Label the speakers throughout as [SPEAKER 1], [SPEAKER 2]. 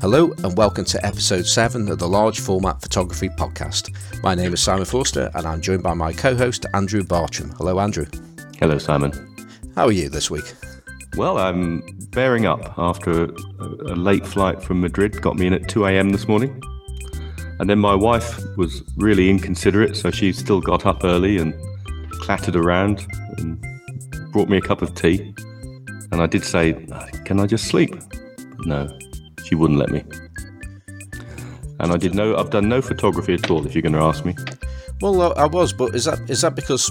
[SPEAKER 1] Hello, and welcome to episode 7 of the Large Format Photography Podcast. My name is Simon Forster, and I'm joined by my co host, Andrew Bartram. Hello, Andrew.
[SPEAKER 2] Hello, Simon.
[SPEAKER 1] How are you this week?
[SPEAKER 2] Well, I'm bearing up after a, a late flight from Madrid, got me in at 2 a.m. this morning. And then my wife was really inconsiderate, so she still got up early and clattered around and brought me a cup of tea. And I did say, Can I just sleep? No, she wouldn't let me. And I did no, I've done no photography at all, if you're going to ask me.
[SPEAKER 1] Well, I was, but is that is that because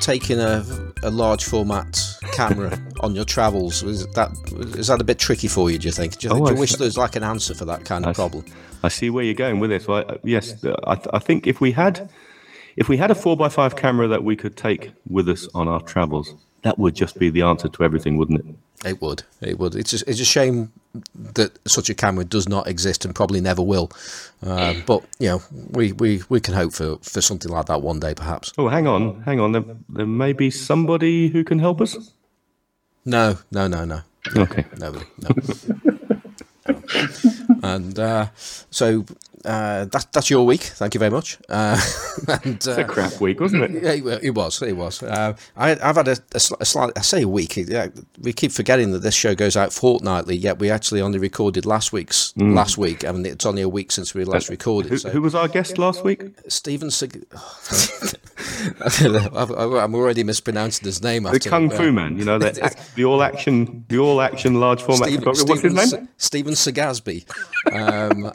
[SPEAKER 1] taking a, a large format camera on your travels is that is that a bit tricky for you? Do you think? Do you, oh, do you wish there's like an answer for that kind of I problem?
[SPEAKER 2] I see where you're going with this. Well, yes, I, I think if we had if we had a four x five camera that we could take with us on our travels, that would just be the answer to everything, wouldn't it?
[SPEAKER 1] It would. It would. It's a, it's a shame that such a camera does not exist and probably never will. Uh, but you know, we, we, we can hope for, for something like that one day, perhaps.
[SPEAKER 2] Oh, hang on, hang on. There, there may be somebody who can help us.
[SPEAKER 1] No, no, no, no.
[SPEAKER 2] Okay.
[SPEAKER 1] Nobody. No. and uh, so uh, that, that's your week. Thank you very much. Uh,
[SPEAKER 2] and, it's a uh, crap week, wasn't it?
[SPEAKER 1] Yeah, it was. It was. Uh, I, have had a, a, a, slight. I say a week. Yeah, we keep forgetting that this show goes out fortnightly. Yet we actually only recorded last week's mm. last week. I mean, it's only a week since we last recorded.
[SPEAKER 2] Who, so. who was our guest last week?
[SPEAKER 1] Stephen. Sig- I'm already mispronouncing his name.
[SPEAKER 2] The Kung Fu Man. You know the, the all action, the all action large format. Stephen, What's his name?
[SPEAKER 1] Stephen Segasby. Um,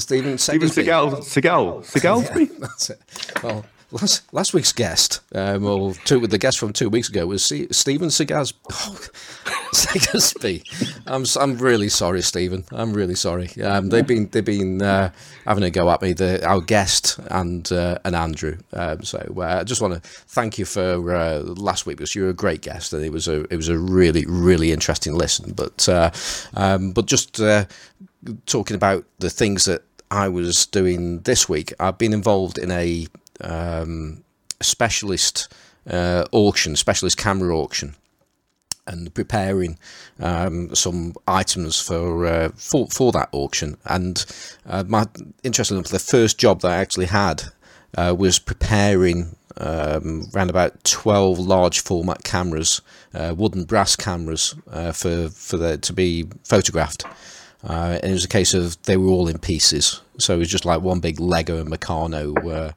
[SPEAKER 1] Stephen
[SPEAKER 2] Stephen Seagal Seagal.
[SPEAKER 1] That's it. Well, last, last week's guest, um, or two, the guest from two weeks ago was C- Stephen Segas. Oh, Segasby. I'm I'm really sorry, Stephen. I'm really sorry. Um, they've been they've been uh, having a go at me. The our guest and uh, and Andrew. Um, so uh, I just want to thank you for uh, last week because you were a great guest and it was a it was a really really interesting listen. But uh, um, but just uh, talking about the things that I was doing this week, I've been involved in a um, specialist uh, auction, specialist camera auction, and preparing um, some items for, uh, for for that auction. And uh, my interestingly, the first job that I actually had uh, was preparing um, around about 12 large format cameras, uh, wooden brass cameras, uh, for for the, to be photographed. Uh, and it was a case of they were all in pieces, so it was just like one big Lego and Meccano uh,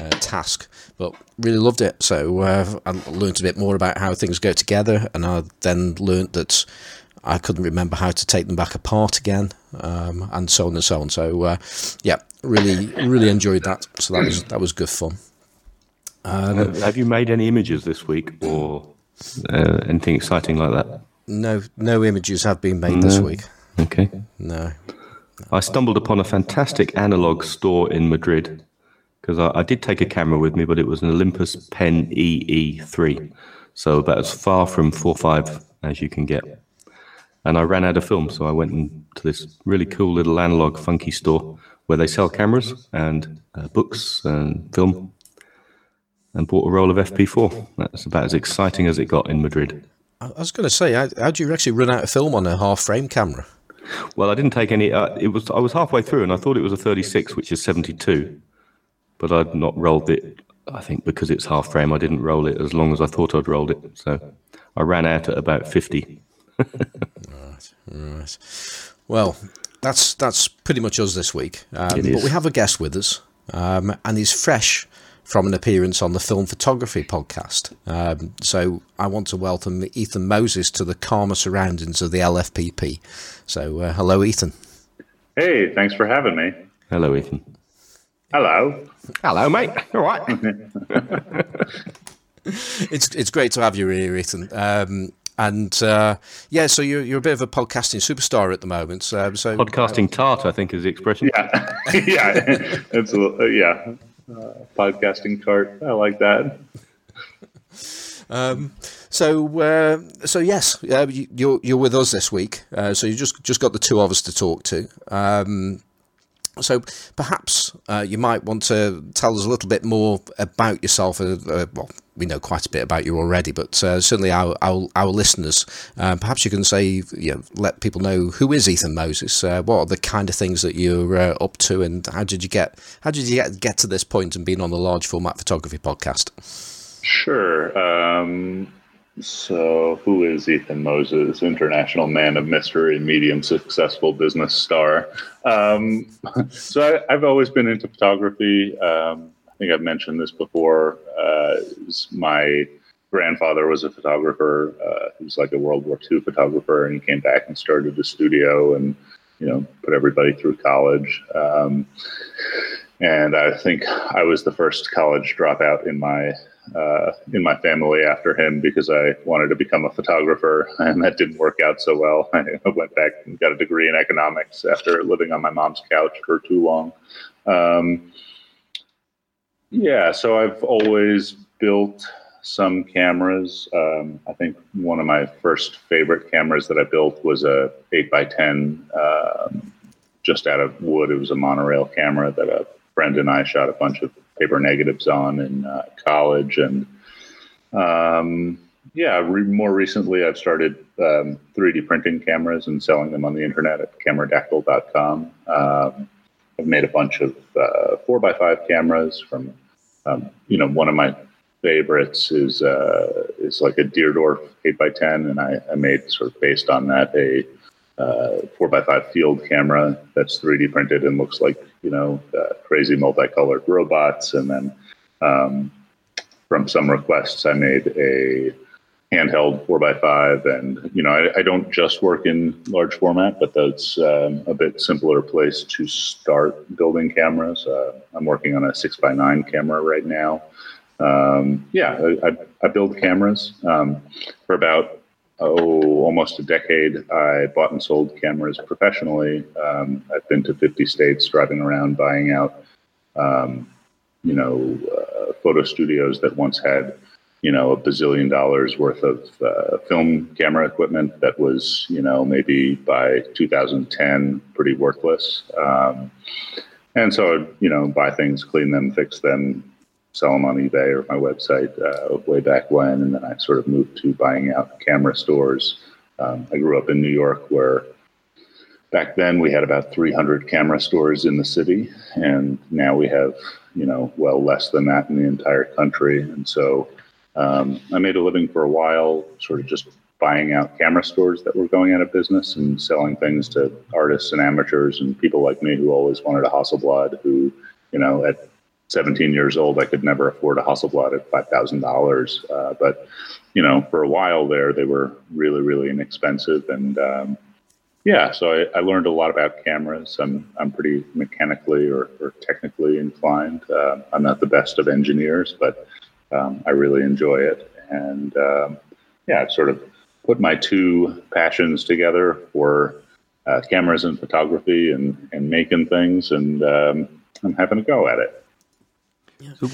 [SPEAKER 1] uh, task. But really loved it. So uh, I learned a bit more about how things go together, and I then learned that I couldn't remember how to take them back apart again, um, and so on and so on. So uh, yeah, really, really enjoyed that. So that was that was good fun.
[SPEAKER 2] Um, have you made any images this week, or uh, anything exciting like that?
[SPEAKER 1] No, no images have been made no. this week.
[SPEAKER 2] Okay.
[SPEAKER 1] No.
[SPEAKER 2] I stumbled upon a fantastic analog store in Madrid because I, I, did take a camera with me, but it was an Olympus Pen EE3, so about as far from 4.5 as you can get. And I ran out of film, so I went to this really cool little analog funky store where they sell cameras and uh, books and film, and bought a roll of FP4. That's about as exciting as it got in Madrid.
[SPEAKER 1] I was going to say, how, how do you actually run out of film on a half frame camera?
[SPEAKER 2] Well, I didn't take any. Uh, it was I was halfway through, and I thought it was a 36, which is 72, but I'd not rolled it. I think because it's half frame, I didn't roll it as long as I thought I'd rolled it. So I ran out at about 50.
[SPEAKER 1] right, right. Well, that's that's pretty much us this week. Um, but we have a guest with us, um, and he's fresh from an appearance on the Film Photography podcast. Um, so I want to welcome Ethan Moses to the calmer surroundings of the LFPP. So uh, hello, Ethan.
[SPEAKER 3] Hey, thanks for having me.
[SPEAKER 2] Hello, Ethan.
[SPEAKER 3] Hello.
[SPEAKER 2] Hello, mate. All right.
[SPEAKER 1] it's it's great to have you here, Ethan. Um, and uh, yeah, so you're you're a bit of a podcasting superstar at the moment. Um, so
[SPEAKER 2] podcasting tart, I think, is the expression.
[SPEAKER 3] Yeah, yeah, it's a, yeah uh, podcasting cart. I like that.
[SPEAKER 1] Um, so, uh, so yes, uh, you're you're with us this week. Uh, so you just just got the two of us to talk to. Um, So perhaps uh, you might want to tell us a little bit more about yourself. Uh, uh, well, we know quite a bit about you already, but uh, certainly our our, our listeners. Uh, perhaps you can say, you know, let people know who is Ethan Moses. Uh, what are the kind of things that you're up to, and how did you get how did you get get to this point and being on the large format photography podcast?
[SPEAKER 3] Sure. Um, so, who is Ethan Moses, international man of mystery, medium successful business star? Um, so, I, have always been into photography. Um, I think I've mentioned this before. Uh, my grandfather was a photographer. Uh, he was like a World War II photographer, and he came back and started a studio and, you know, put everybody through college. Um, and I think I was the first college dropout in my uh, in my family after him because I wanted to become a photographer, and that didn't work out so well. I went back and got a degree in economics after living on my mom's couch for too long. Um, yeah, so I've always built some cameras. Um, I think one of my first favorite cameras that I built was a 8 by 10 um, just out of wood. It was a monorail camera that a friend and I shot a bunch of paper negatives on in uh, college. And um, yeah, re- more recently, I've started um, 3D printing cameras and selling them on the internet at cameradactyl.com. Um, I've made a bunch of uh, four by five cameras from, um, you know, one of my favorites is uh, is like a by ten, and I, I made sort of based on that a uh, four by five field camera that's 3D printed and looks like you know uh, crazy multicolored robots. And then um, from some requests, I made a handheld four by five. And you know, I, I don't just work in large format, but that's um, a bit simpler place to start building cameras. Uh, I'm working on a six by nine camera right now. Um, yeah, I, I, build cameras um, for about oh, almost a decade, I bought and sold cameras professionally. Um, I've been to 50 states, driving around, buying out, um, you know, uh, photo studios that once had, you know, a bazillion dollars worth of uh, film camera equipment that was, you know, maybe by 2010 pretty worthless. Um, and so, you know, buy things, clean them, fix them, sell them on eBay or my website uh, way back when, and then I sort of moved to buying out camera stores. Um, I grew up in New York, where back then we had about 300 camera stores in the city, and now we have you know well less than that in the entire country. And so um, I made a living for a while, sort of just buying out camera stores that were going out of business and selling things to artists and amateurs and people like me who always wanted a Hasselblad, who you know at 17 years old, I could never afford a Hasselblad at $5,000. Uh, but, you know, for a while there, they were really, really inexpensive. And um, yeah, so I, I, learned a lot about cameras. I'm, I'm pretty mechanically or, or technically inclined. Uh, I'm not the best of engineers, but um, I really enjoy it. And um, yeah, I've sort of put my two passions together for uh, cameras and photography and, and making things. And um, I'm having a go at it.
[SPEAKER 2] Yeah. So,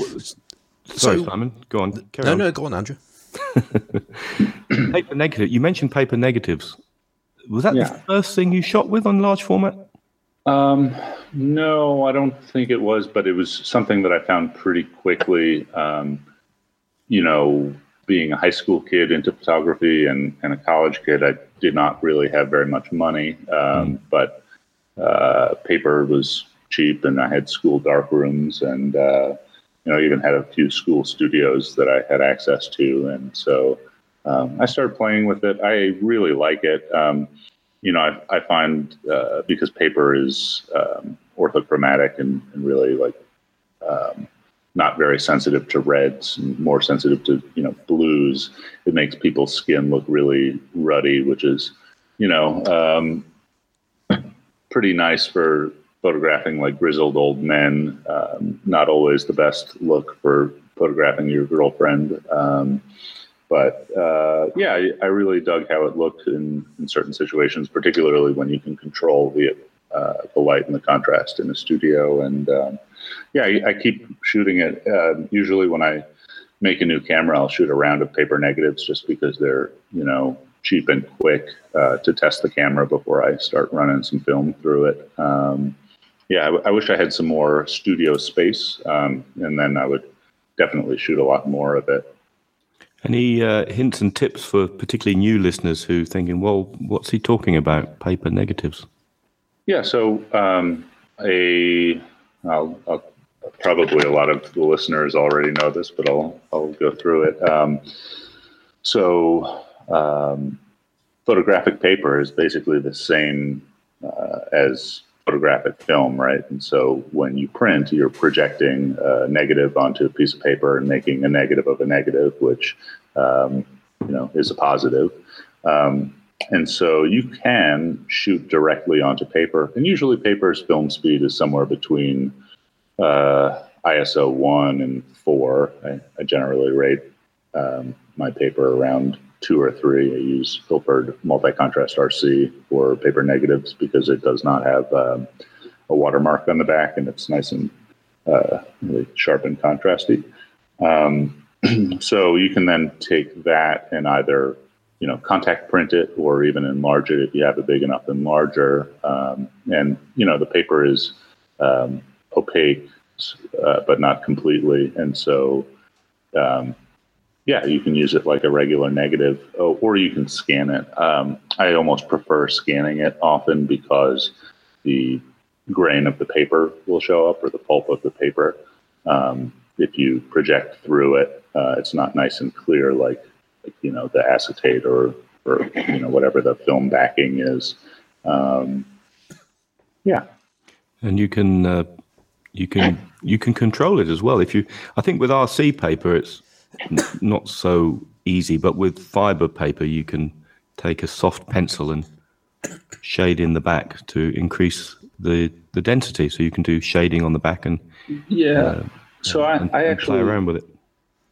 [SPEAKER 2] sorry, so, Simon. Go on.
[SPEAKER 1] no, on. no, go on, Andrew.
[SPEAKER 2] paper negative. You mentioned paper negatives. Was that yeah. the first thing you shot with on large format?
[SPEAKER 3] Um, no, I don't think it was, but it was something that I found pretty quickly. Um, you know, being a high school kid into photography and, and a college kid, I did not really have very much money, um, mm. but uh, paper was cheap, and I had school dark rooms and uh, you know, even had a few school studios that I had access to, and so um, I started playing with it. I really like it. Um, you know, I, I find uh, because paper is um, orthochromatic and, and, really like um, not very sensitive to reds more sensitive to you know blues. It makes people's skin look really ruddy, which is you know um, pretty nice for photographing like grizzled old men. Um, not always the best look for photographing your girlfriend. Um, but uh, yeah, I, I, really dug how it looked in, in certain situations, particularly when you can control the uh, the light and the contrast in a studio. And um, yeah, I, I, keep shooting it. Uh, usually, when I make a new camera, I'll shoot a round of paper negatives just because they're you know cheap and quick uh, to test the camera before I start running some film through it. Um, yeah, I, w- I wish I had some more studio space, um, and then I would definitely shoot a lot more of it.
[SPEAKER 2] Any uh, hints and tips for particularly new listeners who thinking, well, what's he talking about? Paper negatives.
[SPEAKER 3] Yeah, so um, a I'll, I'll, probably a lot of the listeners already know this, but I'll I'll go through it. Um, so um, photographic paper is basically the same uh, as photographic film, right? And so when you print, you're projecting a negative onto a piece of paper and making a negative of a negative, which um, you know is a positive. Um, and so you can shoot directly onto paper, and usually paper's film speed is somewhere between uh, ISO one and four. I, I generally rate um, my paper around two or three. I use Ilford multi-contrast RC for paper negatives because it does not have um, a watermark on the back and it's nice and uh, really sharp and contrasty. Um, so you can then take that and either you know contact print it or even enlarge it if you have a big enough enlarger. Um, and you know the paper is um, opaque, uh, but not completely, and so um, yeah, you can use it like a regular negative, oh, or you can scan it. Um, I almost prefer scanning it often because the grain of the paper will show up or the pulp of the paper. Um, if you project through it, uh, it's not nice and clear like, like, you know the acetate or or you know whatever the film backing is. Um, yeah,
[SPEAKER 2] and you can uh, you can you can control it as well. If you, I think with RC paper, it's not so easy, but with fiber paper, you can take a soft pencil and shade in the back to increase the the density. So you can do shading on the back and
[SPEAKER 3] yeah. Uh, so I,
[SPEAKER 2] and,
[SPEAKER 3] I actually
[SPEAKER 2] play around with it.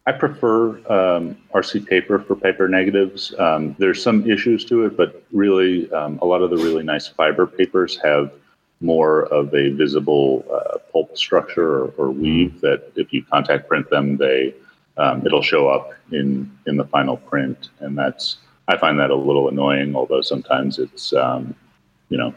[SPEAKER 3] I prefer um, RC paper for paper negatives. Um, there's some issues to it, but really, um, a lot of the really nice fiber papers have more of a visible uh, pulp structure or, or weave that if you contact print them, they um, it'll show up in in the final print, and that's I find that a little annoying. Although sometimes it's um, you know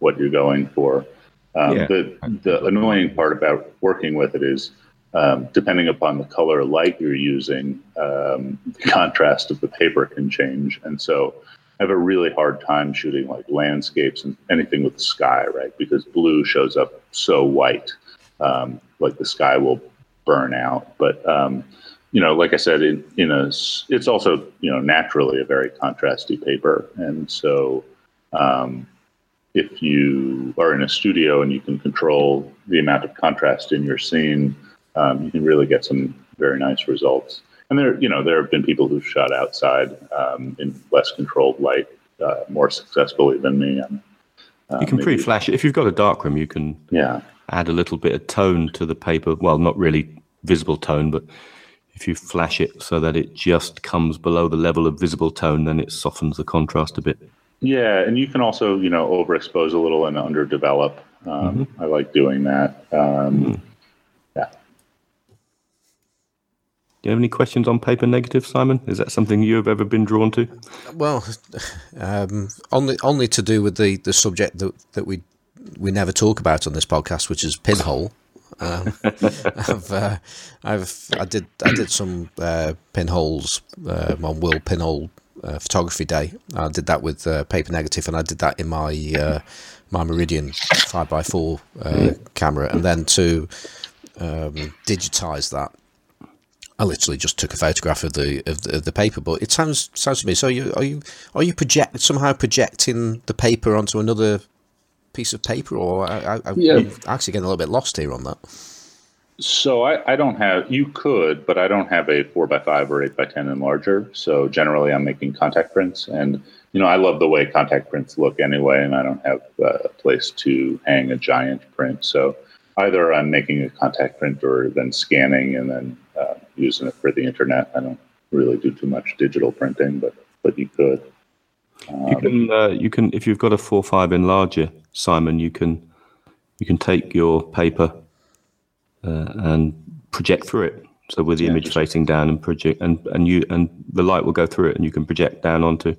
[SPEAKER 3] what you're going for. Um,
[SPEAKER 2] Yeah.
[SPEAKER 3] The the annoying part about working with it is um, depending upon the color light you're using, um, the contrast of the paper can change, and so. I have a really hard time shooting like landscapes and anything with the sky, right? Because blue shows up so white, um, like the sky will burn out. But um, you know, like I said, in, in a, it's also you know naturally a very contrasty paper, and so um, if you are in a studio and you can control the amount of contrast in your scene, um, you can really get some very nice results. And there, you know, there have been people who've shot outside um, in less controlled light uh, more successfully than me. And, uh,
[SPEAKER 2] You can
[SPEAKER 3] maybe-
[SPEAKER 2] pre-flash it if you've got a darkroom. You can
[SPEAKER 3] Yeah,
[SPEAKER 2] add a little bit of tone to the paper. Well, not really visible tone, but if you flash it so that it just comes below the level of visible tone, then it softens the contrast a bit.
[SPEAKER 3] yeah, and you can also, you know, overexpose a little and underdevelop. Um, I like doing that. Um, Yeah.
[SPEAKER 2] Do you have any questions on paper negative, Simon? Is that something you have ever been drawn to?
[SPEAKER 1] Well, um, only only to do with the, the subject that, that we we never talk about on this podcast, which is pinhole. Um, I've, uh, I've I did I did some uh, pinholes um, on World Pinhole uh, Photography Day. I did that with uh, paper negative, and I did that in my uh, my Meridian five x four uh, camera, and then to um, digitize that. I literally just took a photograph of the of the, of the paper, but it sounds sounds to me. So you are you are you project somehow projecting the paper onto another piece of paper, or I, I, I'm actually getting a little bit lost here on that.
[SPEAKER 3] So I, I don't have. You could, but I don't have a four by five or eight by ten and larger. So generally, I'm making contact prints, and you know I love the way contact prints look anyway, and I don't have uh, a place to hang a giant print. So either I'm making a contact print or then scanning and then uh, using it for the internet. I don't really do too much digital printing, but but you could.
[SPEAKER 2] You can, uh, you can, if you've got a four five enlarger, Simon, you can, you can take your paper uh, and project through it. So with the image facing down and project, and and you and the light will go through it, and you can project down onto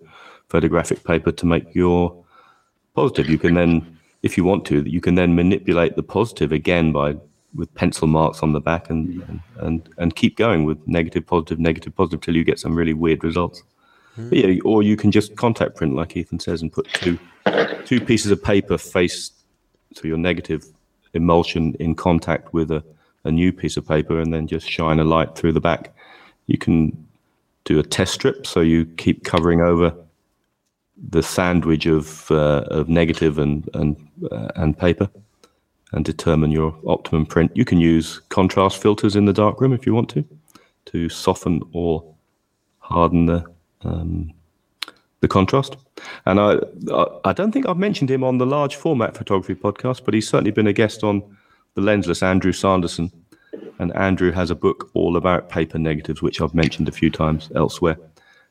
[SPEAKER 2] photographic paper to make your positive. You can then, if you want to, you can then manipulate the positive again by with pencil marks on the back and, and, and, and keep going with negative, positive, negative, positive till you get some really weird results. But yeah, or you can just contact print, like Ethan says, and put two two pieces of paper face so your negative emulsion in contact with a, a new piece of paper, and then just shine a light through the back. You can do a test strip, so you keep covering over the sandwich of uh, of negative and and uh, and paper, and determine your optimum print. You can use contrast filters in the darkroom if you want to, to soften or harden the um, the contrast. And I, I don't think I've mentioned him on the large format photography podcast, but he's certainly been a guest on the lensless Andrew Sanderson. And Andrew has a book all about paper negatives, which I've mentioned a few times elsewhere.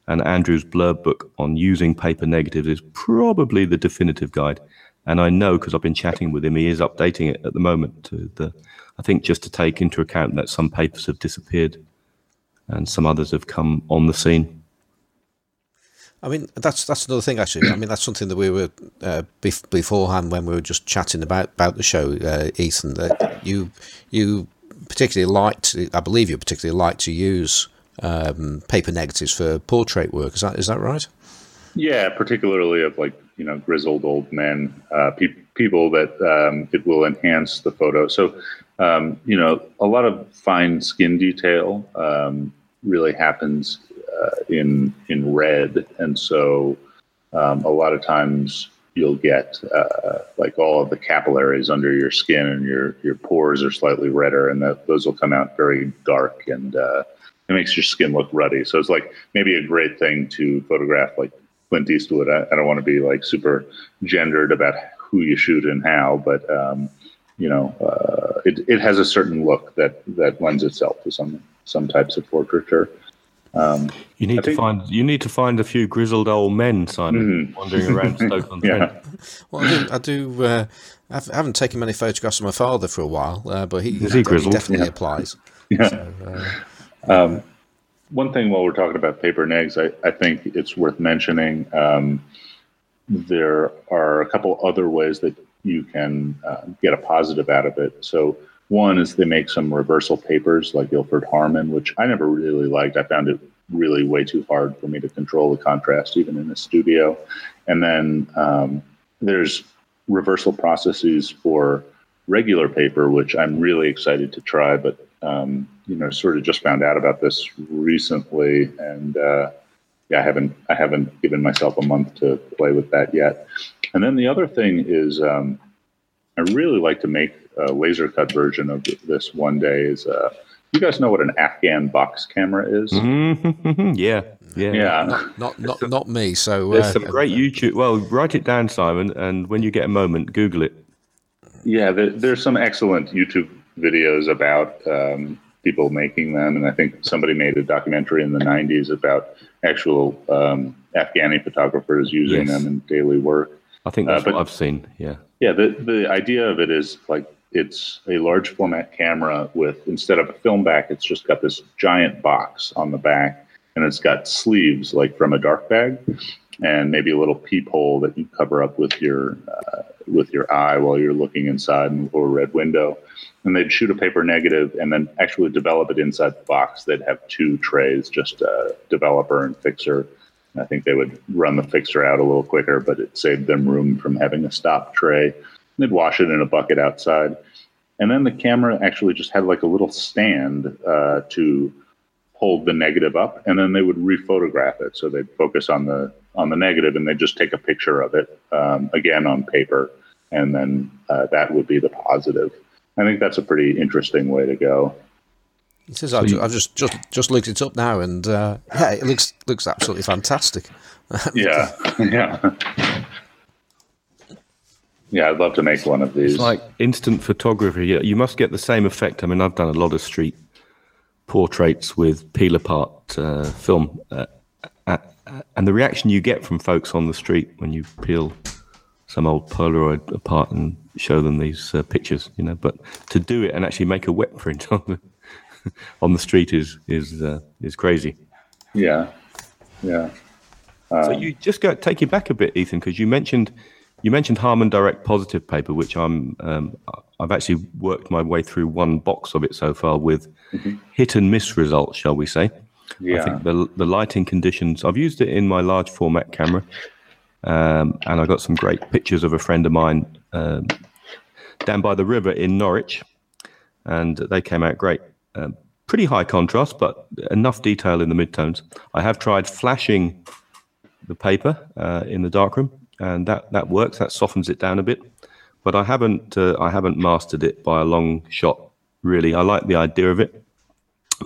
[SPEAKER 2] And Andrew's blurb book on using paper negatives is probably the definitive guide. And I know because I've been chatting with him, he is updating it at the moment to the, I think just to take into account that some papers have disappeared and some others have come on the scene.
[SPEAKER 1] I mean, that's that's another thing actually. I mean, that's something that we were uh, bef- beforehand when we were just chatting about about the show, uh, Ethan. That you you particularly liked, I believe you particularly like to use um, paper negatives for portrait work. Is that is that right?
[SPEAKER 3] Yeah, particularly of like you know grizzled old men, uh, pe- people that um, it will enhance the photo. So um, you know, a lot of fine skin detail um, really happens in in red, and so um, a lot of times you'll get uh, like all of the capillaries under your skin, and your your pores are slightly redder, and that, those will come out very dark, and uh, it makes your skin look ruddy. So it's like maybe a great thing to photograph, like Clint Eastwood. I, I don't want to be like super gendered about who you shoot and how, but um, you know, uh, it, it has a certain look that that lends itself to some some types of portraiture.
[SPEAKER 2] Um, you need I to think, find you need to find a few grizzled old men, Simon, mm. wandering around Stoke on Trent. Yeah.
[SPEAKER 1] Well, I do. I, do uh, I haven't taken many photographs of my father for a while, uh, but he,
[SPEAKER 2] he, he
[SPEAKER 1] definitely
[SPEAKER 3] yeah.
[SPEAKER 1] applies.
[SPEAKER 3] Yeah. So, uh, um, one thing while we're talking about paper negs, I, I think it's worth mentioning. Um, there are a couple other ways that you can uh, get a positive out of it. So one is they make some reversal papers like Ilford Harman, which I never really liked. I found it really way too hard for me to control the contrast, even in the studio. And then um, there's reversal processes for regular paper, which I'm really excited to try, but um, you know, sort of just found out about this recently, and uh, yeah, I haven't I haven't given myself a month to play with that yet. And then the other thing is, um, I really like to make a laser cut version of this one day. Is uh, you guys know what an Afghan box camera is?
[SPEAKER 2] Mm-hmm. Yeah, yeah,
[SPEAKER 3] yeah.
[SPEAKER 1] Not not not, not me. So
[SPEAKER 2] there's uh, some great YouTube. Well, write it down, Simon, and when you get a moment, Google it.
[SPEAKER 3] Yeah, there, there's some excellent YouTube videos about um, people making them, and I think somebody made a documentary in the '90s about actual um, Afghani photographers using yes. them in daily work.
[SPEAKER 2] I think that's uh, but, what I've seen. Yeah.
[SPEAKER 3] Yeah. The the idea of it is like it's a large format camera with instead of a film back, it's just got this giant box on the back, and it's got sleeves like from a dark bag, and maybe a little peephole that you cover up with your uh, with your eye while you're looking inside in a little red window. And they'd shoot a paper negative and then actually develop it inside the box. They'd have two trays, just a developer and fixer I think they would run the fixer out a little quicker, but it saved them room from having a stop tray. They'd wash it in a bucket outside. And then the camera actually just had like a little stand uh, to hold the negative up, and then they would rephotograph it. So they'd focus on the on the negative, and they'd just take a picture of it um, again on paper, and then uh, that would be the positive. I think that's a pretty interesting way to go.
[SPEAKER 1] It says so I've, you, I've, just, just just looked it up now, and uh, yeah, it looks looks absolutely fantastic.
[SPEAKER 3] yeah, yeah, yeah. I'd love to make one of these.
[SPEAKER 2] It's like instant photography. You must get the same effect. I mean, I've done a lot of street portraits with peel apart uh, film, uh, uh, and the reaction you get from folks on the street when you peel some old Polaroid apart and show them these uh, pictures, you know. But to do it and actually make a wet print on the on the street is is uh, is crazy.
[SPEAKER 3] Yeah, yeah.
[SPEAKER 2] Um, so you just go take you back a bit, Ethan, because you mentioned you mentioned Harman Direct Positive paper, which I'm um, I've actually worked my way through one box of it so far with hit and miss results, shall we say?
[SPEAKER 3] Yeah.
[SPEAKER 2] I think the the lighting conditions. I've used it in my large format camera, um, and I got some great pictures of a friend of mine um, down by the river in Norwich, and they came out great. Um, pretty high contrast, but enough detail in the midtones. I have tried flashing the paper uh, in the darkroom, and that that works. That softens it down a bit, but I haven't uh, I haven't mastered it by a long shot. Really, I like the idea of it,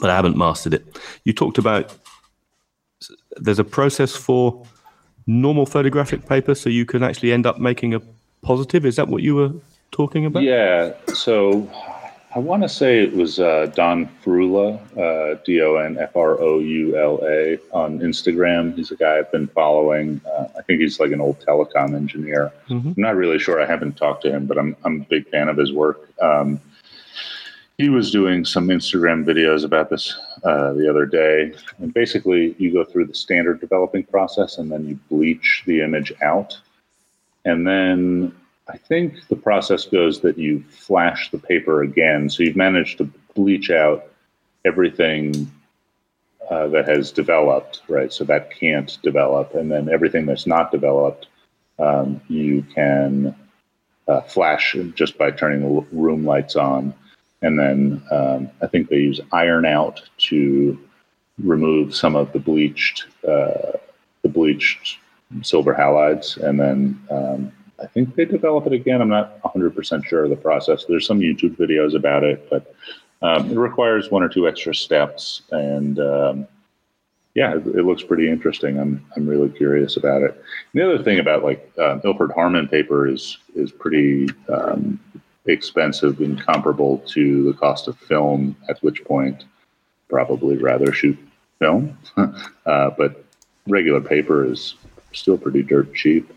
[SPEAKER 2] but I haven't mastered it. You talked about there's a process for normal photographic paper, so you can actually end up making a positive. Is that what you were talking about?
[SPEAKER 3] Yeah. So I want to say it was uh, Don Froula, uh, D O N F R O U L A, on Instagram. He's a guy I've been following. Uh, I think he's like an old telecom engineer. I'm not really sure. I haven't talked to him, but I'm I'm a big fan of his work. Um, he was doing some Instagram videos about this uh, the other day. And basically, you go through the standard developing process and then you bleach the image out. And then I think the process goes that you flash the paper again. So you've managed to bleach out everything uh, that has developed, right? So that can't develop. And then everything that's not developed, um, you can uh, flash just by turning the room lights on. And then um, I think they use iron out to remove some of the bleached, uh, the bleached silver halides, and then um, I think they develop it again. I'm not 100% sure of the process. There's some YouTube videos about it, but um, it requires one or two extra steps. And um, yeah, it, it looks pretty interesting. I'm, I'm really curious about it. And the other thing about like uh, Ilford paper is, is pretty um, expensive and comparable to the cost of film, at which point probably rather shoot film. uh, but regular paper is still pretty dirt cheap.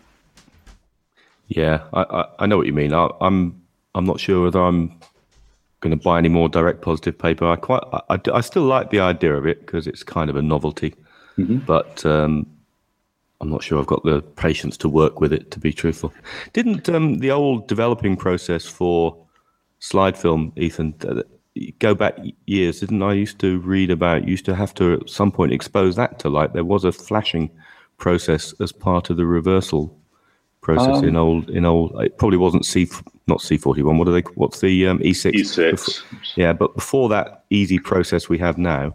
[SPEAKER 2] Yeah, I, I, I know what you mean. I, I'm I'm not sure whether I'm going to buy any more direct positive paper. I quite I, I, I still like the idea of it because it's kind of a novelty, but um, I'm not sure I've got the patience to work with it. To be truthful, didn't um, the old developing process for slide film, Ethan? Uh, go back years, didn't I? Used to read about. Used to have to at some point expose that to light. There was a flashing process as part of the reversal process in old in old. It probably wasn't C, not C forty one. What are they? What's the um, E six?
[SPEAKER 3] E6.
[SPEAKER 2] Yeah, but before that easy process we have now,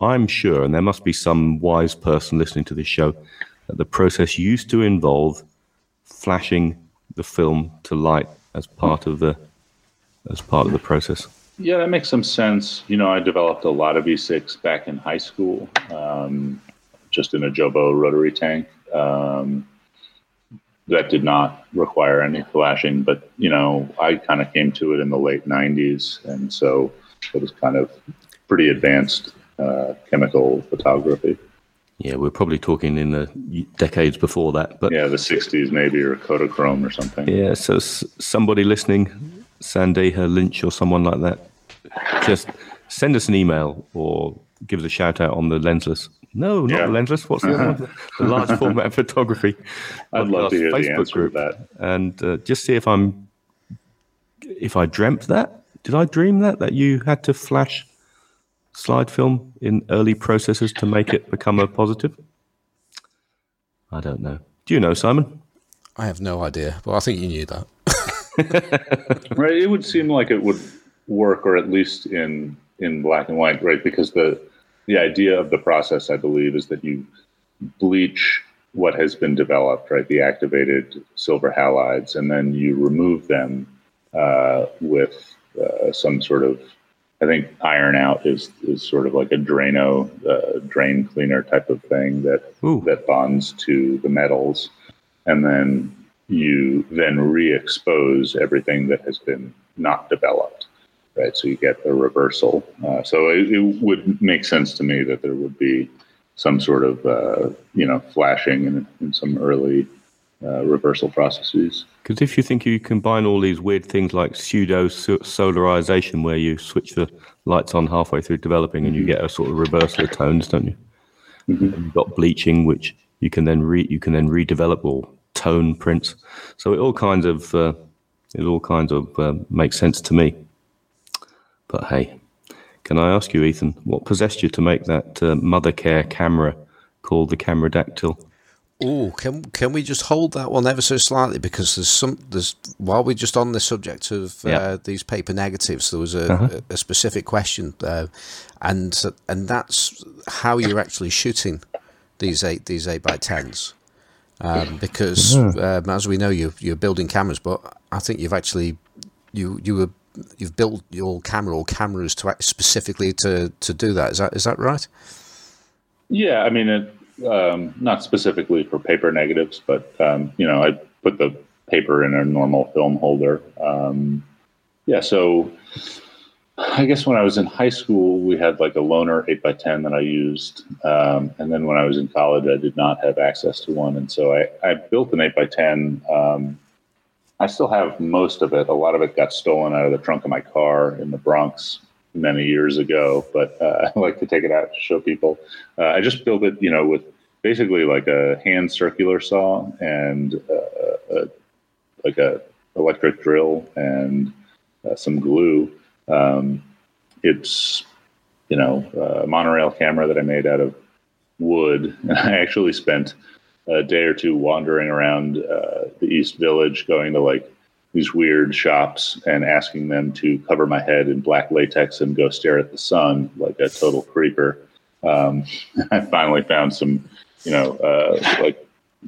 [SPEAKER 2] I'm sure, and there must be some wise person listening to this show, that the process used to involve flashing the film to light as part of the as part of the process.
[SPEAKER 3] Yeah, that makes some sense. You know, I developed a lot of E6 back in high school, um, just in a Jobo rotary tank. Um, that did not require any flashing, but you know, I kind of came to it in the late '90s, and so it was kind of pretty advanced uh, chemical photography.
[SPEAKER 2] Yeah, we're probably talking in the decades before that, but
[SPEAKER 3] Yeah, the '60s maybe, or Kodachrome or something.
[SPEAKER 2] Yeah, so s- somebody listening, Sandeha Lynch or someone like that, just send us an email or give us a shout out on the lensless. No, not
[SPEAKER 3] Yeah.
[SPEAKER 2] the lensless. What's the other one? The large format photography.
[SPEAKER 3] I'd love to
[SPEAKER 2] podcast
[SPEAKER 3] hear the
[SPEAKER 2] Facebook
[SPEAKER 3] answer to
[SPEAKER 2] group,
[SPEAKER 3] that.
[SPEAKER 2] and uh, just see if I'm if I dreamt that. Did I dream that that you had to flash slide film in early processes to make it become a positive? I don't know. Do you know, Simon?
[SPEAKER 1] I have no idea, but I think you knew that.
[SPEAKER 3] right it would seem like it would work or at least in in black and white right? Because the the idea of the process i believe is that you bleach what has been developed right? The activated silver halides and then you remove them uh, with uh, some sort of i think iron out is is sort of like a drano uh, drain cleaner type of thing that
[SPEAKER 2] Ooh.
[SPEAKER 3] that bonds to the metals. And then you then re-expose everything that has been not developed right so you get a reversal uh, so it, it would make sense to me that there would be some sort of uh, you know flashing in, in some early uh, reversal processes
[SPEAKER 2] Because if you think you combine all these weird things like pseudo solarization, where you switch the lights on halfway through developing and you get a sort of reversal of tones, don't you? And you've got bleaching, which you can then re you can then redevelop or tone prints. So it all kinds of uh, it all kinds of uh, makes sense to me. But hey, can I ask you, Ethan, what possessed you to make that uh, Mothercare camera called the Cameradactyl?
[SPEAKER 1] Oh, can can we just hold that one ever so slightly? Because there's some there's while we're just on the subject of uh, these paper negatives, there was a,
[SPEAKER 2] Uh-huh.
[SPEAKER 1] a, a specific question, uh, and and that's how you're actually shooting these eight these eight by tens, um, because um, as we know you you're building cameras, but I think you've actually you you were you've built your camera or cameras to specifically to to do that. Is that is that right?
[SPEAKER 3] Yeah, I mean, it, um, not specifically for paper negatives, but um, you know, I put the paper in a normal film holder. Um, yeah, so I guess when I was in high school, we had like a loaner eight by ten that I used, um, and then when I was in college, I did not have access to one, and so I, I built an eight by ten. Um, I still have most of it. A lot of it got stolen out of the trunk of my car in the Bronx many years ago, but uh, I like to take it out to show people. Uh, I just built it, you know, with basically like a hand circular saw and uh, a, like a electric drill and uh, some glue. Um, it's you know a monorail camera that I made out of wood, and I actually spent a day or two wandering around uh, the East Village, going to like these weird shops and asking them to cover my head in black latex and go stare at the sun like a total creeper. Um, I finally found some, you know, uh, like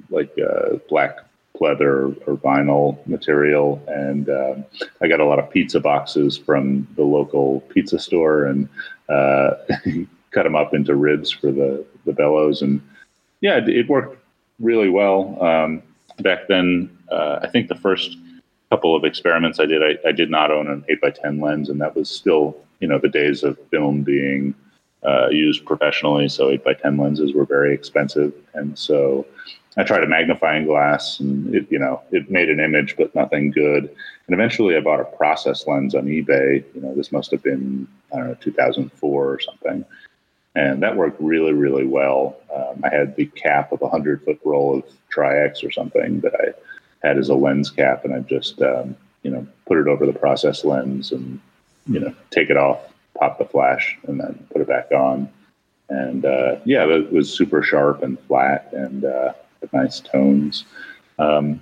[SPEAKER 3] like uh, black pleather or vinyl material, and um, I got a lot of pizza boxes from the local pizza store and uh, cut them up into ribs for the the bellows, and yeah, it worked really well. Um, back then, uh, I think the first couple of experiments I did, I, I did not own an 8 by 10 lens, and that was still, you know, the days of film being uh, used professionally. So 8 by 10 lenses were very expensive. And so I tried a magnifying glass, and it, you know, it made an image, but nothing good. And eventually I bought a process lens on eBay. You know, this must have been, I don't know, 2004 or something and that worked really, really well. Um, I had the cap of a hundred foot roll of Tri-X or something that I had as a lens cap, and I just um, you know put it over the process lens and you know take it off, pop the flash, and then put it back on. And uh, yeah, it was super sharp and flat and uh, nice tones. Um,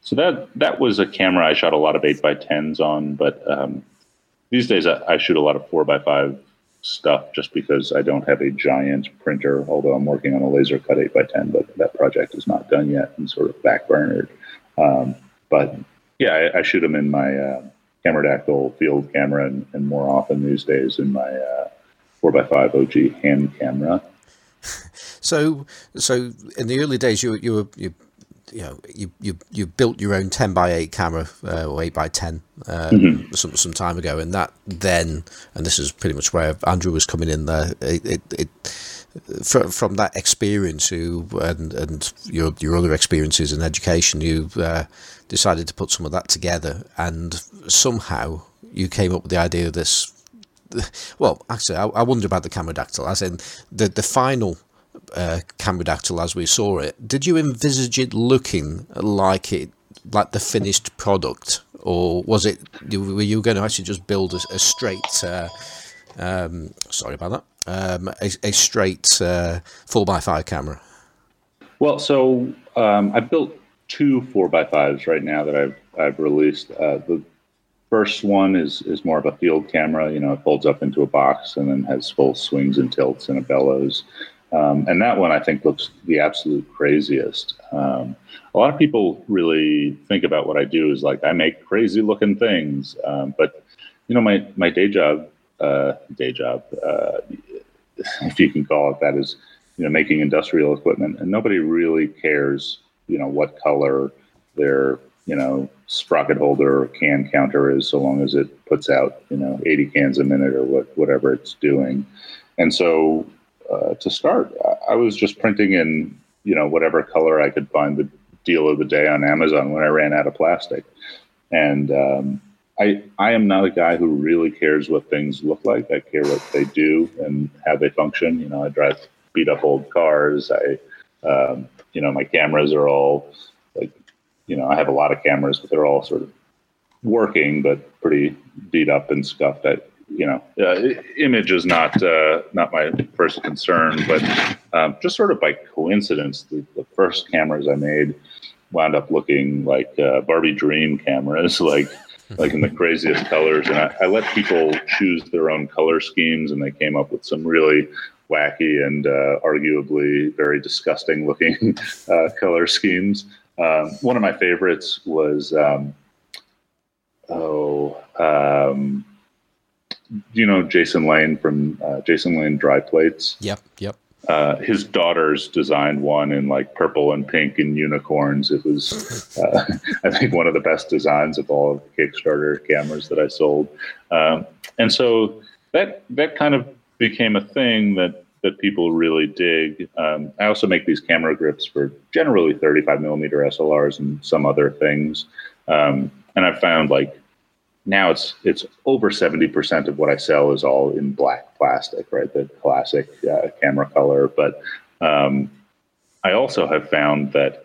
[SPEAKER 3] so that that was a camera I shot a lot of eight by tens on, but um, these days I, I shoot a lot of four by five stuff just because I don't have a giant printer, although I'm working on a laser cut 8 by 10 but that project is not done yet and sort of backburnered. Um, but yeah, I, I, shoot them in my uh, Cameradactyl field camera and, and, more often these days in my uh, 4x5 OG hand camera.
[SPEAKER 1] So, so in the early days, you you were you you know you you you built your own ten by eight camera uh, or eight by ten um, mm-hmm. some some time ago, and that then and this is pretty much where Andrew was coming in there. It, it, it from, from that experience, you and and your your other experiences in education, you uh, decided to put some of that together, and somehow you came up with the idea of this. Well, actually, I, I wonder about the Cameradactyl, as in the the final uh, as we saw it. Did you envisage it looking like it, like the finished product, or was it? Were you going to actually just build a, a straight? Uh, um, sorry about that. Um, a, a, straight uh, four x five camera.
[SPEAKER 3] Well, so um, I built two four x fives right now that I've I've released. Uh, the first one is is more of a field camera. You know, it folds up into a box and then has full swings and tilts and a bellows. Um, and that one I think looks the absolute craziest. Um, a lot of people really think about what I do is like I make crazy looking things, um, but you know my my day job, uh, day job, uh, if you can call it that, is you know making industrial equipment, and nobody really cares you know what color their you know sprocket holder or can counter is, so long as it puts out you know 80 cans a minute or what whatever it's doing, and so uh, to start, I was just printing in you know whatever color I could find the deal of the day on Amazon when I ran out of plastic, and um, I I am not a guy who really cares what things look like. I care what they do and how they function. You know, I drive beat up old cars. I um, you know my cameras are all like you know I have a lot of cameras, but they're all sort of working, but pretty beat up and scuffed. I, you know, uh, image is not uh, not my first concern, but um, just sort of by coincidence, the, the, first cameras I made wound up looking like uh, Barbie Dream cameras, like like in the craziest colors. And I, I, let people choose their own color schemes, and they came up with some really wacky and uh, arguably very disgusting looking uh, color schemes. Um, one of my favorites was. Um, oh, um, you know Jason Lane from uh, Jason Lane Dry Plates?
[SPEAKER 1] Yep, yep.
[SPEAKER 3] Uh, his daughters designed one in like purple and pink and unicorns. It was, uh, I think, one of the best designs of all of the Kickstarter cameras that I sold. Um, and so that that kind of became a thing that that people really dig. Um, I also make these camera grips for generally 35 millimeter SLRs and some other things. Um, and I've found like now it's it's over 70% of what I sell is all in black plastic, right? The classic uh, camera color. But um, I also have found that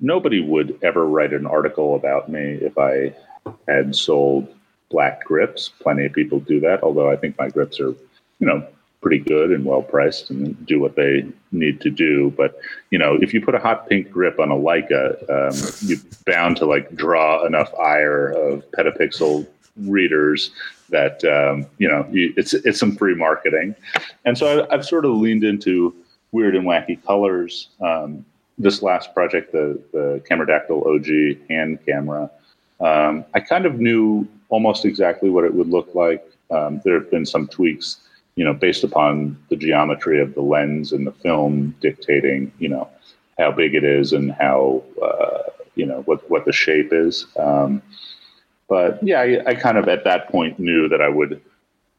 [SPEAKER 3] nobody would ever write an article about me if I had sold black grips. Plenty of people do that, although I think my grips are, you know, pretty good and well priced and do what they need to do. But you know, if you put a hot pink grip on a Leica, um, you're bound to like draw enough ire of petapixel readers that um, you know it's it's some free marketing. And so I, have sort of leaned into weird and wacky colors. Um, this last project, the the Cameradactyl OG hand camera, um, I kind of knew almost exactly what it would look like. Um, there have been some tweaks you know, based upon the geometry of the lens and the film dictating, you know, how big it is and how, uh, you know, what, what the shape is. Um, but yeah, I, I, kind of at that point knew that I would,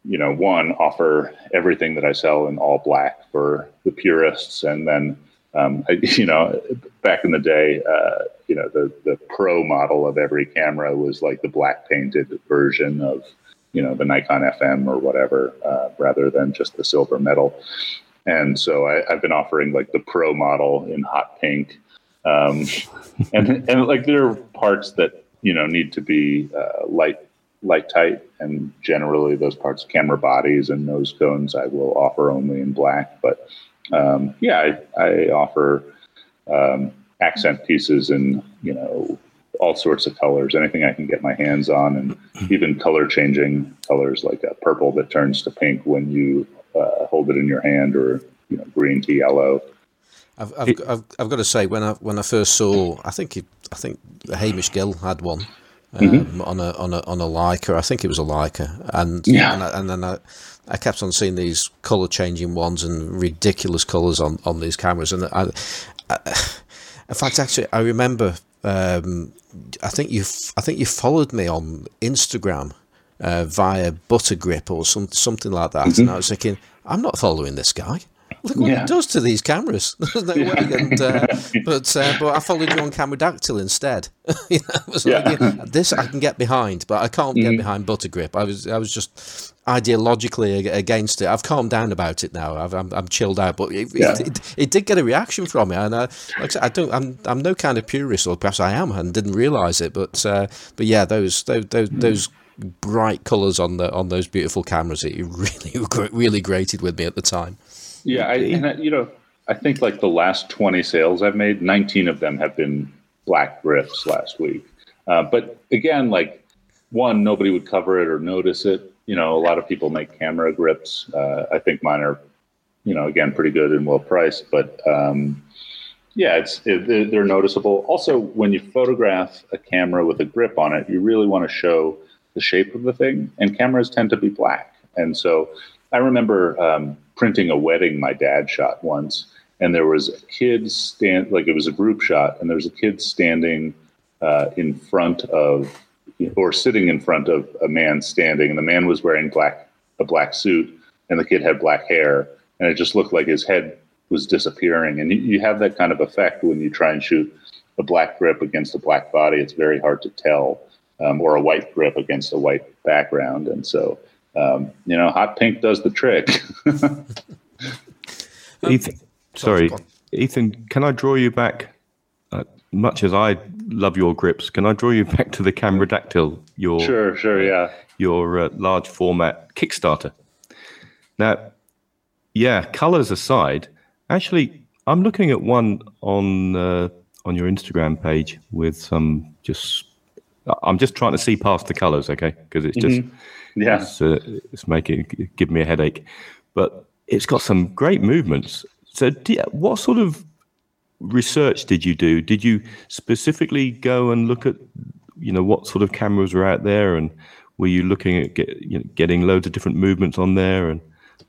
[SPEAKER 3] you know, one, offer everything that I sell in all black for the purists. And then, um, I, you know, back in the day, uh, you know, the, the pro model of every camera was like the black painted version of, you know the Nikon FM or whatever, uh, rather than just the silver metal. And so I, have been offering like the pro model in hot pink, um, and and like there are parts that you know need to be uh, light light tight, and generally those parts, of camera bodies and nose cones, I will offer only in black. But um, yeah, I, I offer um, accent pieces in you know all sorts of colors, anything I can get my hands on, and even color changing colors like a purple that turns to pink when you uh, hold it in your hand, or you know, green to yellow.
[SPEAKER 1] I've, I've, I've, I've, got to say when I when I first saw, I think it, I think Hamish Gill had one um, mm-hmm. on a on a on a Leica. I think it was a Leica, and
[SPEAKER 3] yeah.
[SPEAKER 1] and, I, and then I, I kept on seeing these color changing ones and ridiculous colors on on these cameras, and I, I in fact, actually, I remember um, I think you I think you followed me on Instagram uh, via Buttergrip or some something like that, mm-hmm. and I was thinking, I'm not following this guy. Look what yeah. he does to these cameras. There's no way. And, uh, but uh, but I followed you on Cameradactyl instead. you know, yeah. Like, this I can get behind, but I can't get mm-hmm. behind Buttergrip. I was I was just ideologically against it. I've calmed down about it now. i am I'm, I'm chilled out, but it, yeah. it, it, it, did get a reaction from me. And I, like I, said, I don't. I'm I'm no kind of purist, or perhaps I am, and didn't realise it. But uh, but yeah, those those those, mm. those bright colours on the on those beautiful cameras, it really really grated with me at the time.
[SPEAKER 3] Yeah, I, and I, you know, I think like the last twenty sales I've made, nineteen of them have been black grips last week. Uh, but again, like one, nobody would cover it or notice it. You know, a lot of people make camera grips. Uh, I think mine are, you know, again, pretty good and well priced. But um, yeah, it's it, they're noticeable. Also, when you photograph a camera with a grip on it, you really want to show the shape of the thing, and cameras tend to be black. And so, I remember um, printing a wedding my dad shot once, and there was a kid stand like it was a group shot, and there was a kid standing uh, in front of or sitting in front of a man standing, and the man was wearing black a black suit, and the kid had black hair, and it just looked like his head was disappearing. And you, you have that kind of effect when you try and shoot a black grip against a black body. It's very hard to tell, um, or a white grip against a white background, and so um, you know, hot pink does the trick.
[SPEAKER 2] Ethan, sorry, Ethan, can I draw you back uh, much as I love your grips, can I draw you back to the Cameradactyl? Your
[SPEAKER 3] Sure, sure, yeah.
[SPEAKER 2] your uh, large format Kickstarter. Now, yeah, colors aside, actually, I'm looking at one on uh, on your Instagram page with some just. I'm just trying to see past the colors, okay? Because it's just
[SPEAKER 3] Yeah.
[SPEAKER 2] it's, uh, it's making give me a headache. But it's got some great movements. So, you- what sort of research did you do? Did you specifically go and look at, you know, what sort of cameras were out there, and were you looking at get, you know, getting loads of different movements on there? And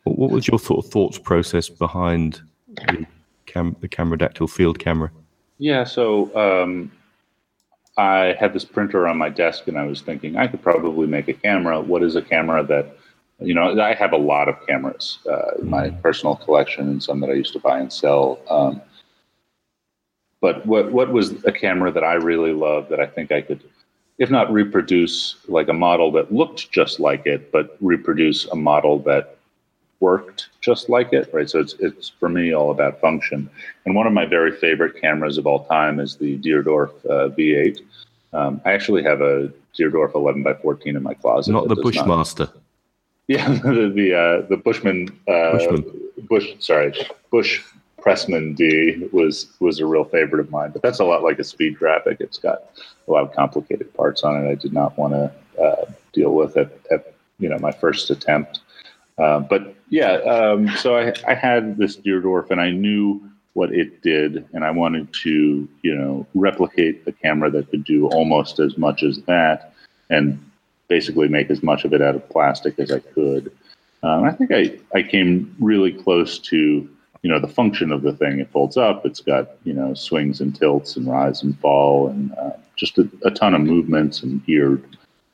[SPEAKER 2] what, what was your sort of thoughts process behind the, cam- the Cameradactyl field camera?
[SPEAKER 3] Yeah, so um, I had this printer on my desk, and I was thinking I could probably make a camera. What is a camera that, you know, I have a lot of cameras uh, in my personal collection, and some that I used to buy and sell. Um, but what what was a camera that I really loved that I think I could, if not reproduce like a model that looked just like it, but reproduce a model that worked just like it, right? So it's it's for me all about function. And one of my very favorite cameras of all time is the Deardorff uh, V8. Um, I actually have a Deardorff 11 by 14 in my closet.
[SPEAKER 2] Not the
[SPEAKER 3] does not-
[SPEAKER 2] Bushmaster.
[SPEAKER 3] yeah, the the, uh, the Bushman, uh,
[SPEAKER 2] Bushman.
[SPEAKER 3] Busch, sorry, Busch Pressman D was was a real favorite of mine. But that's a lot like a speed graphic. It's got a lot of complicated parts on it. I did not want to uh, deal with it at you know my first attempt. Uh, but yeah, um, so I, I had this Deardorff, and I knew what it did, and I wanted to you know replicate the camera that could do almost as much as that, and basically make as much of it out of plastic as I could. Um, I think I, I came really close to you know the function of the thing. It folds up. It's got you know swings and tilts and rise and fall and uh, just a, a ton of movements and geared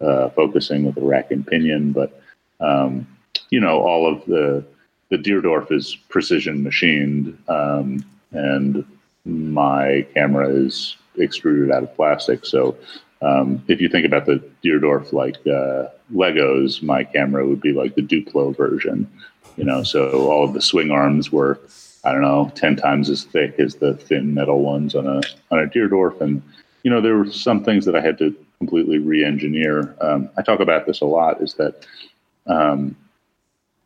[SPEAKER 3] uh, focusing with a rack and pinion. But um, you know all of the the Deardorff is precision machined, um, and my camera is extruded out of plastic. So um, if you think about the Deardorff like uh, Legos, my camera would be like the Duplo version. You know, so all of the swing arms were, I don't know, ten times as thick as the thin metal ones on a on a Deardorff, and you know there were some things that I had to completely re-engineer. Um, I talk about this a lot. Is that um,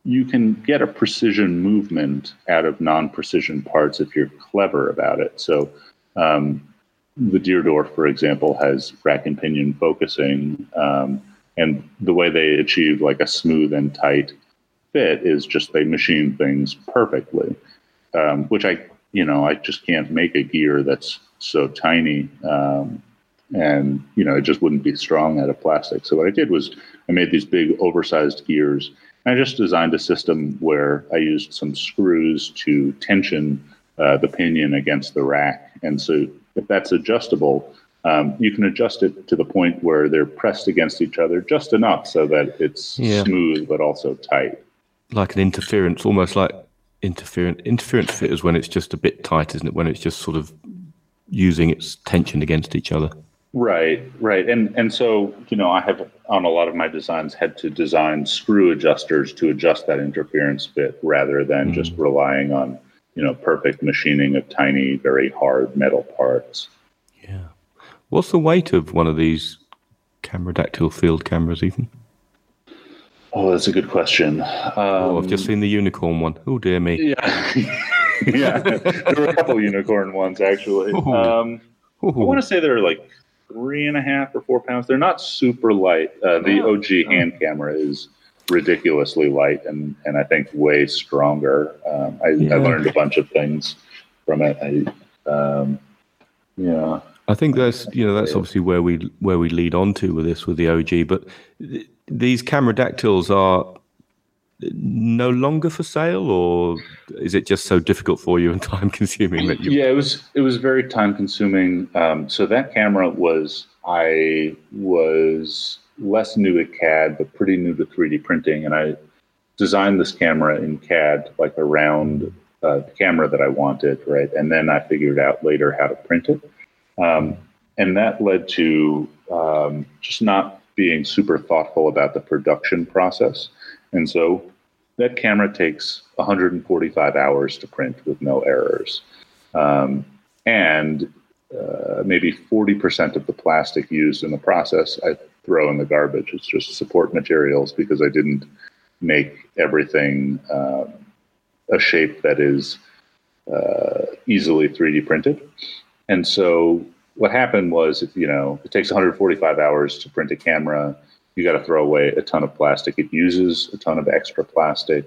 [SPEAKER 3] you can get a precision movement out of non-precision parts if you're clever about it. So. Um, the Deardorff, for example, has rack and pinion focusing, um, and the way they achieve like a smooth and tight fit is just they machine things perfectly, um, which I, you know, I just can't make a gear that's so tiny, um, and you know, it just wouldn't be strong out of plastic. So what I did was I made these big oversized gears. I just designed a system where I used some screws to tension uh, the pinion against the rack, and so if that's adjustable, um, you can adjust it to the point where they're pressed against each other just enough so that it's
[SPEAKER 2] Yeah.
[SPEAKER 3] smooth but also tight.
[SPEAKER 2] like an interference, almost like interference. Interference fit is when it's just a bit tight, isn't it? When it's just sort of using its tension against each other.
[SPEAKER 3] Right, right, and and so you know I have on a lot of my designs had to design screw adjusters to adjust that interference bit rather than just relying on you know perfect machining of tiny, very hard metal parts.
[SPEAKER 2] Yeah. What's the weight of one of these Cameradactyl field cameras, Ethan?
[SPEAKER 3] Oh, that's a good question. Um,
[SPEAKER 2] oh, I've just seen the unicorn one. Oh dear me.
[SPEAKER 3] Yeah, yeah. There were a couple unicorn ones actually. Um, I want to say they're like three and a half or four pounds. They're not super light. Uh, the
[SPEAKER 2] Oh.
[SPEAKER 3] OG hand camera is ridiculously light and, and I think way stronger. Um, I,
[SPEAKER 2] Yeah.
[SPEAKER 3] I learned a bunch of things from it. I, um, yeah.
[SPEAKER 2] I think that's you know that's obviously where we where we lead on to with this with the OG. But th- these Cameradactyls are no longer for sale, or is it just so difficult for you and time consuming that you?
[SPEAKER 3] Yeah, it was it was very time consuming. Um, so that camera was I was less new at CAD, but pretty new to 3D printing, and I designed this camera in CAD like around uh, the camera that I wanted, right? And then I figured out later how to print it, um, and that led to um, just not being super thoughtful about the production process, and so that camera takes 145 hours to print with no errors. Um, and uh, maybe 40% of the plastic used in the process I throw in the garbage. It's just support materials because I didn't make everything um, a shape that is uh, easily 3D printed. And so what happened was, you know, it takes 145 hours to print a camera. You got to throw away a ton of plastic. It uses a ton of extra plastic.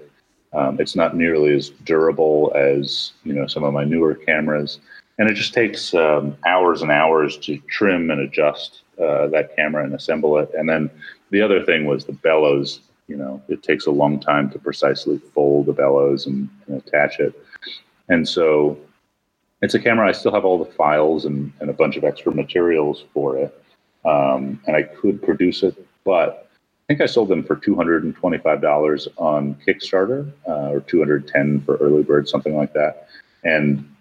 [SPEAKER 3] Um, it's not nearly as durable as you know some of my newer cameras, and it just takes um, hours and hours to trim and adjust uh, that camera and assemble it. And then the other thing was the bellows. You know, it takes a long time to precisely fold the bellows and, and attach it. And so it's a camera. I still have all the files and, and a bunch of extra materials for it. Um, and I could produce it, but I think I sold them for $225 on Kickstarter uh, or 210 for early bird, something like that. And,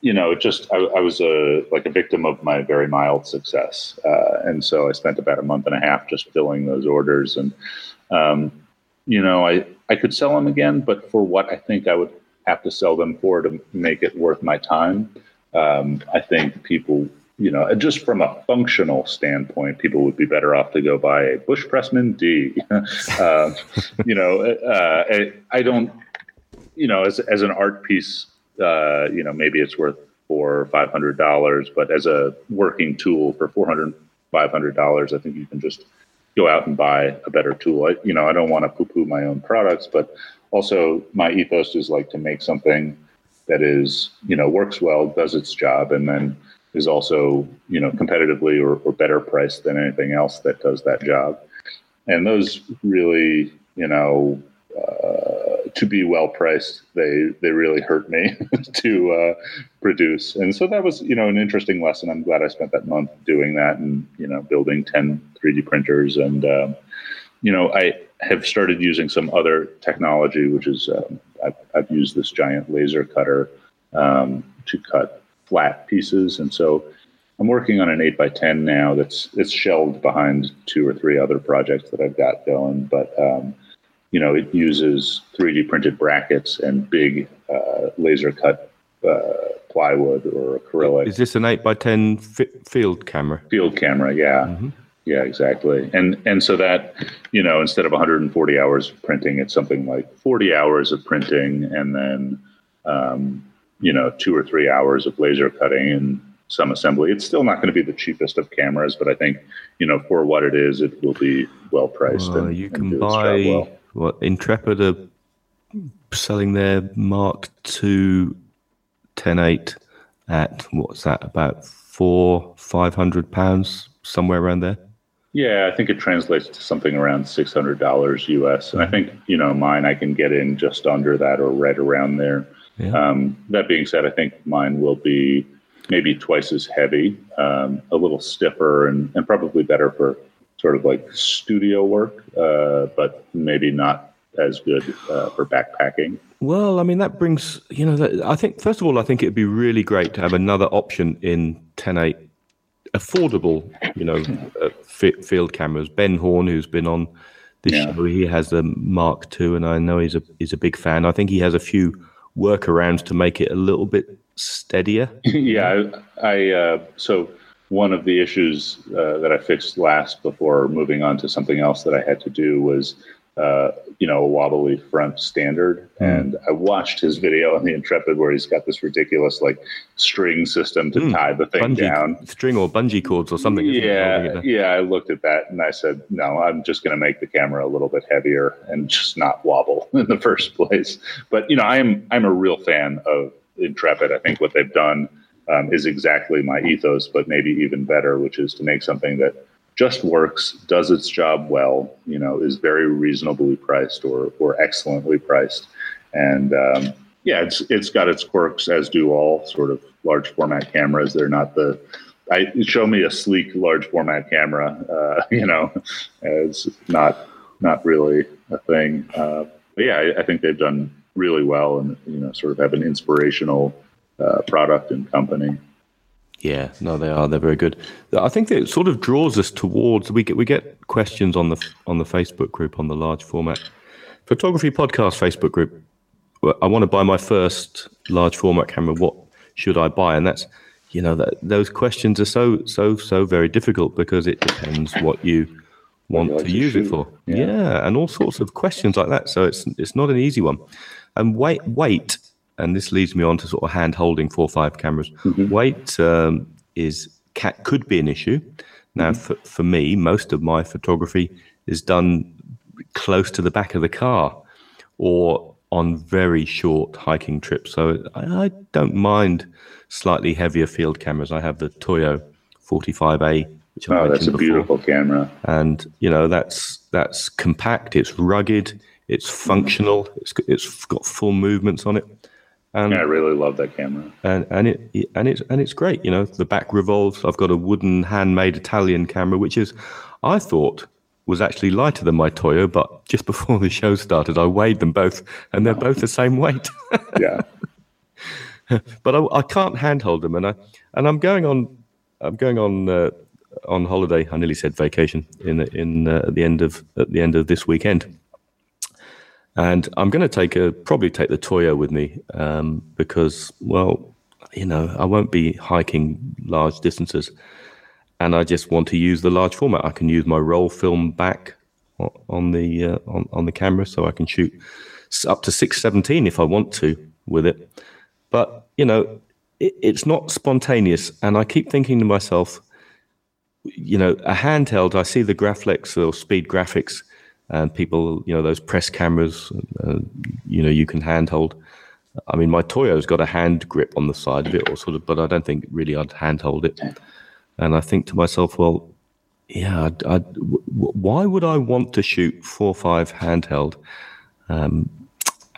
[SPEAKER 3] you know, it just, I, I was a, like a victim of my very mild success. Uh, and so I spent about a month and a half just filling those orders. And, um, you know, I, I could sell them again, but for what I think I would have to sell them for to make it worth my time. Um, I think people, you know, just from a functional standpoint, people would be better off to go buy a Busch Pressman D. uh, you know, uh, I, don't, you know, as, as an art piece, uh, you know, maybe it's worth four or five hundred dollars, but as a working tool for four hundred, five hundred dollars, I think you can just go out and buy a better tool. I, you know, I don't want to poo-poo my own products, but also my ethos is like to make something that is you know works well does its job and then is also you know competitively or, or better priced than anything else that does that job. And those really you know uh, to be well priced they they really hurt me to uh, produce. And so that was you know an interesting lesson. I'm glad i spent that month doing that and you know building 10 3d printers. And um, you know i have started using some other technology, which is um, I've, I've, used this giant laser cutter um, to cut flat pieces, and so I'm working on an eight by ten now. That's it's shelved behind two or three other projects that I've got going, but um, you know it uses 3D printed brackets and big uh, laser cut uh, plywood or acrylic.
[SPEAKER 2] Is this an eight by ten field camera?
[SPEAKER 3] Field camera, yeah. Mm-hmm. Yeah, exactly. And and so that, you know, instead of 140 hours of printing, it's something like 40 hours of printing and then um, you know, two or three hours of laser cutting and some assembly. It's still not going to be the cheapest of cameras, but I think, you know, for what it is, it will be well priced.
[SPEAKER 2] and, you can buy well. what Intrepid are selling their Mark II 10.8 at what's that about four, five hundred pounds, somewhere around there.
[SPEAKER 3] Yeah, I think it translates to something around six hundred dollars US, and I think you know mine I can get in just under that or right around there. Yeah. Um, that being said, I think mine will be maybe twice as heavy, um, a little stiffer, and, and probably better for sort of like studio work, uh, but maybe not as good uh, for backpacking.
[SPEAKER 2] Well, I mean that brings you know that, I think first of all I think it'd be really great to have another option in 10.8 affordable, you know, uh, field cameras. Ben Horne, who's been on this yeah. show, he has a Mark II, and I know he's a he's a big fan. I think he has a few workarounds to make it a little bit steadier.
[SPEAKER 3] yeah, I, I uh, so one of the issues uh, that I fixed last before moving on to something else that I had to do was uh, you know, a wobbly front standard. Mm. And I watched his video on the Intrepid where he's got this ridiculous like string system to mm. tie the thing
[SPEAKER 2] bungee,
[SPEAKER 3] down,
[SPEAKER 2] string or bungee cords or something.
[SPEAKER 3] Yeah, yeah. I looked at that and I said, no, I'm just going to make the camera a little bit heavier and just not wobble in the first place. But you know, I'm I'm a real fan of Intrepid. I think what they've done um, is exactly my ethos, but maybe even better, which is to make something that just works, does its job well, you know, is very reasonably priced or or excellently priced, and um, yeah, it's it's got its quirks as do all sort of large format cameras. They're not the I show me a sleek large format camera, uh, you know, it's not not really a thing. Uh, but yeah, I, I, think they've done really well, and you know, sort of have an inspirational uh, product and company.
[SPEAKER 2] Yeah, no, they are. They're very good. I think it sort of draws us towards. We get we get questions on the on the Facebook group on the large format photography podcast Facebook group. I want to buy my first large format camera. What should I buy? And that's you know that those questions are so so so very difficult because it depends what you want
[SPEAKER 3] like
[SPEAKER 2] to
[SPEAKER 3] to
[SPEAKER 2] use it for.
[SPEAKER 3] Yeah.
[SPEAKER 2] Yeah. and all sorts of questions like that. So it's it's not an easy one. And weight weight, and this leads me on to sort of hand holding four or five cameras. Mm-hmm. Weight um, is ca could be an issue. Now, mm-hmm. for, for me, most of my photography is done close to the back of the car or on very short hiking trips. So I, I don't mind slightly heavier field cameras. I have the Toyo 45A, which I
[SPEAKER 3] Oh, that's a
[SPEAKER 2] before
[SPEAKER 3] beautiful camera.
[SPEAKER 2] and you know that's that's compact it's rugged it's mm-hmm. functional it's it's got full movements on it and
[SPEAKER 3] Yeah, I really love that camera.
[SPEAKER 2] and and it and it's and it's great you know the back revolves i've got a wooden handmade italian camera which is i thought was actually lighter than my toyo but just before the show started i weighed them both and they're both the same weight
[SPEAKER 3] Yeah.
[SPEAKER 2] but I, I can't handhold them, and I and I'm going on I'm going on uh, on holiday. I nearly said vacation in in uh, at the end of at the end of this weekend, and I'm going to take a probably take the Toyo with me um, because well, you know, I won't be hiking large distances, and I just want to use the large format. I can use my roll film back on the uh, on on the camera, so I can shoot up to six seventeen if I want to with it but you know it, it's not spontaneous and i keep thinking to myself you know a handheld i see the graflex or speed graphics and people you know those press cameras uh, you know you can handhold. I mean my toyo's got a hand grip on the side of it or sort of but i don't think really i'd handhold it. And i think to myself well yeah I'd, I'd, w- why would i want to shoot four or five handheld? Um,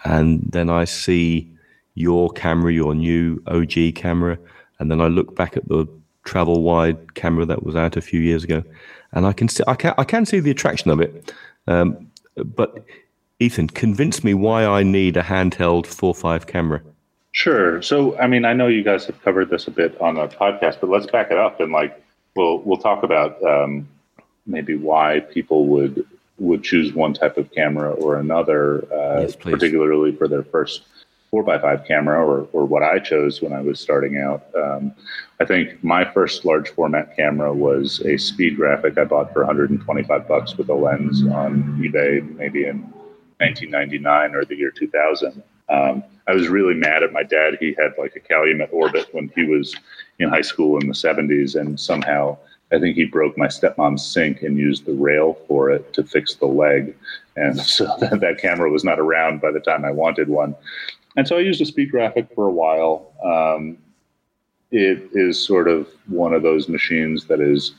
[SPEAKER 2] and then i see your camera, your new OG camera, and then I look back at the travel wide camera that was out a few years ago, and I can see I can I can see the attraction of it. Um, but Ethan, convince me why I need a handheld four five camera.
[SPEAKER 3] Sure. So, I mean, I know you guys have covered this a bit on the podcast, but let's back it up and like we'll we'll talk about um, maybe why people would would choose one type of camera or another, uh,
[SPEAKER 2] Yes,
[SPEAKER 3] particularly for their first four by five camera or or what I chose when I was starting out. Um, I think my first large format camera was a speed graphic I bought for 125 bucks with a lens on eBay, maybe in 1999 or the year 2000. Um, I was really mad at my dad. He had like a Calumet Orbit when he was in high school in the 70s, and somehow I think he broke my stepmom's sink and used the rail for it to fix the leg. And so that, that camera was not around by the time I wanted one. And so I used a speed graphic for a while. Um, it is sort of one of those machines that is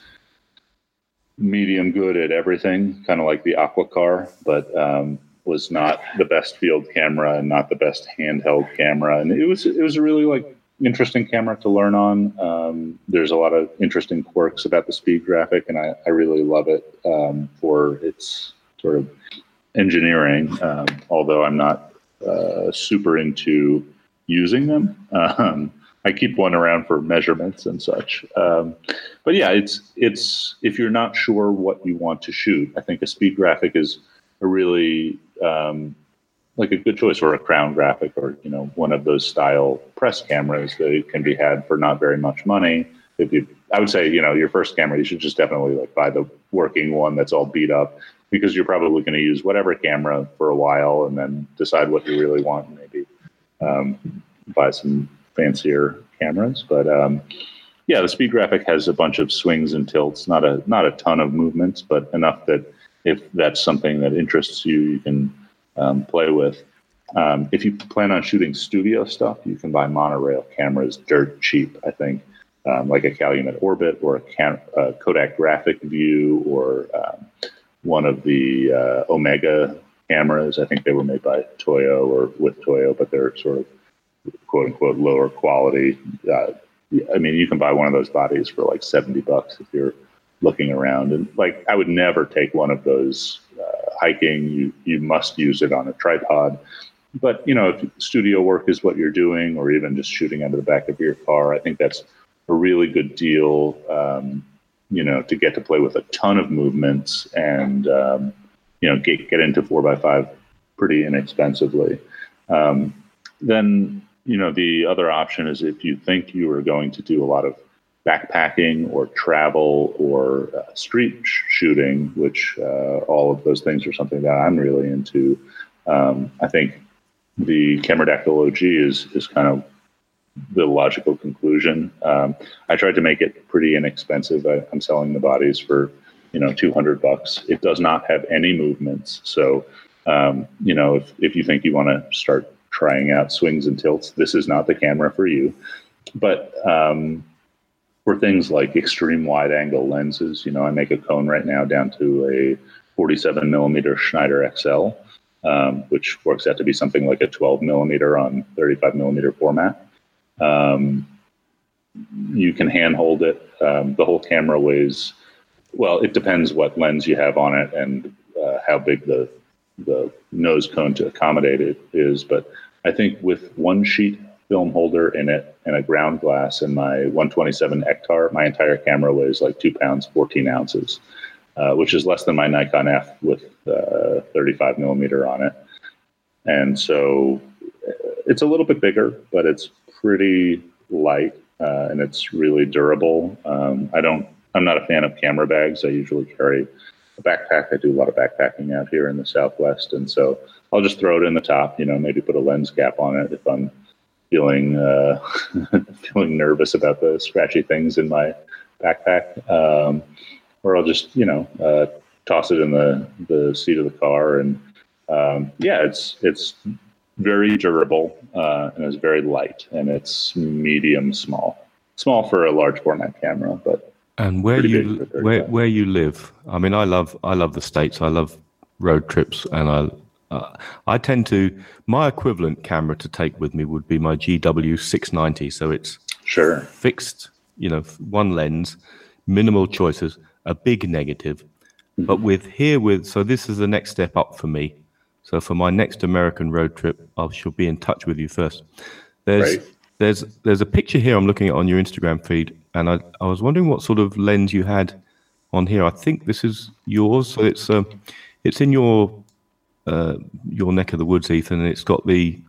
[SPEAKER 3] medium good at everything, kind of like the Aqua car, but um, was not the best field camera and not the best handheld camera. And it was it was a really like interesting camera to learn on. Um, there's a lot of interesting quirks about the speed graphic, and I, I really love it um, for its sort of engineering. Um, although I'm not uh, super into using them. Um, I keep one around for measurements and such. Um, but yeah, it's it's if you're not sure what you want to shoot, I think a speed graphic is a really um, like a good choice, or a crown graphic, or you know one of those style press cameras that can be had for not very much money. If you, I would say, you know, your first camera, you should just definitely like buy the working one that's all beat up because you're probably going to use whatever camera for a while and then decide what you really want. and Maybe um, buy some fancier cameras, but um, yeah, the speed graphic has a bunch of swings and tilts, not a not a ton of movements, but enough that if that's something that interests you, you can um, play with. Um, if you plan on shooting studio stuff, you can buy monorail cameras dirt cheap. I think, um, like a Calumet Orbit or a Cam- uh, Kodak Graphic View or um, one of the uh, Omega cameras. I think they were made by Toyo or with Toyo, but they're sort of quote unquote lower quality. Uh, I mean, you can buy one of those bodies for like 70 bucks if you're looking around. And like, I would never take one of those uh, hiking. You, you must use it on a tripod. But, you know, if studio work is what you're doing, or even just shooting out of the back of your car, I think that's a really good deal, um, you know, to get to play with a ton of movements and, um, you know, get, get into four by five pretty inexpensively. Um, then you know, the other option is if you think you are going to do a lot of backpacking or travel or uh, street sh- shooting, which uh, all of those things are something that I'm really into. Um, I think the Cameradactyl OG is is kind of the logical conclusion. Um, I tried to make it pretty inexpensive. I, am selling the bodies for you know 200 bucks. It does not have any movements, so um, you know if if you think you want to start trying out swings and tilts, this is not the camera for you. But um, for things like extreme wide angle lenses, you know, I make a cone right now down to a 47 millimeter Schneider XL, um, which works out to be something like a 12 millimeter on 35 millimeter format. Um, you can handhold it. Um, the whole camera weighs, well, it depends what lens you have on it and uh, how big the the nose cone to accommodate it is. But I think with one sheet film holder in it and a ground glass and my 127 Ektar, my entire camera weighs like two pounds, 14 ounces, uh, which is less than my Nikon F with uh, 35 millimeter on it. And so uh, it's a little bit bigger, but it's pretty light uh, and it's really durable. Um, I don't, I'm not a fan of camera bags. I usually carry a backpack. I do a lot of backpacking out here in the Southwest. And so I'll just throw it in the top, you know, maybe put a lens cap on it if I'm feeling uh, feeling nervous about the scratchy things in my backpack, um, or I'll just you know uh, toss it in the the seat of the car, and um, yeah, it's it's very durable uh, and it's very light, and it's medium small, small for a large format camera, but
[SPEAKER 2] and where you where where you live? I mean, I love I love the states. I love road trips, and I uh, I tend to my equivalent camera to take with me would be my GW 690. So it's
[SPEAKER 3] sure
[SPEAKER 2] fixed, you know, one lens, minimal choices, a big negative. Mm-hmm. But with here with so this is the next step up for me. So for my next American road trip, I shall be in touch with you first. There's right. there's there's a picture here I'm looking at on your Instagram feed, and I, I was wondering what sort of lens you had on here. I think this is yours. So it's uh, it's in your uh, your neck of the woods, Ethan, and it's got the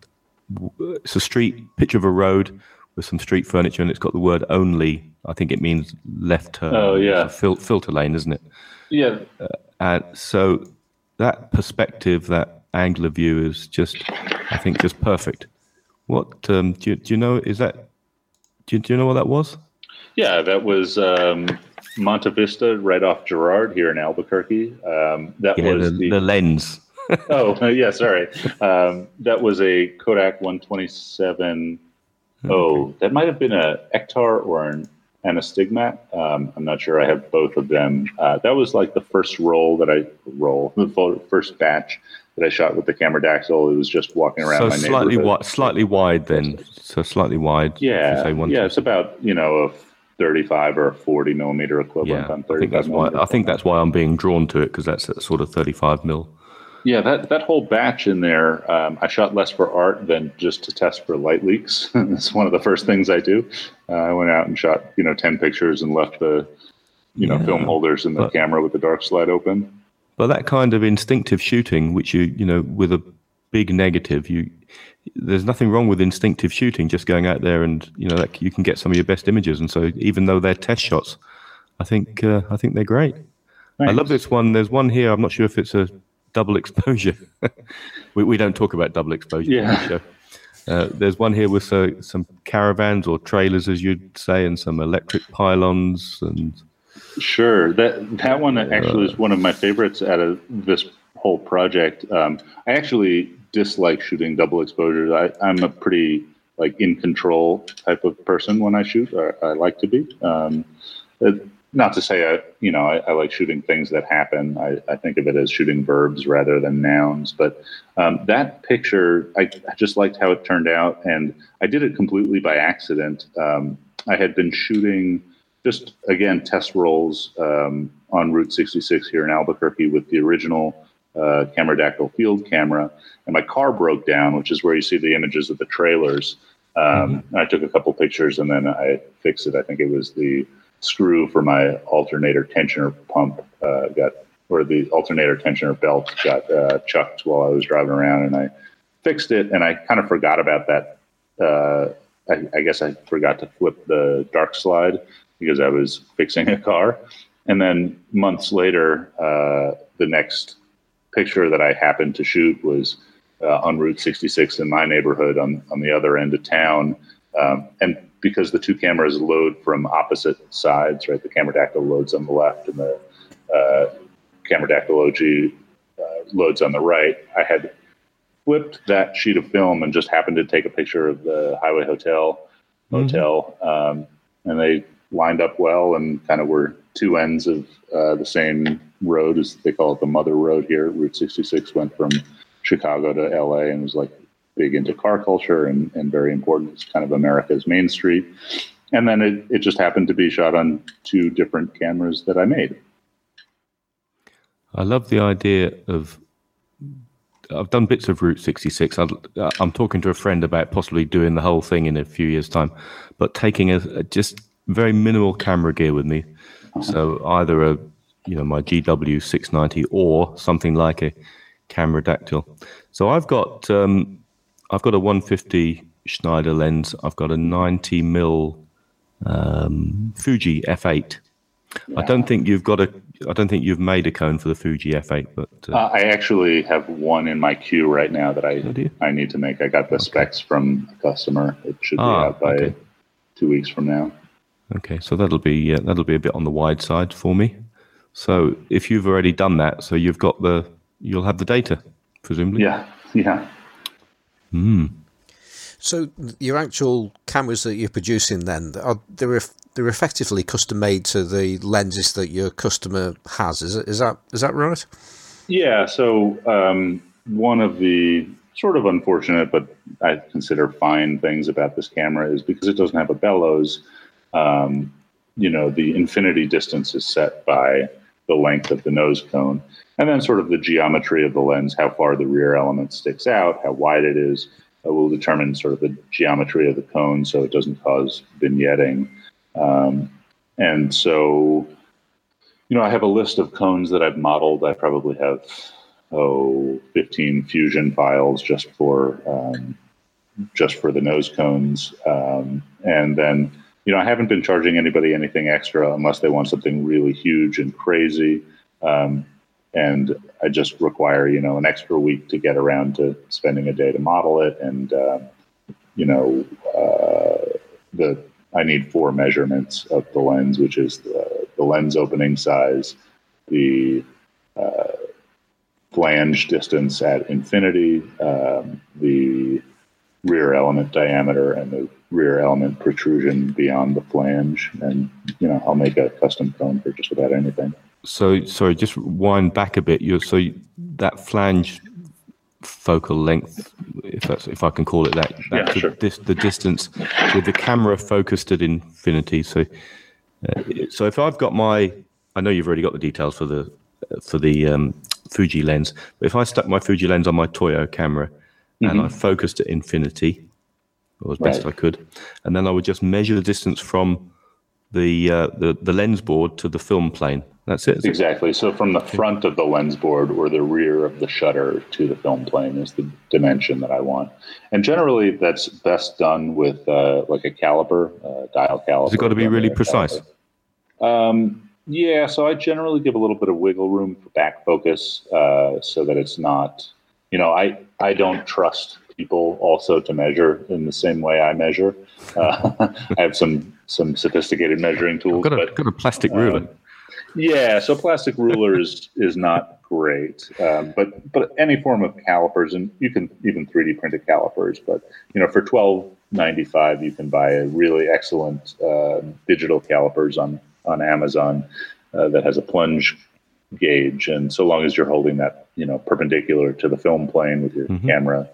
[SPEAKER 2] it's a street picture of a road with some street furniture, and it's got the word "only." I think it means left turn.
[SPEAKER 3] Oh yeah,
[SPEAKER 2] fil- filter lane, isn't it?
[SPEAKER 3] Yeah.
[SPEAKER 2] Uh, and so that perspective, that angle of view, is just, I think, just perfect. What um, do, you, do you know? Is that do you, do you know what that was?
[SPEAKER 3] Yeah, that was um, Monte Vista, right off Girard here in Albuquerque. Um, that
[SPEAKER 2] yeah,
[SPEAKER 3] was
[SPEAKER 2] the, the, the lens
[SPEAKER 3] oh yeah, sorry. Um, that was a Kodak 127. Oh, that might have been a Ektar or an Anastigmat. Um, I'm not sure. I have both of them. Uh, that was like the first roll that I roll, the first batch that I shot with the Cameradactyl. It was just walking around.
[SPEAKER 2] So my slightly wide, slightly wide then. So slightly wide.
[SPEAKER 3] Yeah, yeah. It's about you know a 35 or a 40 millimeter equivalent
[SPEAKER 2] yeah,
[SPEAKER 3] on 35
[SPEAKER 2] I think that's why I think that's why I'm being drawn to it because that's a sort of 35 mil.
[SPEAKER 3] Yeah, that, that whole batch in there, um, I shot less for art than just to test for light leaks. it's one of the first things I do. Uh, I went out and shot, you know, 10 pictures and left the, you know, yeah, film holders in the but, camera with the dark slide open.
[SPEAKER 2] But that kind of instinctive shooting, which you, you know, with a big negative, you, there's nothing wrong with instinctive shooting, just going out there and, you know, like you can get some of your best images. And so even though they're test shots, I think, uh, I think they're great. Thanks. I love this one. There's one here. I'm not sure if it's a double exposure. we, we don't talk about double exposure.
[SPEAKER 3] Yeah.
[SPEAKER 2] Uh, there's one here with uh, some caravans or trailers, as you'd say, and some electric pylons and.
[SPEAKER 3] Sure, that that one actually is one of my favorites out of this whole project. Um, I actually dislike shooting double exposures. I, I'm a pretty like in control type of person when I shoot. I, I like to be. Um, not to say I, you know, I, I, like shooting things that happen. I, I, think of it as shooting verbs rather than nouns. But um, that picture, I, I, just liked how it turned out, and I did it completely by accident. Um, I had been shooting just again test rolls um, on Route 66 here in Albuquerque with the original uh, Cameradactyl field camera, and my car broke down, which is where you see the images of the trailers. Um, mm-hmm. I took a couple pictures and then I fixed it. I think it was the screw for my alternator tensioner pump uh, got, or the alternator tensioner belt got uh, chucked while I was driving around, and I fixed it. And I kind of forgot about that uh, I, I, guess I forgot to flip the dark slide because I was fixing a car. And then months later, uh, the next picture that I happened to shoot was uh, on Route 66 in my neighborhood on, on the other end of town. Um, and because the two cameras load from opposite sides, right? The Cameradactyl loads on the left and the uh, Cameradactyl OG uh, loads on the right. I had flipped that sheet of film and just happened to take a picture of the Highway Hotel motel, mm-hmm. um, and they lined up well and kind of were two ends of uh, the same road as they call it the mother road here. Route 66 went from Chicago to LA and was like big into car culture and, and very important. It's kind of America's main street. And then it, it just happened to be shot on two different cameras that I made.
[SPEAKER 2] I love the idea of. I've done bits of Route 66. i am talking to a friend about possibly doing the whole thing in a few years' time, but taking a, a just very minimal camera gear with me. So either a, you know, my GW 690 or something like a Cameradactyl. So I've got um, I've got a 150 Schneider lens. I've got a 90 mil um, Fuji F8. Yeah. I don't think you've got a I don't think you've made a cone for the Fuji F8, but
[SPEAKER 3] uh, uh, I actually have one in my queue right now that I I need to make. I got the okay. specs from a customer. It should ah, be out by okay. two weeks from now.
[SPEAKER 2] Okay, so that'll be uh, that'll be a bit on the wide side for me. So if you've already done that, so you've got the you'll have the data, presumably.
[SPEAKER 3] Yeah, yeah.
[SPEAKER 2] Hmm.
[SPEAKER 1] So your actual cameras that you're producing then are they're they're effectively custom made to the lenses that your customer has. Is it is that is that right?
[SPEAKER 3] Yeah. So um, one of the sort of unfortunate, but I consider fine things about this camera is because it doesn't have a bellows. Um, you know, the infinity distance is set by the length of the nose cone, and then sort of the geometry of the lens, how far the rear element sticks out, how wide it is, uh, will determine sort of the geometry of the cone, so it doesn't cause vignetting. Um, and so, you know, I have a list of cones that I've modeled. I probably have, oh, 15 fusion files just for, um, just for the nose cones. Um, and then, you know, I haven't been charging anybody anything extra unless they want something really huge and crazy. Um, and I just require, you know, an extra week to get around to spending a day to model it. And, uh, you know, uh, the I need four measurements of the lens, which is the, the lens opening size, the uh, flange distance at infinity, um, the rear element diameter, and the rear element protrusion beyond the flange. And, you know, I'll make a custom cone for just about anything.
[SPEAKER 2] So, sorry, just wind back a bit. You're, so that flange focal length, if that's if I can call it that.
[SPEAKER 3] yeah, sure.
[SPEAKER 2] This, the distance with the camera focused at infinity. So, uh, so if I've got my, I know you've already got the details for the for the um, Fuji lens. But if I stuck my Fuji lens on my Toyo camera mm-hmm. and I focused at infinity, or as best right. I could, and then I would just measure the distance from the uh, the the lens board to the film plane that's it.
[SPEAKER 3] Exactly. So from the front of the lens board or the rear of the shutter to the film plane is the dimension that I want. And generally, that's best done with uh, like a caliper, uh, dial caliper.
[SPEAKER 2] Has it got to be really precise?
[SPEAKER 3] Um, yeah. So I generally give a little bit of wiggle room for back focus uh, so that it's not, you know, I, I don't trust people also to measure in the same way I measure. Uh, I have some some sophisticated measuring tools.
[SPEAKER 2] I've got a, but, got a plastic ruler. Um,
[SPEAKER 3] yeah, so plastic ruler is is not great, um, but but any form of calipers, and you can even three D printed calipers. But you know, for twelve ninety five, you can buy a really excellent uh, digital calipers on on Amazon uh, that has a plunge gauge, and so long as you're holding that you know perpendicular to the film plane with your mm-hmm. camera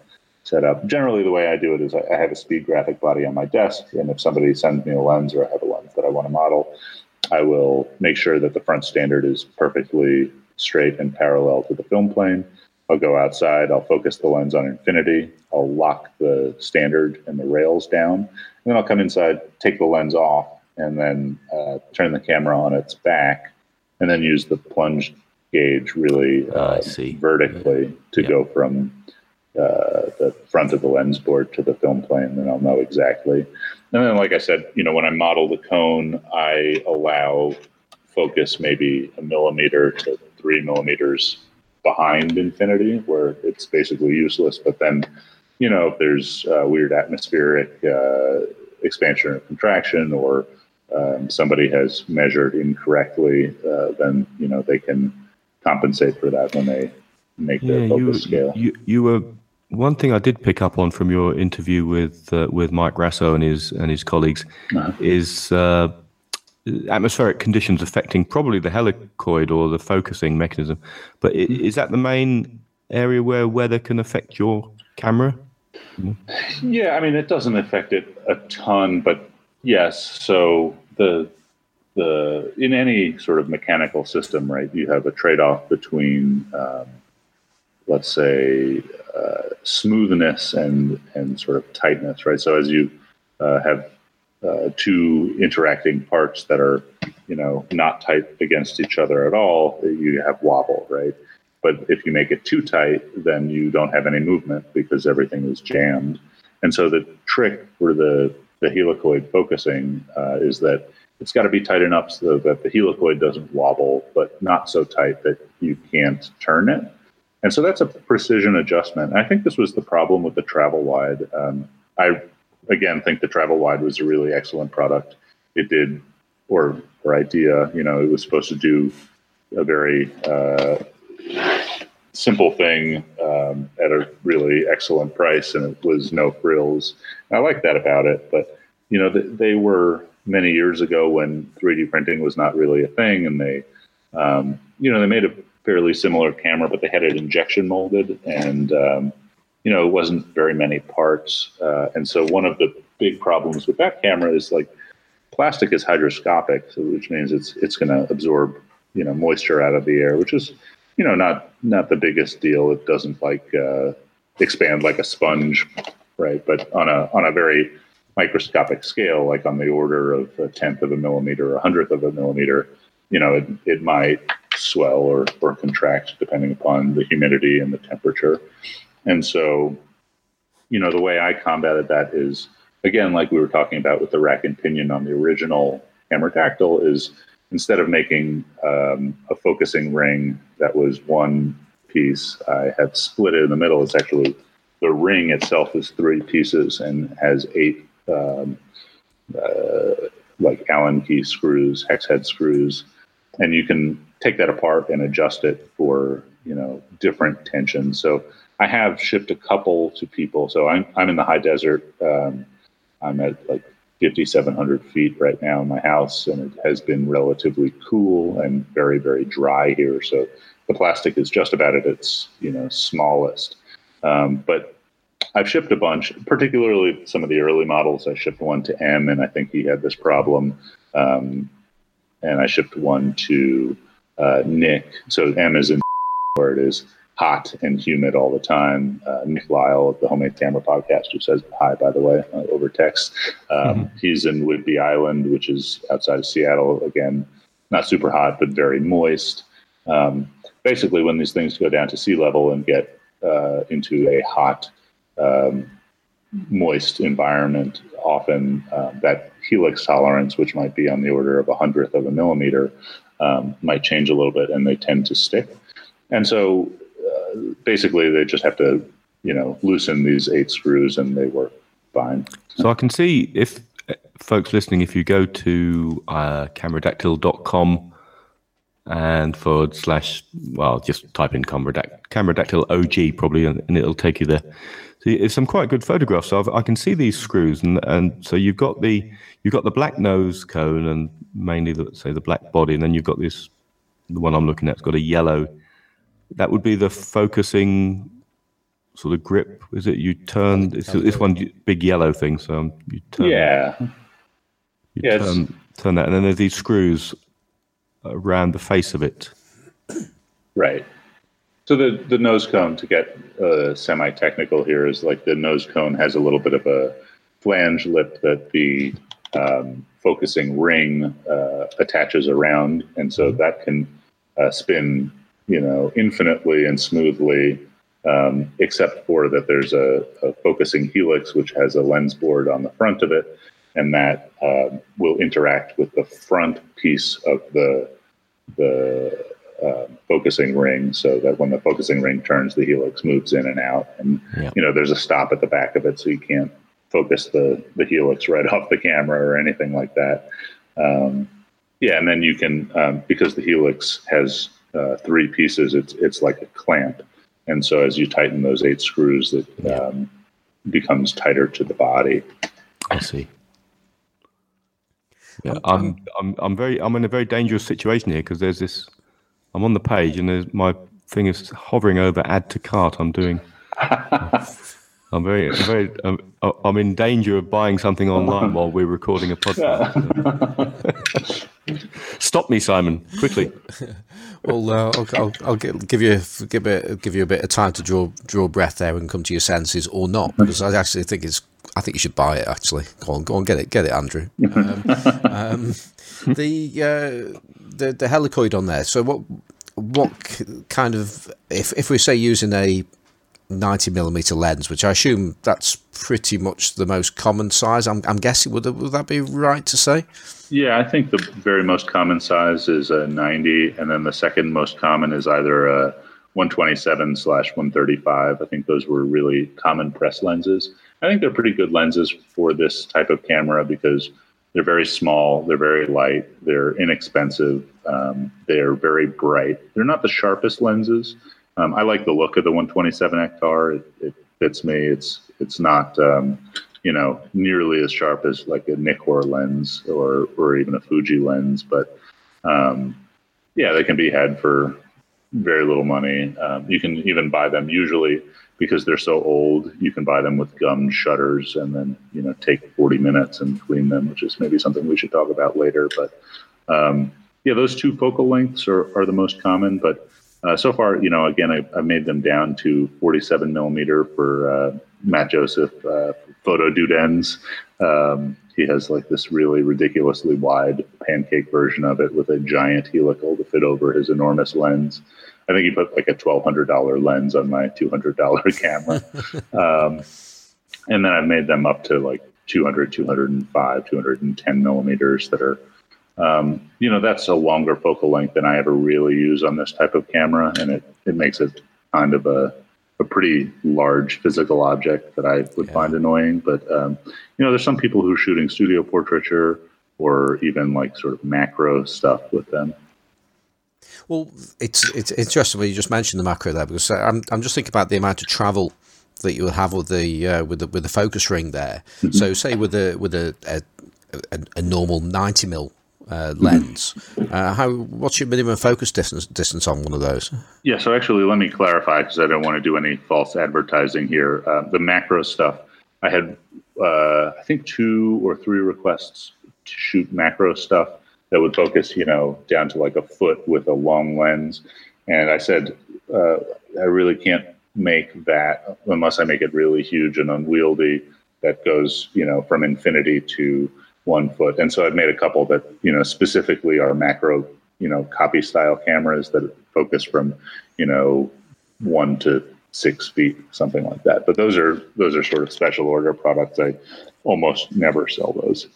[SPEAKER 3] set up. Generally, the way I do it is I, have a speed graphic body on my desk, and if somebody sends me a lens or I have a lens that I want to model. I will make sure that the front standard is perfectly straight and parallel to the film plane. I'll go outside, I'll focus the lens on infinity, I'll lock the standard and the rails down, and then I'll come inside, take the lens off, and then uh, turn the camera on its back, and then use the plunge gauge really uh, vertically to go from uh, the front of the lens board to the film plane, then I'll know exactly. And then, like I said, you know, when I model the cone, I allow focus maybe a millimeter to three millimeters behind infinity, where it's basically useless. But then, you know, if there's uh, weird atmospheric uh, expansion or contraction, or um, somebody has measured incorrectly, uh, then you know they can compensate for that when they make their focus
[SPEAKER 2] you,
[SPEAKER 3] scale.
[SPEAKER 2] You, you were one thing I did pick up on from your interview with uh, with Mike Raso and his and his colleagues
[SPEAKER 3] Uh-huh.
[SPEAKER 2] is uh, atmospheric conditions affecting probably the helicoid or the focusing mechanism. But is that the main area where weather can affect your camera?
[SPEAKER 3] Yeah, I mean, it doesn't affect it a ton, but yes. So the the in any sort of mechanical system, right? You have a trade off between, um, let's say, uh, smoothness and and sort of tightness, right? So as you uh, have uh, two interacting parts that are, you know, not tight against each other at all, you have wobble, right? But if you make it too tight, then you don't have any movement because everything is jammed. And so the trick for the, the helicoid focusing uh, is that it's got to be tight enough so that the helicoid doesn't wobble, but not so tight that you can't turn it. And so that's a precision adjustment. I think this was the problem with the Travelwide. Um, I again think the Travelwide was a really excellent product. It did, or or idea, you know, it was supposed to do a very uh, simple thing um, at a really excellent price, and it was no frills. I like that about it, but you know, th- they were many years ago when 3D printing was not really a thing, and they, um, you know, they made a fairly similar camera, but they had it injection molded, and um, you know, it wasn't very many parts, uh, and so one of the big problems with that camera is like plastic is hydroscopic, so which means it's it's going to absorb you know moisture out of the air, which is you know not not the biggest deal. It doesn't like uh, expand like a sponge, right? But on a on a very microscopic scale, like on the order of a tenth of a millimeter a hundredth of a millimeter, you know, it, it might swell or, or contract depending upon the humidity and the temperature. And so, you know, the way I combated that is again, like we were talking about with the rack and pinion on the original Cameradactyl, is instead of making um, a focusing ring that was one piece, I have split it in the middle. It's actually the ring itself is three pieces and has eight um, uh, like Allen key screws, hex head screws, and you can take that apart and adjust it for you know different tensions. So I have shipped a couple to people. So I'm I'm in the high desert. Um, I'm at like 5,700 feet right now in my house, and it has been relatively cool and very very dry here. So the plastic is just about at its you know smallest. Um, but I've shipped a bunch, particularly some of the early models. I shipped one to M, and I think he had this problem. Um, and I shipped one to uh, Nick. So M is in where it is hot and humid all the time. Uh, Nick Lyle of the Homemade Camera Podcast, who says hi, by the way, uh, over text. Um, He's in Whidbey Island, which is outside of Seattle. Again, not super hot, but very moist. Um, basically, when these things go down to sea level and get uh, into a hot, um, moist environment, often uh, that helix tolerance, which might be on the order of a hundredth of a millimeter, um, might change a little bit, and they tend to stick. And so, basically, they just have to, you know, loosen these eight screws, and they work fine.
[SPEAKER 2] So I can see if uh, folks listening, if you go to uh, cameradactyl.com and forward slash, well, just type in cameradact- cameradactyl OG probably, and, and it'll take you there. So it's some quite good photographs. So I've, I can see these screws, and, and so you've got the you've got the black nose cone, and mainly the say the black body, and then you've got this the one I'm looking at. It's got a yellow. That would be the focusing sort of grip. Is it you turn? It's this one big yellow thing. So you turn.
[SPEAKER 3] Yeah,
[SPEAKER 2] You
[SPEAKER 3] Yeah,
[SPEAKER 2] turn, turn that, and then there's these screws around the face of it.
[SPEAKER 3] right. So the the nose cone to get uh, semi technical here is like the nose cone has a little bit of a flange lip that the um, focusing ring uh, attaches around, and so that can uh, spin, you know, infinitely and smoothly um, except for that there's a, a, focusing helix which has a lens board on the front of it, and that uh, will interact with the front piece of the the uh, focusing ring, so that when the focusing ring turns, the helix moves in and out, and yep. you know there's a stop at the back of it, so you can't focus the the helix right off the camera or anything like that. Um, yeah, and then you can um, because the helix has uh, three pieces. It's it's like a clamp, and so as you tighten those eight screws, it um, becomes tighter to the body.
[SPEAKER 2] I see. Yeah, I'm I'm I'm very I'm in a very dangerous situation here because there's this. I'm on the page and there's my thing is hovering over add to cart. I'm doing. I'm very, very, um, I'm in danger of buying something online while we're recording a podcast. Stop me, Simon, quickly.
[SPEAKER 1] well, uh, I'll, I'll, I'll, give you give it, give you a bit of time to draw draw breath there and come to your senses, or not, because I actually think it's. I think you should buy it. Actually, go on, go on, get it, get it, Andrew. Um, um, the uh, the the helicoid on there. So what what kind of if if we say using a 90 millimeter lens, which I assume that's pretty much the most common size. I'm, I'm guessing would would that be right to say?
[SPEAKER 3] Yeah, I think the very most common size is a 90, and then the second most common is either a 127 slash 135. I think those were really common press lenses. I think they're pretty good lenses for this type of camera because they're very small, they're very light, they're inexpensive, um, they're very bright. They're not the sharpest lenses um, I like the look of the 127 Ektar. It, it fits me. It's it's not um, you know nearly as sharp as like a Nikkor lens or or even a Fuji lens, but um, yeah, they can be had for very little money. Um, you can even buy them usually because they're so old. You can buy them with gummed shutters and then you know take 40 minutes and clean them, which is maybe something we should talk about later. But um, yeah, those two focal lengths are, are the most common, but uh, so far, you know, again, I, I, made them down to 47 millimeter for uh, Matt Joseph uh, photo dudens. Um, he has like this really ridiculously wide pancake version of it with a giant helical to fit over his enormous lens. I think he put like a $1,200 lens on my $200 camera. um, and then I've made them up to like 200, 205, 210 millimeters that are um, you know, that's a longer focal length than I ever really use on this type of camera, and it, it makes it kind of a, a pretty large physical object that I would yeah. find annoying. But, um, you know, there's some people who are shooting studio portraiture or even like sort of macro stuff with them.
[SPEAKER 1] Well, it's it's interesting when you just mentioned the macro there because I'm I'm just thinking about the amount of travel that you would have with the uh, with the with the focus ring there. Mm-hmm. So, say with a with a, a a, normal 90 mil uh, lens. Uh, how what's your minimum focus distance distance on one of those?
[SPEAKER 3] Yeah, so actually, let me clarify because I don't want to do any false advertising here. Uh, the macro stuff, I had uh, I think two or three requests to shoot macro stuff that would focus, you know, down to like a foot with a long lens, and I said uh, I really can't make that unless I make it really huge and unwieldy. That goes, you know, from infinity to one foot. And so I've made a couple that, you know, specifically are macro, you know, copy style cameras that focus from, you know, one to six feet, something like that. But those are those are sort of special order products. I almost never sell those.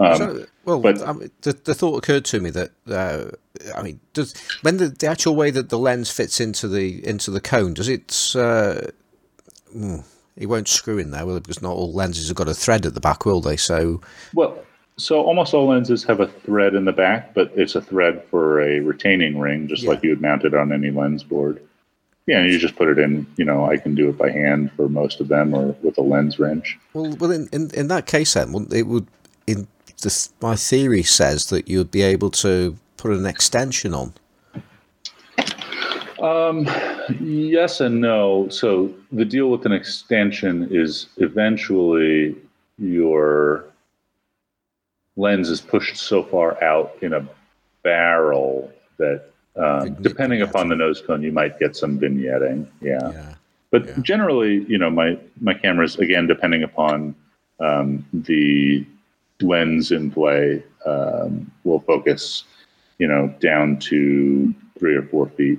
[SPEAKER 1] Um, so, well, but, um, the, the thought occurred to me that uh, I mean, does when the, the actual way that the lens fits into the into the cone, does it? Uh, mm, it won't screw in there, will it? Because not all lenses have got a thread at the back, will they? So,
[SPEAKER 3] well, so almost all lenses have a thread in the back, but it's a thread for a retaining ring, just yeah. like you would mount it on any lens board. Yeah, you just put it in. You know, I can do it by hand for most of them, or with a lens wrench.
[SPEAKER 1] Well, well, in in, in that case, then it would. In this, my theory says that you'd be able to put an extension on.
[SPEAKER 3] Um, yes and no. So the deal with an extension is eventually your lens is pushed so far out in a barrel that um, depending upon the nose cone, you might get some vignetting. Yeah. yeah. But yeah. generally, you know, my, my cameras, again, depending upon um, the lens in play, um, will focus, you know, down to three or four feet.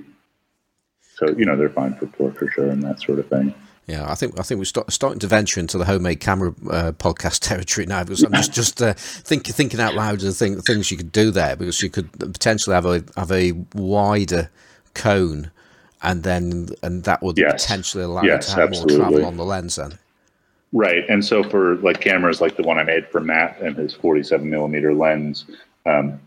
[SPEAKER 3] So you know they're fine for portraiture and that sort of thing.
[SPEAKER 1] Yeah, I think I think we're start, starting to venture into the homemade camera uh, podcast territory now because I'm just just uh, think, thinking out loud of the thing, things you could do there because you could potentially have a have a wider cone and then and that would
[SPEAKER 3] yes.
[SPEAKER 1] potentially allow
[SPEAKER 3] yes,
[SPEAKER 1] you to have
[SPEAKER 3] absolutely.
[SPEAKER 1] more travel on the lens then.
[SPEAKER 3] Right, and so for like cameras like the one I made for Matt and his 47 millimeter lens, um,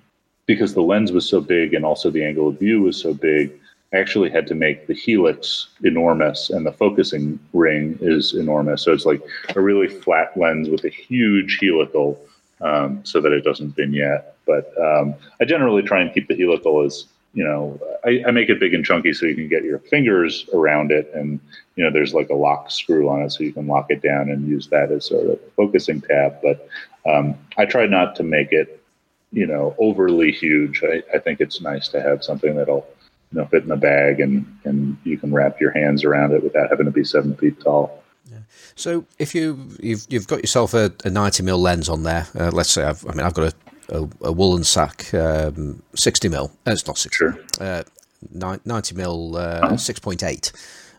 [SPEAKER 3] because the lens was so big and also the angle of view was so big, I actually had to make the helix enormous and the focusing ring is enormous. So it's like a really flat lens with a huge helical um, so that it doesn't vignette. But um, I generally try and keep the helical as, you know, I, I, make it big and chunky so you can get your fingers around it. And, you know, there's like a lock screw on it so you can lock it down and use that as sort of focusing tab. But um, I try not to make it, you know, overly huge. I, I think it's nice to have something that'll, you know, fit in a bag and, and you can wrap your hands around it without having to be seven feet tall.
[SPEAKER 1] Yeah. So if you you've you've got yourself a, a ninety mil lens on there, uh, let's say I've, I mean I've got a, a, a Wollensak um, sixty mil. Uh, it's not sixty.
[SPEAKER 3] Sure.
[SPEAKER 1] Uh, ninety mil uh, six point eight.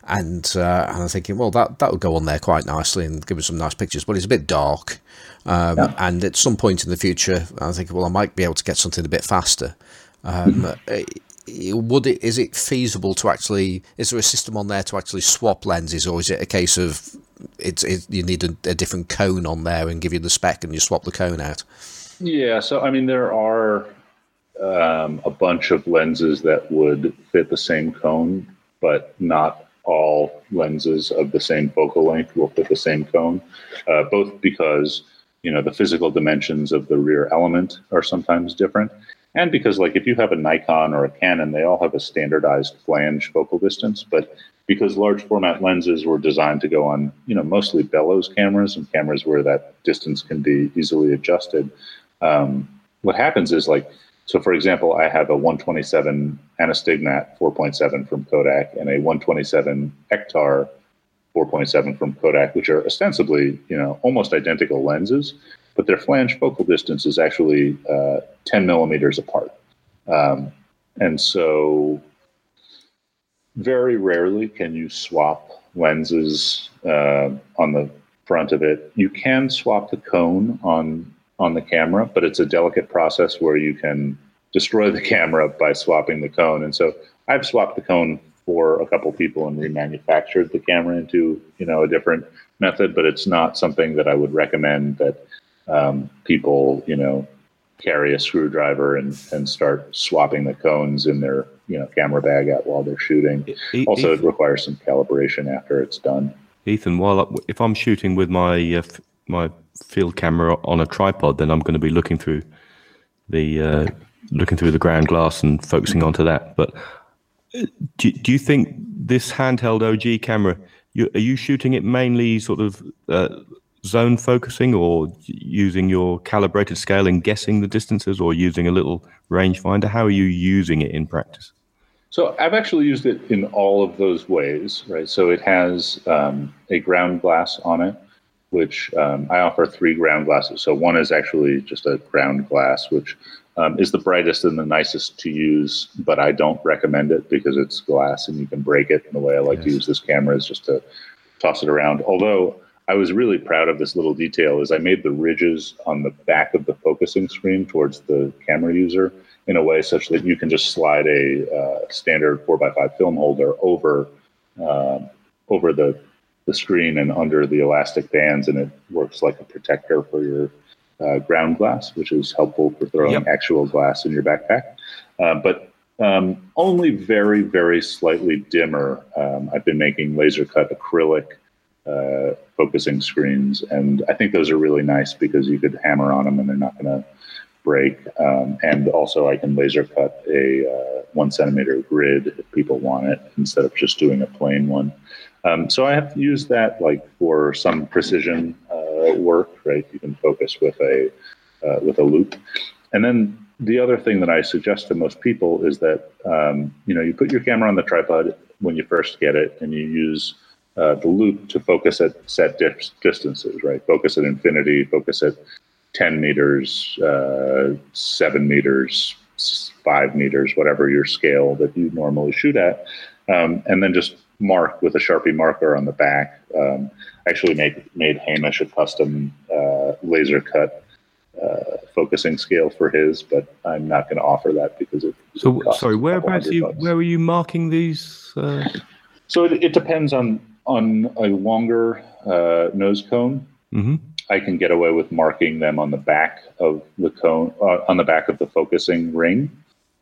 [SPEAKER 1] And, uh, and I'm thinking, well, that, that would go on there quite nicely and give us some nice pictures, but it's a bit dark. Um, yeah. And at some point in the future, I'm thinking, well, I might be able to get something a bit faster. Um, mm-hmm would it is it feasible to actually is there a system on there to actually swap lenses or is it a case of it's it, you need a, a, different cone on there and give you the spec and you swap the cone out?
[SPEAKER 3] Yeah so i mean there are um, a bunch of lenses that would fit the same cone but not all lenses of the same focal length will fit the same cone. Uh, both because you know the physical dimensions of the rear element are sometimes different and because like if you have a Nikon or a Canon, they all have a standardized flange focal distance, but because large format lenses were designed to go on, you know, mostly bellows cameras and cameras where that distance can be easily adjusted. Um, what happens is like, so for example, I have a 127 Anastigmat 4.7 from Kodak and a 127 Ektar 4.7 from Kodak, which are ostensibly, you know, almost identical lenses but their flange focal distance is actually uh, 10 millimeters apart. Um, and so, very rarely can you swap lenses uh, on the front of it. You can swap the cone on on the camera, but it's a delicate process where you can destroy the camera by swapping the cone. And so, I've swapped the cone for a couple people and remanufactured the camera into you know a different method, but it's not something that I would recommend that um, people, you know, carry a screwdriver and, and start swapping the cones in their, you know, camera bag out while they're shooting. E- also, Ethan, it requires some calibration after it's done.
[SPEAKER 2] Ethan, while if I'm shooting with my uh, f- my field camera on a tripod, then I'm going to be looking through the uh, looking through the ground glass and focusing onto that. But uh, do, do you think this handheld OG camera, you, are you shooting it mainly sort of uh, zone focusing or using your calibrated scale and guessing the distances or using a little rangefinder? How are you using it in practice?
[SPEAKER 3] So I've actually used it in all of those ways, right? So it has um, a ground glass on it, which um, I offer three ground glasses. So one is actually just a ground glass, which um, is the brightest and the nicest to use, but I don't recommend it because it's glass and you can break it. And the way I like yes. to use this camera is just to toss it around. Although I was really proud of this little detail is I made the ridges on the back of the focusing screen towards the camera user in a way such that you can just slide a uh, standard 4x5 film holder over uh, over the, the screen and under the elastic bands, and it works like a protector for your uh, ground glass, which is helpful for throwing yep. actual glass in your backpack. Uh, but um, only very, very slightly dimmer. Um, I've been making laser cut acrylic uh, focusing screens, and I think those are really nice because you could hammer on them and they're not going to break. Um, and also, I can laser cut a uh, one centimeter grid if people want it instead of just doing a plain one. Um, so I have used that like for some precision uh, work, right? You can focus with a uh, with a loop, and then the other thing that I suggest to most people is that um, you know you put your camera on the tripod when you first get it, and you use uh, the loop to focus at set distances, right? Focus at infinity, focus at 10 meters, uh, 7 meters, 5 meters, whatever your scale that you normally shoot at. um, and then just mark with a Sharpie marker on the back. Um, actually made made Hamish a custom uh, laser cut uh, focusing scale for his, but I'm not going to offer that because it.
[SPEAKER 2] So sorry, whereabouts you
[SPEAKER 3] bucks.
[SPEAKER 2] where are you marking these? Uh,
[SPEAKER 3] So it, it depends on on a longer uh, nose cone.
[SPEAKER 2] mhm.
[SPEAKER 3] I can get away with marking them on the back of the cone, uh, on the back of the focusing ring,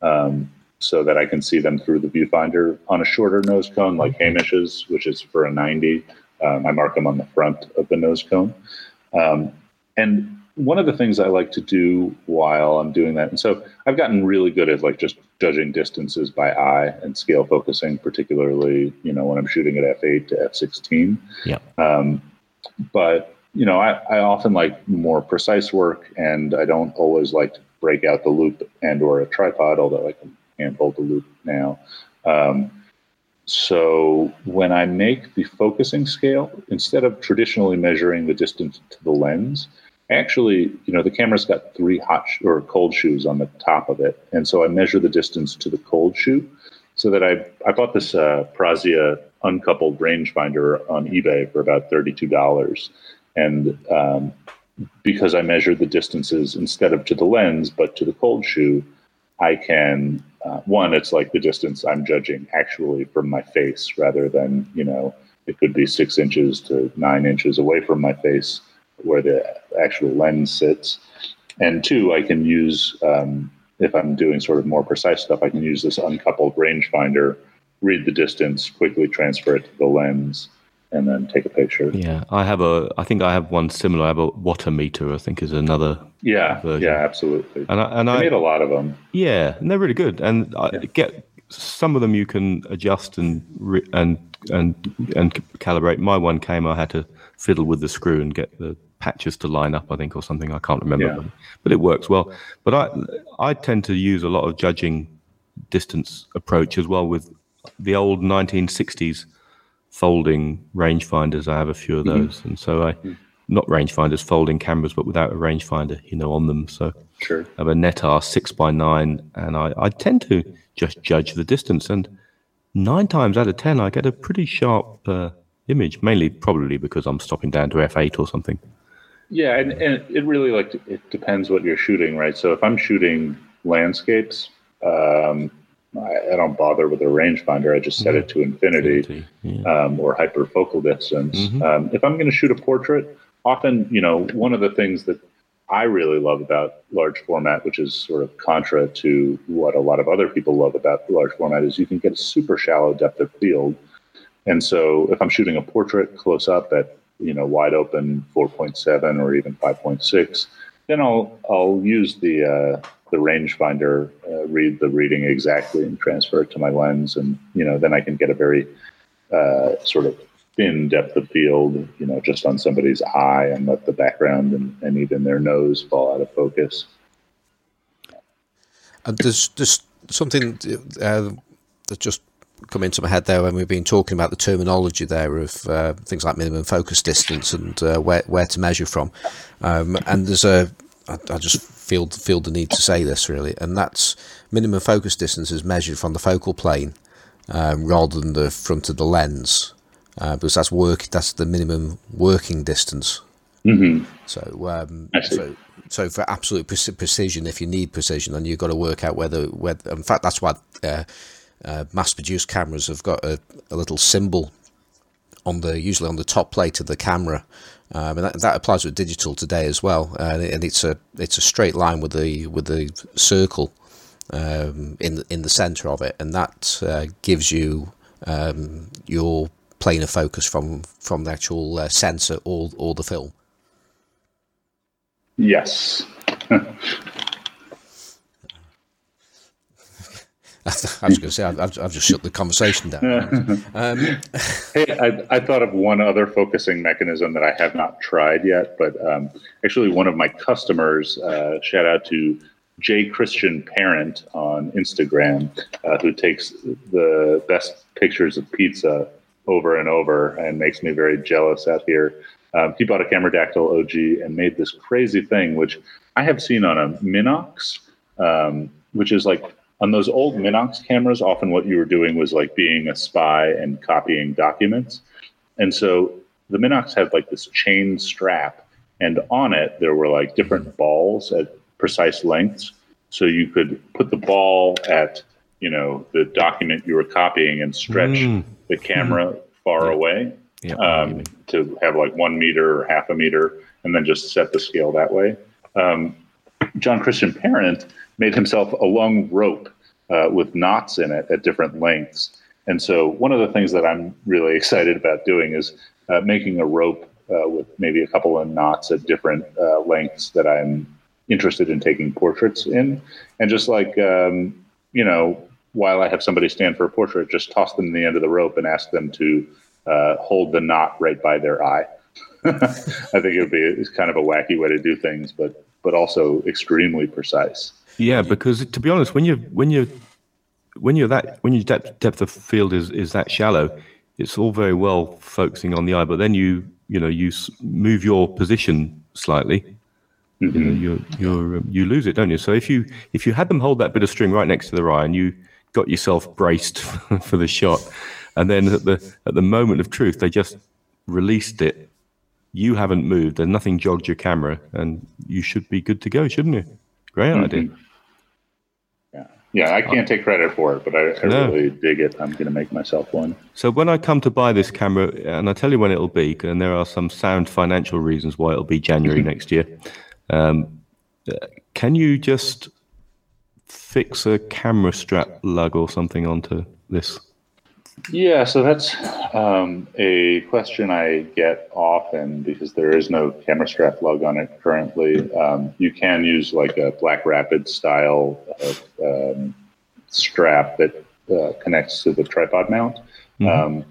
[SPEAKER 3] um, so that I can see them through the viewfinder. On a shorter nose cone, like Hamish's, which is for a 90, um, I mark them on the front of the nose cone. Um, and one of the things I like to do while I'm doing that, and so I've gotten really good at like just judging distances by eye and scale focusing, particularly you know when I'm shooting at f8 to f16.
[SPEAKER 2] Yeah.
[SPEAKER 3] Um, but you know, I, I often like more precise work, and I don't always like to break out the loop and or a tripod, although I can handhold the loop now. Um, so when I make the focusing scale, instead of traditionally measuring the distance to the lens, actually, you know, the camera's got three hot sh- or cold shoes on the top of it, and so I measure the distance to the cold shoe, so that I I bought this uh, Prazia uncoupled rangefinder on eBay for about thirty two dollars, and um, because I measured the distances instead of to the lens but to the cold shoe, I can uh, one it's like the distance I'm judging actually from my face rather than you know it could be six inches to nine inches away from my face where the actual lens sits, and two I can use um, if I'm doing sort of more precise stuff I can use this uncoupled rangefinder, read the distance, quickly transfer it to the lens, and then take a picture.
[SPEAKER 2] Yeah, I have a. I think I have one similar. I have a Watameter. I think is another.
[SPEAKER 3] Yeah,
[SPEAKER 2] Version.
[SPEAKER 3] yeah, absolutely.
[SPEAKER 2] And I and
[SPEAKER 3] I
[SPEAKER 2] I
[SPEAKER 3] made a lot of them.
[SPEAKER 2] yeah, and they're really good. And I get some of them you can adjust and and and and calibrate. My one came. I had to fiddle with the screw and get the patches to line up. I think or something. I can't remember.
[SPEAKER 3] Yeah.
[SPEAKER 2] But, it works well. But I I tend to use a lot of judging distance approach as well with the old 1960s folding rangefinders. I have a few of those, and so I not rangefinders, folding cameras, but without a rangefinder, you know, on them. So
[SPEAKER 3] Sure.
[SPEAKER 2] I have a Netar six by nine, and I, I tend to just judge the distance. And nine times out of ten, I get a pretty sharp uh, image. Mainly, probably because I'm stopping down to f8 or something.
[SPEAKER 3] Yeah, and, and it really like it depends what you're shooting, right? So if I'm shooting landscapes, um, I, I don't bother with a rangefinder. I just set it to infinity.
[SPEAKER 2] Yeah.
[SPEAKER 3] um, or hyperfocal distance.
[SPEAKER 2] Mhm.
[SPEAKER 3] Um, if I'm going to shoot a portrait, often, you know, one of the things that I really love about large format, which is sort of contra to what a lot of other people love about large format, is you can get a super shallow depth of field. And so if I'm shooting a portrait close up at, you know, wide open 4.7 or even 5.6, then I'll I'll use the uh, the rangefinder, uh, read the reading exactly, and transfer it to my lens, and you know then I can get a very uh, sort of thin depth of field, you know, just on somebody's eye, and let the background and, and even their nose fall out of focus.
[SPEAKER 1] And there's just something uh, that just come into my head there when we've been talking about the terminology there of uh, things like minimum focus distance and uh, where where to measure from. Um, and there's a I, I just feel feel the need to say this really, and that's minimum focus distance is measured from the focal plane um, rather than the front of the lens, uh, because that's work that's the minimum working distance.
[SPEAKER 3] Mm-hmm.
[SPEAKER 1] So, um, so, so for absolute precision, if you need precision, then you've got to work out whether, whether in fact, that's why uh, uh, mass-produced cameras have got a, a little symbol on the usually on the top plate of the camera, um, and that, that applies with digital today as well. Uh, and it's a it's a straight line with the with the circle um, in the, in the center of it, and that uh, gives you um, your plane of focus from from the actual uh, sensor or or the film.
[SPEAKER 3] Yes.
[SPEAKER 1] I was going to say I've, I've just shut the conversation down. Um,
[SPEAKER 3] Hey, I, I thought of one other focusing mechanism that I have not tried yet, but um, actually, one of my customers, uh, shout out to J Christian Parent on Instagram, uh, who takes the best pictures of pizza over and over and makes me very jealous out here. Um, he bought a Cameradactyl OG and made this crazy thing, which I have seen on a Minox, um, which is like on those old Minox cameras, often what you were doing was like being a spy and copying documents. And so the Minox had like this chain strap, and on it there were like different balls at precise lengths. So you could put the ball at you know the document you were copying and stretch
[SPEAKER 2] Mm.
[SPEAKER 3] the camera far away
[SPEAKER 2] Yeah.
[SPEAKER 3] um, to have like one meter or half a meter, and then just set the scale that way. Um, John Christian Parent made himself a long rope uh, with knots in it at different lengths. And so, one of the things that I'm really excited about doing is uh, making a rope uh, with maybe a couple of knots at different uh, lengths that I'm interested in taking portraits in. And just like, um, you know, while I have somebody stand for a portrait, just toss them the end of the rope and ask them to uh, hold the knot right by their eye. I think it would be kind of a wacky way to do things, but but also extremely precise.
[SPEAKER 2] Yeah, because to be honest, when you when you when you're that when your depth depth of field is is that shallow, it's all very well focusing on the eye, but then you you know you move your position slightly, you know you you um, you lose it, don't you? So if you if you had them hold that bit of string right next to their eye and you got yourself braced for the shot, and then at the at the moment of truth they just released it, you haven't moved, and nothing jogged your camera, and you should be good to go, shouldn't you? Great idea.
[SPEAKER 3] Yeah, yeah. I can't take credit for it, but I, I
[SPEAKER 2] No.
[SPEAKER 3] really dig it. I'm going to make myself one.
[SPEAKER 2] So when I come to buy this camera, and I tell you when it'll be, and there are some sound financial reasons why it'll be January next year. Um, uh, can you just fix a camera strap lug or something onto this?
[SPEAKER 3] Yeah, so that's um, a question I get often because there is no camera strap lug on it currently. Um, you can use like a Black Rapid style of, um, strap that uh, connects to the tripod mount. Um,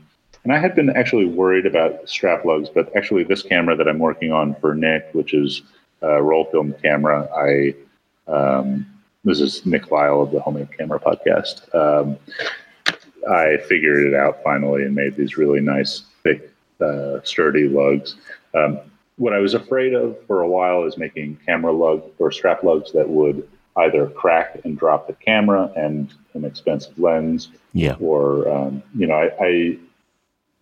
[SPEAKER 3] and I had been actually worried about strap lugs, but actually, this camera that I'm working on for Nick, which is a roll film camera, I um, this is Nick Lyle of the Homemade Camera Podcast. I figured it out finally and made these really nice, thick, uh, sturdy lugs. Um, what I was afraid of for a while is making camera lug or strap lugs that would either crack and drop the camera and an expensive lens,
[SPEAKER 2] Yeah.
[SPEAKER 3] or um, you know, I, I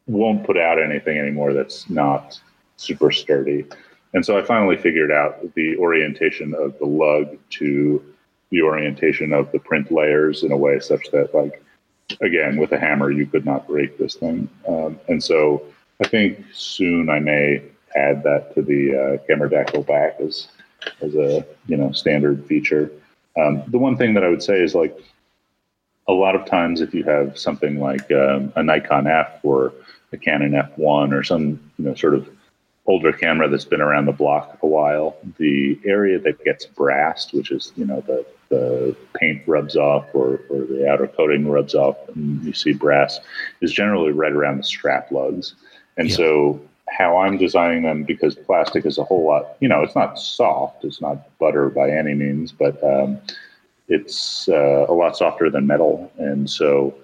[SPEAKER 3] won't put out anything anymore that's not super sturdy. And so I finally figured out the orientation of the lug to the orientation of the print layers in a way such that, like, again, with a hammer, you could not break this thing. Um, and so I think soon I may add that to the uh, Cameradactyl back as as a you know standard feature. Um, the one thing that I would say is like a lot of times if you have something like um, a Nikon F or a Canon F1 or some you know sort of older camera that's been around the block a while, the area that gets brassed, which is you know the the paint rubs off or, or the outer coating rubs off and you see brass, is generally right around the strap lugs. And
[SPEAKER 2] Yeah.
[SPEAKER 3] so how I'm designing them, because plastic is a whole lot, you know, it's not soft, it's not butter by any means, but um, it's uh, a lot softer than metal. And so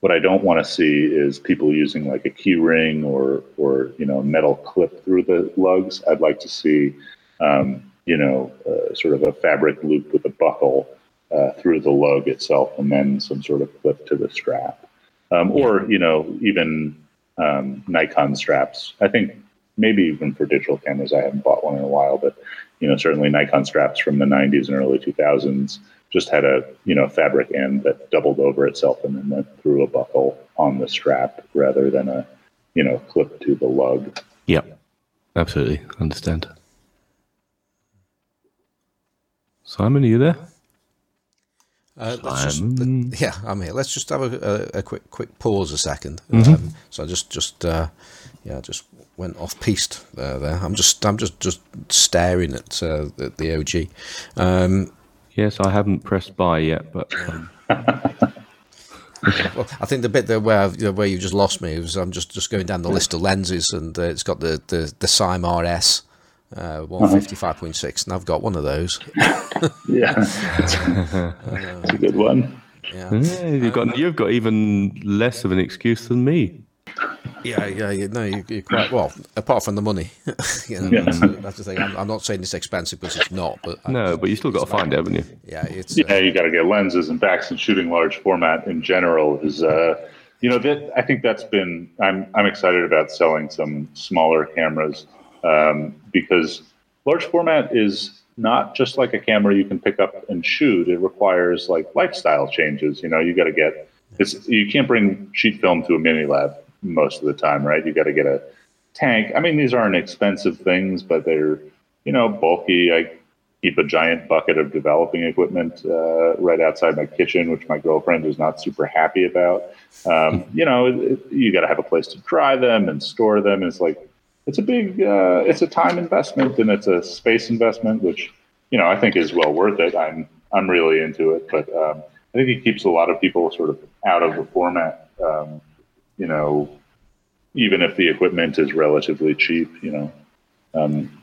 [SPEAKER 3] what I don't want to see is people using like a key ring or, or you know, metal clip through the lugs. I'd like to see, um, you know, uh, sort of a fabric loop with a buckle uh, through the lug itself and then some sort of clip to the strap. Um, or, you know, even um, Nikon straps. I think maybe even for digital cameras, I haven't bought one in a while, but you know, certainly Nikon straps from the 90s and early 2000s just had a you know fabric end that doubled over itself and then went through a buckle on the strap rather than a you know clip to the lug.
[SPEAKER 2] Yeah. Absolutely. Understand. Simon, are you there?
[SPEAKER 1] Uh, just, yeah, I'm here. Let's just have a, a, a quick quick pause a 2nd Um, so I just just uh, yeah, just went off piste there. There, I'm just I'm just just staring at uh, the, the OG. Um,
[SPEAKER 2] Yes, I haven't pressed buy yet, but um,
[SPEAKER 1] well, I think the bit there where I've, you know, where you just lost me was I'm just, just going down the list of lenses and uh, it's got the the the Sime RS. Uh, 155.6 and I've got one of those
[SPEAKER 3] Yeah, it's, it's a good one.
[SPEAKER 1] yeah
[SPEAKER 2] yeah, you've got you've got even less of an excuse than me.
[SPEAKER 1] Yeah, yeah, you, no, you, are quite well. Apart from the money, you know,
[SPEAKER 3] Yeah.
[SPEAKER 1] that's, the- that's the thing. I'm, I'm not saying it's expensive because it's not, but I-
[SPEAKER 2] No, but you still got to find it, haven't you?
[SPEAKER 1] yeah, it's
[SPEAKER 3] Yeah,
[SPEAKER 1] uh,
[SPEAKER 3] you got to get lenses and backs, and shooting large format in general is, uh, you know, that I think that's been. I'm I'm excited about selling some smaller cameras um, because large format is not just like a camera you can pick up and shoot. It requires like lifestyle changes. You know, you got to get it's you can't bring sheet film to a mini lab most of the time, right? You got to get a tank. I mean, these aren't expensive things, but they're you know bulky. I keep a giant bucket of developing equipment uh, right outside my kitchen, which my girlfriend is not super happy about. Um, you know, it, you got to have a place to dry them and store them. It's like it's a big, uh, it's a time investment and it's a space investment, which you know I think is well worth it. I'm I'm really into it, but um, I think it keeps a lot of people sort of out of the format. Um, you know, even if the equipment is relatively cheap, you know. Um,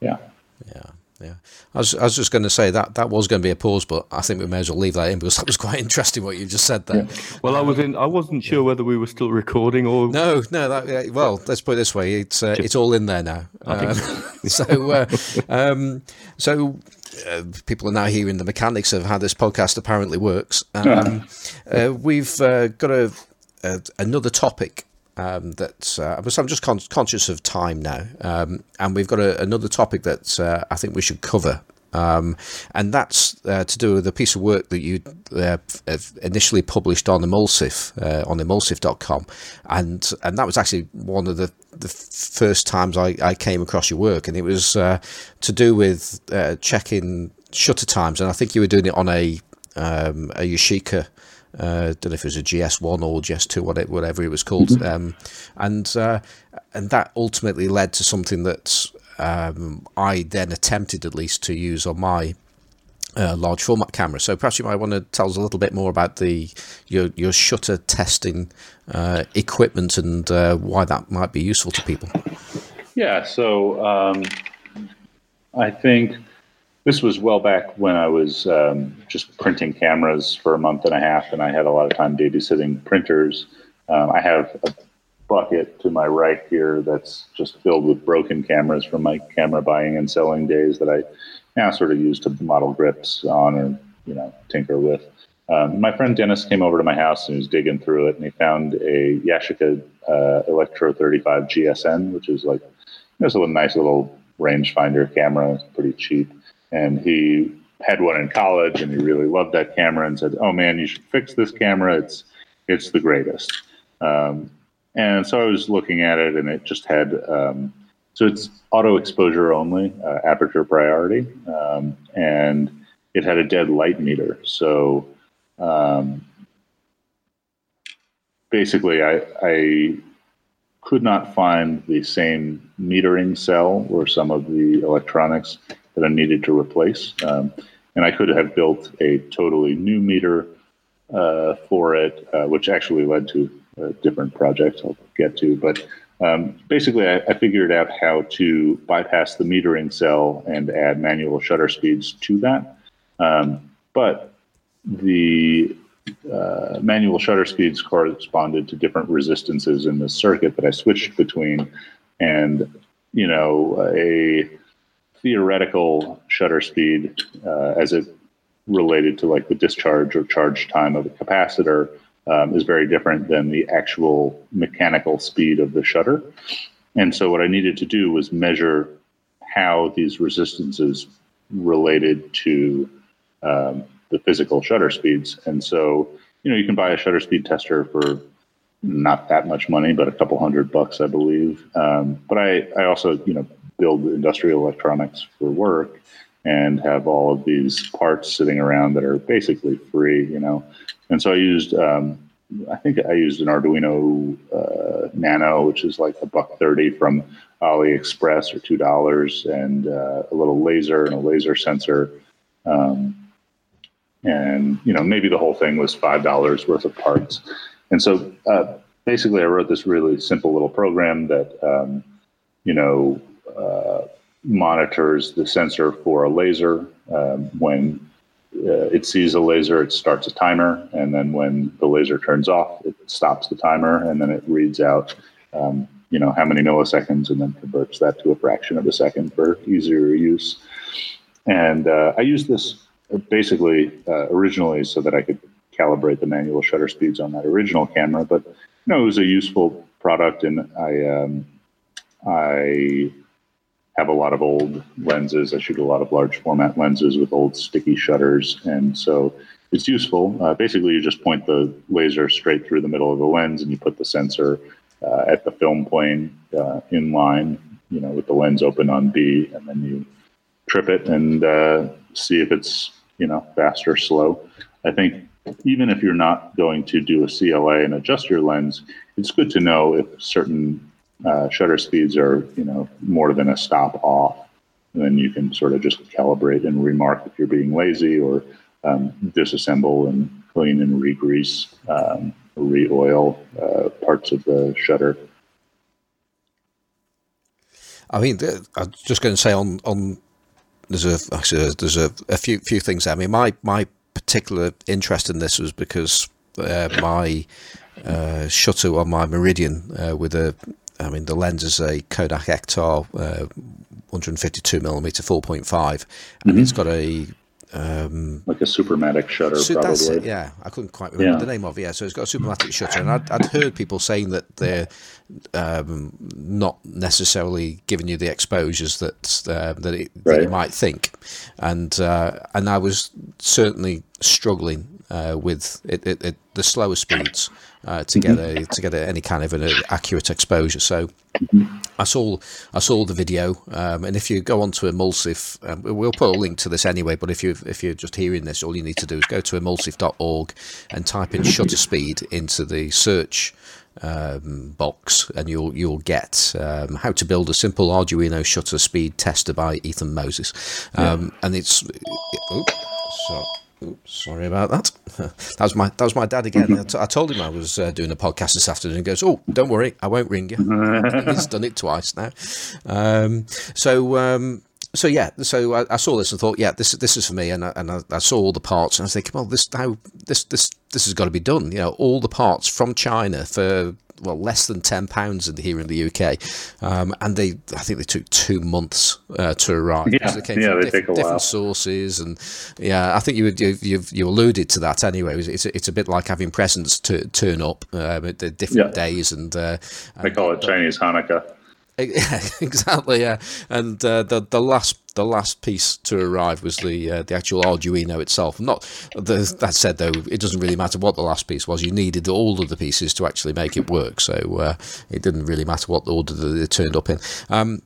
[SPEAKER 3] yeah.
[SPEAKER 1] yeah, yeah. I was, I was just going to say that that was going to be a pause, but I think we may as well leave that in because that was quite interesting what you just said there.
[SPEAKER 2] Well, I was in. I wasn't sure whether we were still recording or.
[SPEAKER 1] No, no. That, yeah, well, let's put it this way: it's uh, it's all in there now. Um, so, uh, um, so uh, people are now hearing the mechanics of how this podcast apparently works. Um, uh, we've uh, got a, a another topic. Um, that uh, so I'm just con- conscious of time now, um, and we've got a, another topic that uh, I think we should cover. Um, and that's uh, to do with a piece of work that you uh, initially published on Emulsive uh, on emulsive.com, and and that was actually one of the the first times I, I came across your work, and it was uh, to do with checking shutter times, and I think you were doing it on a um, a Yashica. Uh, don't know if it was a GS1 or GS2, whatever, whatever it was called, um, and uh, and that ultimately led to something that um, I then attempted at least to use on my uh, large format camera. So perhaps you might want to tell us a little bit more about the your your shutter testing uh, equipment and uh, why that might be useful to people.
[SPEAKER 3] Yeah, so um, I think this was well back when I was um, just printing cameras for a month and a half, and I had a lot of time babysitting printers. Um, I have a bucket to my right here that's just filled with broken cameras from my camera buying and selling days that I now sort of use to model grips on or you know tinker with. Um, my friend Dennis came over to my house and he was digging through it, and he found a Yashica uh, Electro 35 GSN, which is like there's a nice little rangefinder camera, pretty cheap. And he had one in college, and he really loved that camera, and said, "Oh man, you should fix this camera. It's it's the greatest." Um, and so I was looking at it, and it just had um, so it's auto exposure only, uh, aperture priority, um, and it had a dead light meter. So um, basically, I, I could not find the same metering cell or some of the electronics that I needed to replace. Um, and I could have built a totally new meter uh, for it, uh, which actually led to a different project I'll get to. But um, basically, I, I figured out how to bypass the metering cell and add manual shutter speeds to that. Um, but the uh, manual shutter speeds corresponded to different resistances in the circuit that I switched between. And, you know, a theoretical shutter speed uh, as it related to like the discharge or charge time of a capacitor um, is very different than the actual mechanical speed of the shutter. And so what I needed to do was measure how these resistances related to um, the physical shutter speeds. And so, you know, you can buy a shutter speed tester for not that much money, but a couple hundred bucks, I believe. Um, but I, I also, you know, build industrial electronics for work and have all of these parts sitting around that are basically free, you know. And so I used, um, I think I used an Arduino uh, Nano, which is like a buck thirty from AliExpress or two dollars, and uh, a little laser and a laser sensor. Um, and you know maybe the whole thing was five dollars worth of parts. And so uh, basically, I wrote this really simple little program that um, you know monitors the sensor for a laser. Um, when uh, it sees a laser, it starts a timer, and then when the laser turns off, it stops the timer, and then it reads out um, you know, how many milliseconds and then converts that to a fraction of a second for easier use. And uh, I used this basically uh, originally so that I could calibrate the manual shutter speeds on that original camera, but you know, it was a useful product and I, um, I have a lot of old lenses. I shoot a lot of large format lenses with old sticky shutters. And so it's useful. Uh, basically, you just point the laser straight through the middle of the lens and you put the sensor uh, at the film plane uh, in line, you know, with the lens open on B, and then you trip it and uh, see if it's, you know, fast or slow. I think even if you're not going to do a CLA and adjust your lens, it's good to know if certain uh, shutter speeds are, you know, more than a stop off. Then you can sort of just calibrate and remark if you're being lazy or um, disassemble and clean and re-grease um, re-oil uh, parts of the shutter.
[SPEAKER 1] I mean, I'm just going to say on on there's a there's a, a few few things. There. I mean, my my particular interest in this was because uh, my uh, shutter on my Meridian uh, with a I mean the lens is a Kodak Ektar uh, 152 millimeter 4.5 mm-hmm. and it's got a um,
[SPEAKER 3] like a supermatic shutter, so probably. That's it,
[SPEAKER 1] yeah. I couldn't quite remember yeah. the name of it. Yeah, so it's got a supermatic shutter, and I'd, I'd heard people saying that they're um, not necessarily giving you the exposures that uh, that, it, right. that, you might think, and uh, and I was certainly struggling uh, with it, it, the slower speeds uh, to get a to get a, any kind of an accurate exposure. So I saw I saw the video, um, and if you go onto Emulsive, um, we'll put a link to this anyway. But if you if you're just hearing this, all you need to do is go to emulsive.org and type in shutter speed into the search um, box, and you'll you'll get um, how to build a simple Arduino shutter speed tester by Ethan Moses, um, yeah. and it's. Oops, so, Oops, sorry about that. that was my that was my dad again. I, t- I told him I was uh, doing a podcast this afternoon. He goes, "Oh, don't worry, I won't ring you." He's done it twice now. Um, so um, so yeah, so I, I, saw this and thought, yeah, this this is for me, and I, and I, I, saw all the parts, and I was thinking, well, this now this this this has got to be done. You know, all the parts from China for well less than ten pounds in here in the UK, um, and they I think they took two months uh, to arrive.
[SPEAKER 3] Yeah, they came yeah, from they diff- take a
[SPEAKER 1] different
[SPEAKER 3] while.
[SPEAKER 1] sources, and yeah, I think you you you've, you alluded to that anyway. It's it's a bit like having presents to turn up um, at different yeah. days, and uh,
[SPEAKER 3] they call it Chinese Hanukkah.
[SPEAKER 1] exactly, yeah. And uh, the the last the last piece to arrive was the uh, the actual Arduino itself. Not the, that said, though, it doesn't really matter what the last piece was. You needed all of the pieces to actually make it work, so uh, it didn't really matter what order that it turned up in. Um,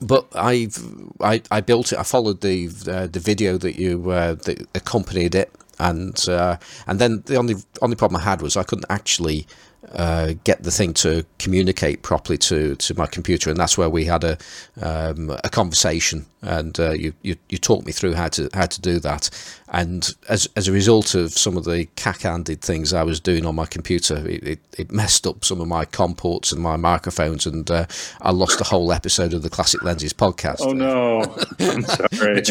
[SPEAKER 1] but I've I, I built it. I followed the uh, the video that you uh, that accompanied it, and uh, and then the only only problem I had was I couldn't actually uh, get the thing to communicate properly to, to my computer, and that's where we had a um, a conversation, and uh, you, you you taught me through how to how to do that, and as as a result of some of the cack-handed things I was doing on my computer, it, it, it messed up some of my COM ports and my microphones, and uh, I lost a whole episode of the Classic Lenses podcast.
[SPEAKER 3] Oh no! I'm sorry. which,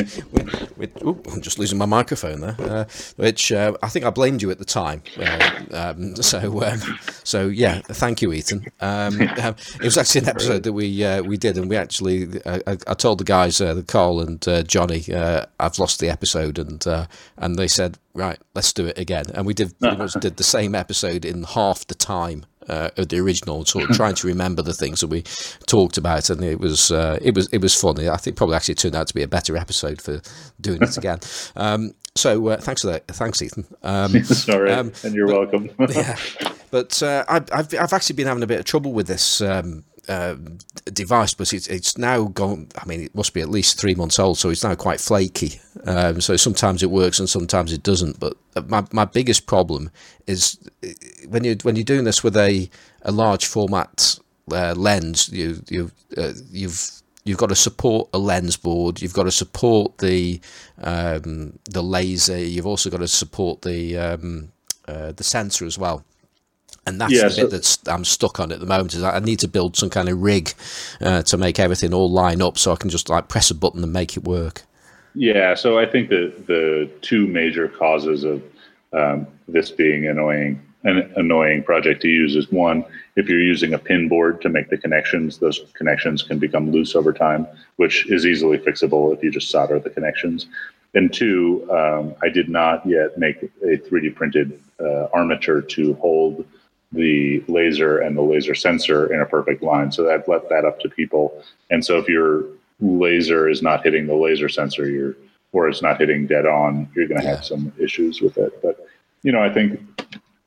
[SPEAKER 1] which, ooh, I'm just losing my microphone there, uh, which uh, I think I blamed you at the time. Uh, um, so. Um, so yeah, thank you, Ethan. Um, um, it was actually an episode that we uh, we did, and we actually uh, I, I, told the guys, uh, Carl and uh, Johnny, uh, I've lost the episode, and uh, and they said, right, let's do it again, and we did pretty much did the same episode in half the time uh, of the original, sort of trying to remember the things that we talked about, and it was uh, it was it was funny. I think probably actually turned out to be a better episode for doing it again. Um, so uh, thanks for that. Thanks, Ethan.
[SPEAKER 3] Um, Sorry, um, and you're but, welcome.
[SPEAKER 1] yeah, but uh, I've, I've I've actually been having a bit of trouble with this. Um, uh, device, but it's, it's now gone. I mean, it must be at least three months old, so it's now quite flaky. Um, so sometimes it works and sometimes it doesn't. But my, my biggest problem is uh, when you when you're doing this with a, a large format uh, lens, you you uh, you've you've got to support a lens board. You've got to support the um, the laser. You've also got to support the um, uh, the sensor as well. And that's yeah, the so, bit that I'm stuck on at the moment. Is I need to build some kind of rig uh, to make everything all line up, so I can just like press a button and make it work.
[SPEAKER 3] Yeah, so I think that the two major causes of um, this being annoying an annoying project to use is one, if you're using a pin board to make the connections, those connections can become loose over time, which is easily fixable if you just solder the connections. And two, um, I did not yet make a 3D printed uh, armature to hold the laser and the laser sensor in a perfect line. So I've left that up to people. And so if your laser is not hitting the laser sensor, you're or it's not hitting dead on, you're going to yeah. have some issues with it. But you know, I think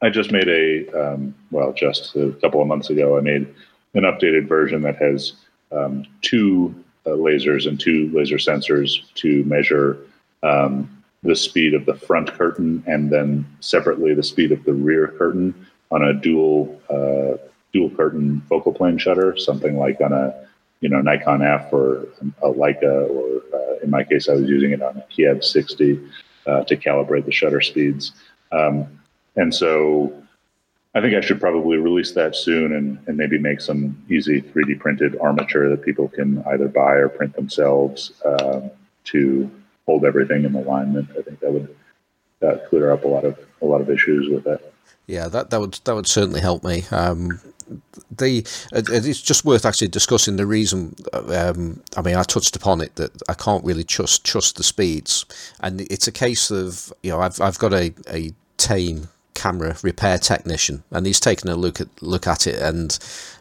[SPEAKER 3] I just made a um, well, just a couple of months ago, I made an updated version that has um, two uh, lasers and two laser sensors to measure um, the speed of the front curtain and then separately the speed of the rear curtain on a dual uh, dual curtain focal plane shutter, something like on a you know Nikon F or a Leica, or uh, in my case, I was using it on a Kiev 60 uh, to calibrate the shutter speeds. Um, and so I think I should probably release that soon and, and maybe make some easy 3D printed armature that people can either buy or print themselves um, to hold everything in alignment. I think that would that clear up a lot of a lot of issues with that.
[SPEAKER 1] Yeah, that, that would that would certainly help me. Um, the it's just worth actually discussing the reason. Um, I mean, I touched upon it that I can't really trust trust the speeds, and it's a case of you know I've I've got a a Tame camera repair technician, and he's taken a look at look at it, and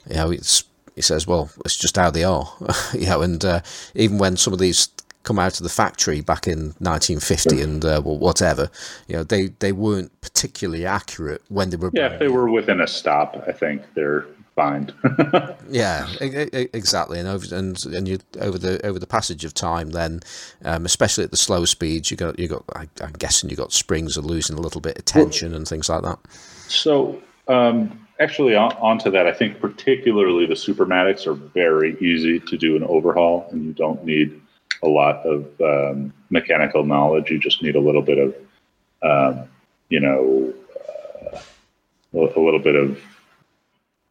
[SPEAKER 1] you know it's he says, well, it's just how they are, you know, and uh, even when some of these come out of the factory back in 1950 and uh, whatever, you know, they, they weren't particularly accurate when they were.
[SPEAKER 3] Yeah, if they were within a stop, I think they're fine.
[SPEAKER 1] yeah, exactly. And over and and you over the over the passage of time, then um, especially at the slow speeds, you got you got. I, am guessing you got springs are losing a little bit of tension and things like that.
[SPEAKER 3] So. Um, actually, on, onto that, I think particularly the Supermatics are very easy to do an overhaul, and you don't need a lot of um, mechanical knowledge. You just need a little bit of, um, you know, uh, a little bit of,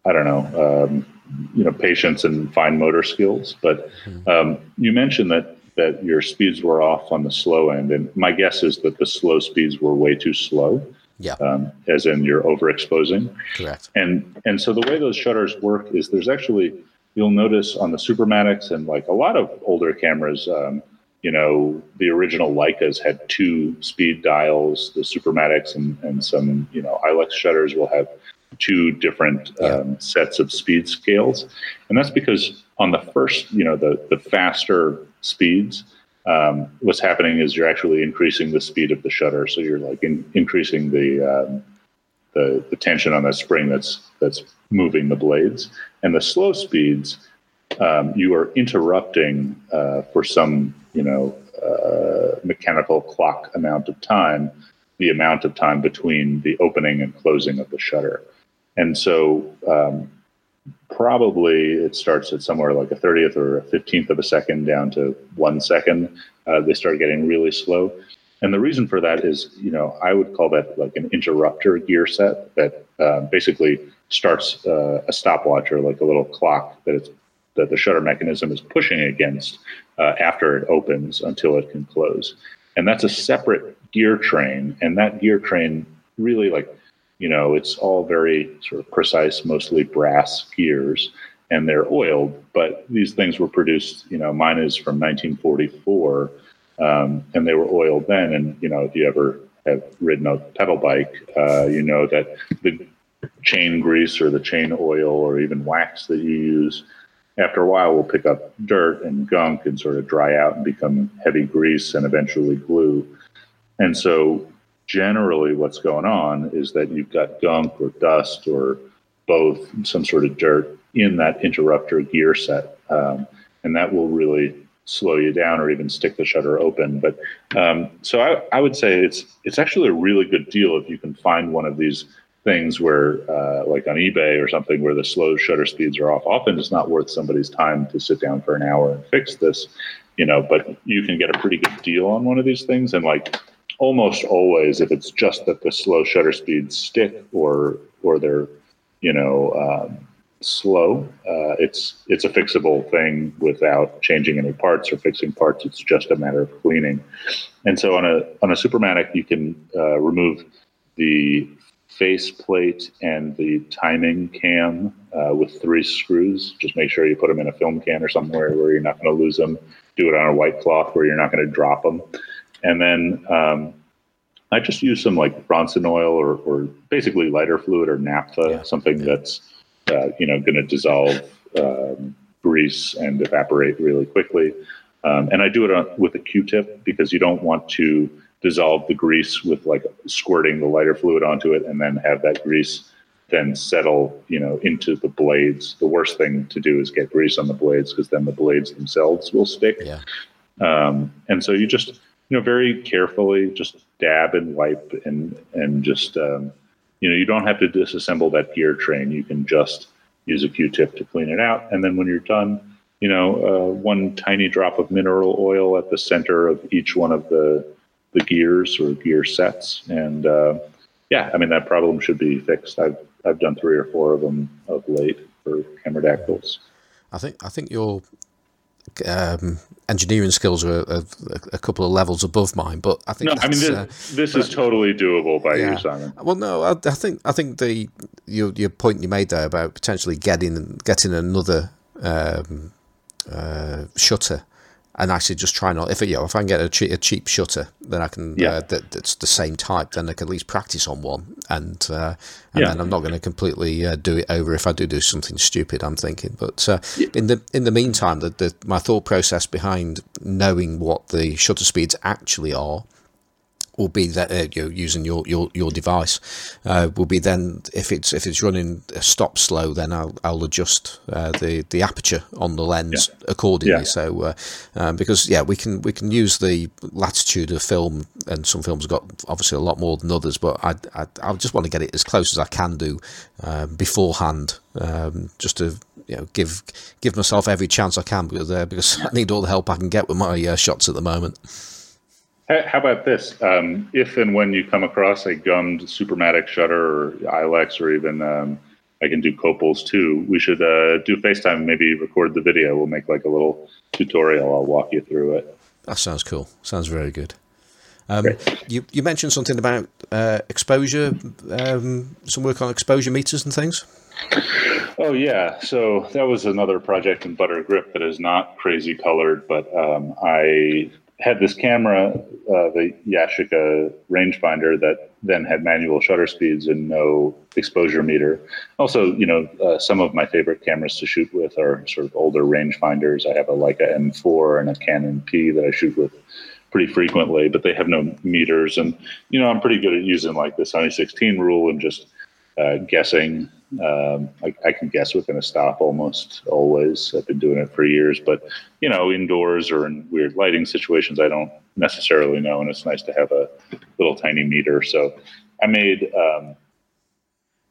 [SPEAKER 3] I don't know, um, you know, patience and fine motor skills. But mm-hmm. um, you mentioned that that your speeds were off on the slow end, and my guess is that the slow speeds were way too slow.
[SPEAKER 1] Yeah.
[SPEAKER 3] Um, as in you're overexposing.
[SPEAKER 1] Correct.
[SPEAKER 3] And and so the way those shutters work is there's actually you'll notice on the Supermatics and like a lot of older cameras, um, you know, the original Leicas had two speed dials. The Supermatics and, and some, you know, Ilex shutters will have two different yeah. um, sets of speed scales. And that's because on the first, you know, the, the faster speeds, um, what's happening is you're actually increasing the speed of the shutter. So you're like in, increasing the, um, the, the tension on that spring that's, that's moving the blades. And the slow speeds, um, you are interrupting uh, for some, you know, uh, mechanical clock amount of time, the amount of time between the opening and closing of the shutter. And so um, probably it starts at somewhere like a 30th or a 15th of a second down to one second. Uh, they start getting really slow. And the reason for that is, you know, I would call that like an interrupter gear set that uh, basically starts uh, a stopwatch or like a little clock that it's that the shutter mechanism is pushing against uh, after it opens until it can close. And that's a separate gear train. And that gear train really like, you know, it's all very sort of precise, mostly brass gears, and they're oiled. But these things were produced, you know, mine is from 1944, um, and they were oiled then. And, you know, if you ever have ridden a pedal bike, uh, you know that the chain grease or the chain oil or even wax that you use, after a while will pick up dirt and gunk and sort of dry out and become heavy grease and eventually glue. And so generally what's going on is that you've got gunk or dust or both some sort of dirt in that interrupter gear set. Um, and that will really slow you down or even stick the shutter open. But um, so I, I, would say it's it's actually a really good deal if you can find one of these things where, uh, like on eBay or something, where the slow shutter speeds are off. Often it's not worth somebody's time to sit down for an hour and fix this, you know. But you can get a pretty good deal on one of these things, and like almost always, if it's just that the slow shutter speeds stick or or they're, you know. Um, slow uh, it's it's a fixable thing without changing any parts or fixing parts it's just a matter of cleaning and so on a on a supermatic you can uh, remove the face plate and the timing cam uh, with three screws. Just make sure you put them in a film can or somewhere where you're not going to lose them. Do it on a white cloth where you're not going to drop them. And then um, I just use some like Ronsonol or, or basically lighter fluid or naphtha, yeah. something yeah. that's uh, you know going to dissolve um, grease and evaporate really quickly. Um, and I do it on, with a Q-tip because you don't want to dissolve the grease with like squirting the lighter fluid onto it and then have that grease then settle you know into the blades the worst thing to do is get grease on the blades because then the blades themselves will stick
[SPEAKER 1] yeah.
[SPEAKER 3] um, and so you just you know very carefully just dab and wipe and and just um, you know you don't have to disassemble that gear train you can just use a q-tip to clean it out and then when you're done you know uh, one tiny drop of mineral oil at the center of each one of the the gears or gear sets. And uh, yeah, I mean that problem should be fixed. I've I've done three or four of them of late for Cameradactyls.
[SPEAKER 1] I think I think your um, engineering skills are a, a, couple of levels above mine, but I think
[SPEAKER 3] no. I mean this, uh, this is totally doable by yeah. you, Simon.
[SPEAKER 1] Well, no, I, I, think I think the your your point you made there about potentially getting getting another um, uh, shutter and actually just try not if you know if I can get a, che- a cheap shutter, then I can yeah. uh, that, that's the same type. Then I can at least practice on one, and uh, and yeah. then I'm not going to completely uh, do it over if I do do something stupid. I'm thinking, but uh, yeah. in the in the meantime, the, the my thought process behind knowing what the shutter speeds actually are will be that uh, you using your your your device uh, will be then if it's if it's running a stop slow then I'll I'll adjust uh, the the aperture on the lens yeah. accordingly. Yeah. So uh, um, because yeah we can we can use the latitude of film and some films got obviously a lot more than others, but I I, I just want to get it as close as I can do um, beforehand um, just to you know give give myself every chance I can because uh, because I need all the help I can get with my uh, shots at the moment.
[SPEAKER 3] How about this? Um, if and when you come across a gummed Supermatic shutter or Ilex or even um, I can do Copals too, we should uh, do FaceTime. Maybe record the video. We'll make like a little tutorial. I'll walk you through it.
[SPEAKER 1] That sounds cool. Sounds very good. Um, you you mentioned something about uh, exposure, um, some work on exposure meters and things.
[SPEAKER 3] Oh yeah, so that was another project in Butter Grip that is not crazy colored, but um, I had this camera, uh, the Yashica rangefinder, that then had manual shutter speeds and no exposure meter. Also, you know, uh, some of my favorite cameras to shoot with are sort of older rangefinders. I have a Leica M4 and a Canon P that I shoot with pretty frequently, but they have no meters. And you know, I'm pretty good at using like the Sunny 16 rule and just uh, guessing um, I, I, can guess within a stop almost always. I've been doing it for years, but you know, indoors or in weird lighting situations, I don't necessarily know, and it's nice to have a little tiny meter. So I made um,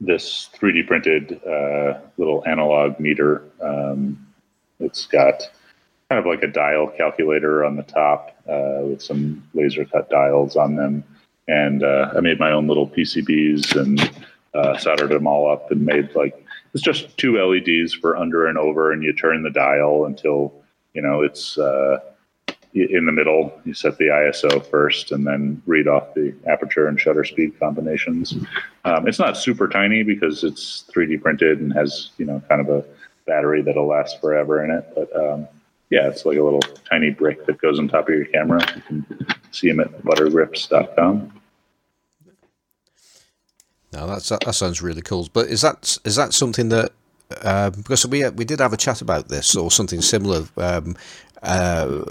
[SPEAKER 3] this 3D printed uh, little analog meter. Um, it's got kind of like a dial calculator on the top uh, with some laser cut dials on them, and uh, I made my own little PCBs and uh, soldered them all up and made like it's just two LEDs for under and over, and you turn the dial until you know it's uh, in the middle. You set the ISO first, and then read off the aperture and shutter speed combinations. Um, it's not super tiny because it's 3D printed and has you know kind of a battery that'll last forever in it, but um, yeah, it's like a little tiny brick that goes on top of your camera. You can see them at buttergrips.com.
[SPEAKER 1] No, that's that, sounds really cool. But is that is that something that um, because we we did have a chat about this or something similar? Um, uh,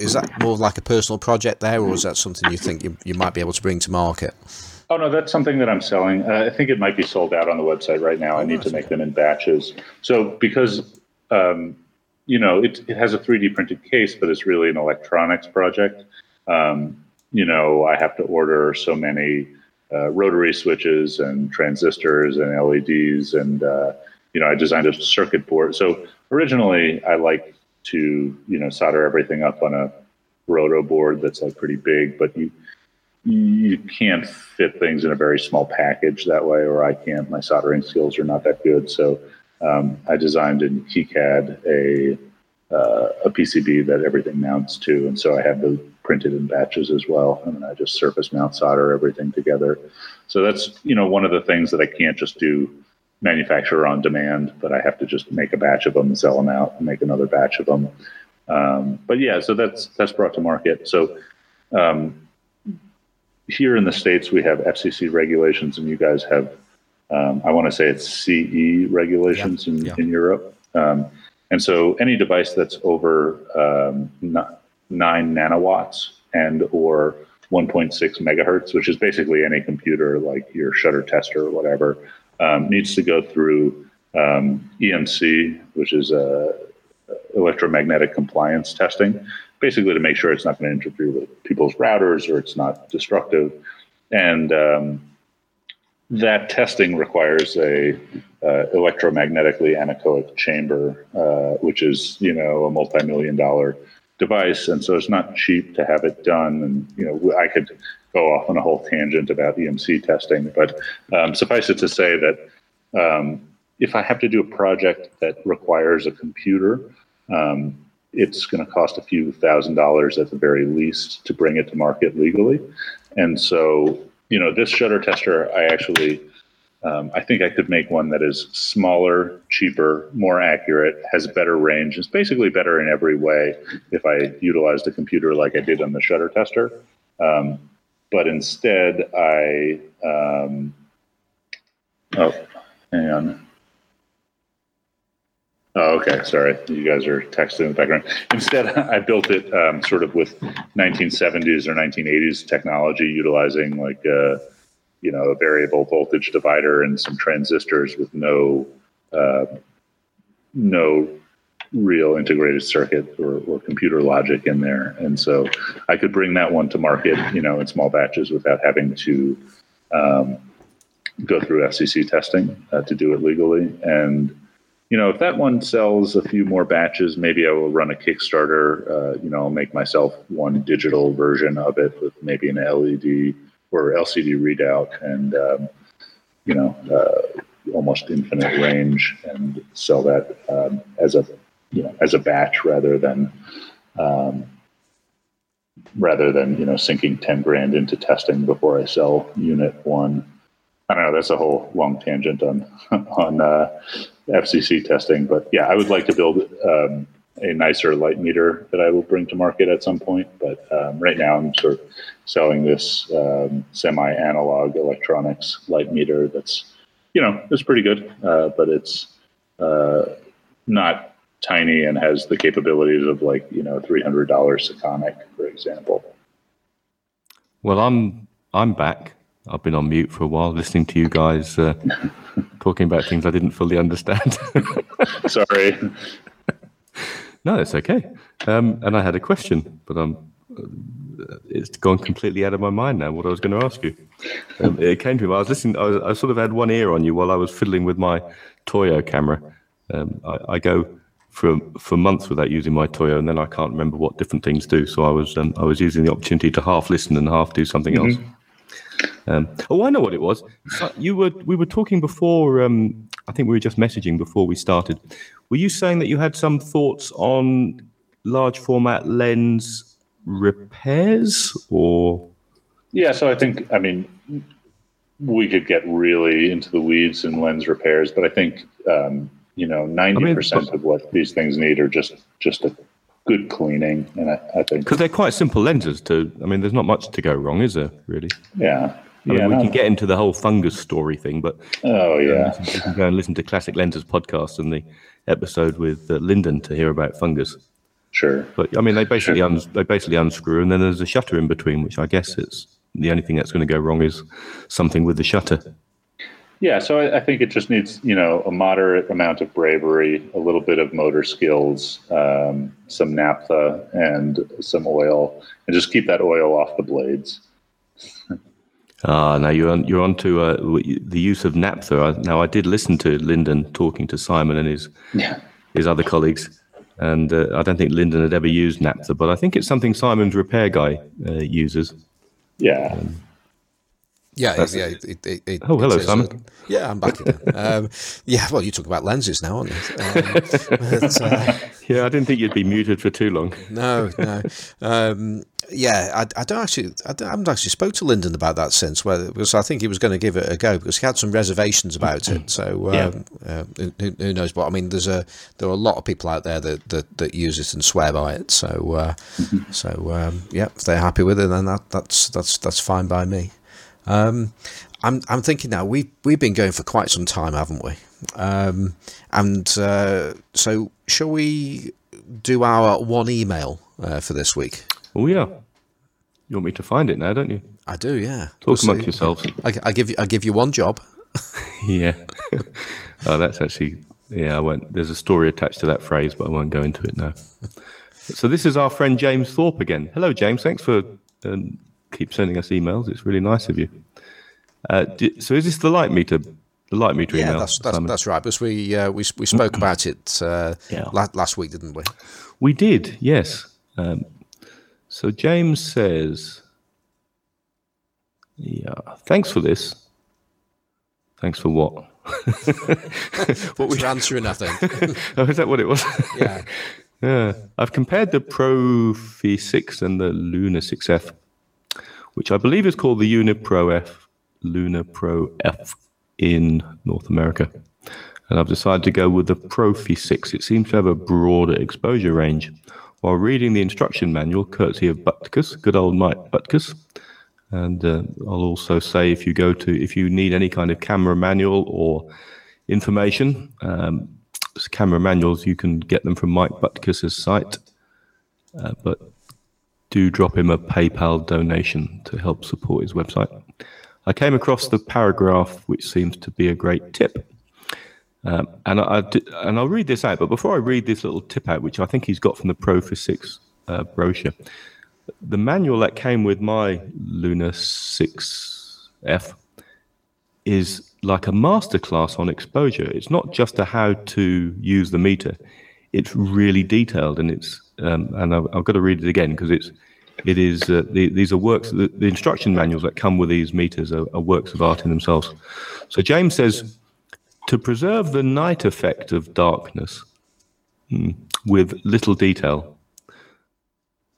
[SPEAKER 1] is that more like a personal project there, or is that something you think you, you might be able to bring to market?
[SPEAKER 3] Oh no, that's something that I'm selling. Uh, I think it might be sold out on the website right now. Oh, I need to make them in batches. So because um, you know it, it has a 3D printed case, but it's really an electronics project. Um, you know, I have to order so many uh, rotary switches and transistors and LEDs, and uh, you know, I designed a circuit board. So originally, I like to you know solder everything up on a proto board that's like pretty big, but you you can't fit things in a very small package that way, or I can't. My soldering skills are not that good, so um, I designed in KiCad a uh, a PCB that everything mounts to, and so I have the printed in batches as well, and then I just surface mount solder everything together. So that's you know one of the things that I can't just do manufacture on demand, but I have to just make a batch of them and sell them out and make another batch of them. Um, but yeah, so that's that's brought to market. So um, here in the states, we have FCC regulations, and you guys have, um, I want to say it's CE regulations in,
[SPEAKER 1] yeah.
[SPEAKER 3] in Europe. Um, and so any device that's over um, nine nanowatts and or 1.6 megahertz, which is basically any computer like your shutter tester or whatever, um, needs to go through um, EMC, which is a electromagnetic compliance testing, basically to make sure it's not going to interfere with people's routers or it's not destructive. And um, that testing requires a uh, electromagnetically anechoic chamber, uh, which is you know a multi-million dollar device, and so it's not cheap to have it done. And you know I could go off on a whole tangent about EMC testing, but um, suffice it to say that um, if I have to do a project that requires a computer, um, it's going to cost a few thousand dollars at the very least to bring it to market legally. And so, you know, this shutter tester, I actually, um, I think I could make one that is smaller, cheaper, more accurate, has better range. It's basically better in every way if I utilized a computer like I did on the shutter tester. Um, but instead, I, um, oh, hang on. Oh, okay. Sorry. You guys are texting in the background. Instead, I built it um, sort of with 1970s or 1980s technology, utilizing like uh, you know, a variable voltage divider and some transistors with no, uh, no real integrated circuit or, or computer logic in there. And so I could bring that one to market, you know, in small batches without having to um, go through FCC testing uh, to do it legally. And you know, if that one sells a few more batches, maybe I will run a Kickstarter. Uh, you know, I'll make myself one digital version of it with maybe an LED or LCD readout and, um, you know, uh, almost infinite range and sell that um, as a, you know, as a batch rather than, um, rather than, you know, sinking 10 grand into testing before I sell unit one. I don't know. That's a whole long tangent on on uh, FCC testing, but yeah, I would like to build um, a nicer light meter that I will bring to market at some point. But um, right now, I'm sort of selling this um, semi-analog electronics light meter. That's you know it's pretty good, uh, but it's uh, not tiny and has the capabilities of like you know three hundred dollars Sekonic, for example.
[SPEAKER 2] Well, I'm I'm back. I've been on mute for a while, listening to you guys uh, talking about things I didn't fully understand.
[SPEAKER 3] Sorry.
[SPEAKER 2] No, it's okay. Um, and I had a question, but I'm, uh, it's gone completely out of my mind now. What I was going to ask you, um, it came to me. While I was listening. I, was, I, sort of had one ear on you while I was fiddling with my Toyo camera. Um, I, I, go for for months without using my Toyo, and then I can't remember what different things do. So I was um, I was using the opportunity to half listen and half do something mm-hmm. else. Um, oh, I know what it was. You were we were talking before. Um, I think we were just messaging before we started. Were you saying that you had some thoughts on large format lens repairs, or?
[SPEAKER 3] Yeah, so I think I mean we could get really into the weeds in lens repairs, but I think um, you know ninety I mean, of what these things need are just just a good cleaning, and I, I think
[SPEAKER 2] because they're quite simple lenses. To I mean, there's not much to go wrong, is there? Really?
[SPEAKER 3] Yeah.
[SPEAKER 2] I
[SPEAKER 3] yeah,
[SPEAKER 2] mean, we no. can get into the whole fungus story thing, but
[SPEAKER 3] oh yeah,
[SPEAKER 2] you can go and listen to Classic Lenses podcast and the episode with uh, Lyndon to hear about fungus.
[SPEAKER 3] Sure,
[SPEAKER 2] but I mean, they basically sure. they basically unscrew, and then there's a shutter in between, which I guess it's the only thing that's going to go wrong is something with the shutter.
[SPEAKER 3] Yeah, so I, I, think it just needs, you know, a moderate amount of bravery, a little bit of motor skills, um, some naphtha, and some oil, and just keep that oil off the blades.
[SPEAKER 2] Ah, now you're on, you're on to uh, the use of naphtha. Now I did listen to Lyndon talking to Simon and his
[SPEAKER 3] yeah.
[SPEAKER 2] his other colleagues, and uh, I don't think Lyndon had ever used naphtha, but I think it's something Simon's repair guy uh, uses.
[SPEAKER 3] Yeah. Um,
[SPEAKER 1] Yeah,
[SPEAKER 2] That's-
[SPEAKER 1] yeah. It, it, it,
[SPEAKER 2] Oh, hello, Simon.
[SPEAKER 1] uh, yeah, I'm back again. um, yeah, well, you talk about lenses now, aren't you? Um, but, uh,
[SPEAKER 2] Yeah, I didn't think you'd be muted for too long.
[SPEAKER 1] no, no. Um, yeah, I, I don't actually, I, don't, I haven't actually spoke to Lyndon about that since, whether, because I think he was going to give it a go because he had some reservations about it. So
[SPEAKER 2] Yeah.
[SPEAKER 1] um, uh, who, who knows? But I mean, there's a there are a lot of people out there that that, that use it and swear by it. So uh, so um, yeah, if they're happy with it, then that that's that's that's fine by me. Um, I'm I'm thinking now we've we've been going for quite some time, haven't we? Um, and uh, so shall we do our one email uh, for this week?
[SPEAKER 2] Oh, yeah. You want me to find it now, don't you?
[SPEAKER 1] I do, yeah.
[SPEAKER 2] Talk amongst yourselves.
[SPEAKER 1] I, I give you I give you one job.
[SPEAKER 2] Yeah. oh, that's actually, yeah, I won't. There's a story attached to that phrase, but I won't go into it now. So this is our friend James Thorpe again. Hello, James. Thanks for um, keep sending us emails. It's really nice of you. Uh, di- so is this the light meter? The light meter
[SPEAKER 1] Yeah,
[SPEAKER 2] email?
[SPEAKER 1] that's that's, that's right. Because we uh, we we spoke about it uh,
[SPEAKER 2] Yeah.
[SPEAKER 1] la- last week, didn't we?
[SPEAKER 2] We did, yes. Um, so James says, yeah, thanks for this. Thanks for what?
[SPEAKER 1] What was your answering? I think.
[SPEAKER 2] Oh, is that what it was?
[SPEAKER 1] yeah.
[SPEAKER 2] Yeah, I've compared the Profi 6 and the Luna 6F, which I believe is called the Unipro F, Luna Pro F in North America. And I've decided to go with the Profi 6. It seems to have a broader exposure range. While reading the instruction manual, courtesy of Butkus, good old Mike Butkus, and uh, I'll also say if you go to, if you need any kind of camera manual or information, um, camera manuals, you can get them from Mike Butkus's site. Uh, but do drop him a PayPal donation to help support his website. I came across the paragraph, which seems to be a great tip. Um, and I, I di- and I'll read this out. But before I read this little tip out, which I think he's got from the Pro Physics uh, brochure, the manual that came with my Luna 6F is like a masterclass on exposure. It's not just a how to use the meter; it's really detailed, and it's um, and I've, I've got to read it again because it's it is uh, the, these are works. The, the instruction manuals that come with these meters are, are works of art in themselves. So James says to preserve the night effect of darkness hmm, with little detail.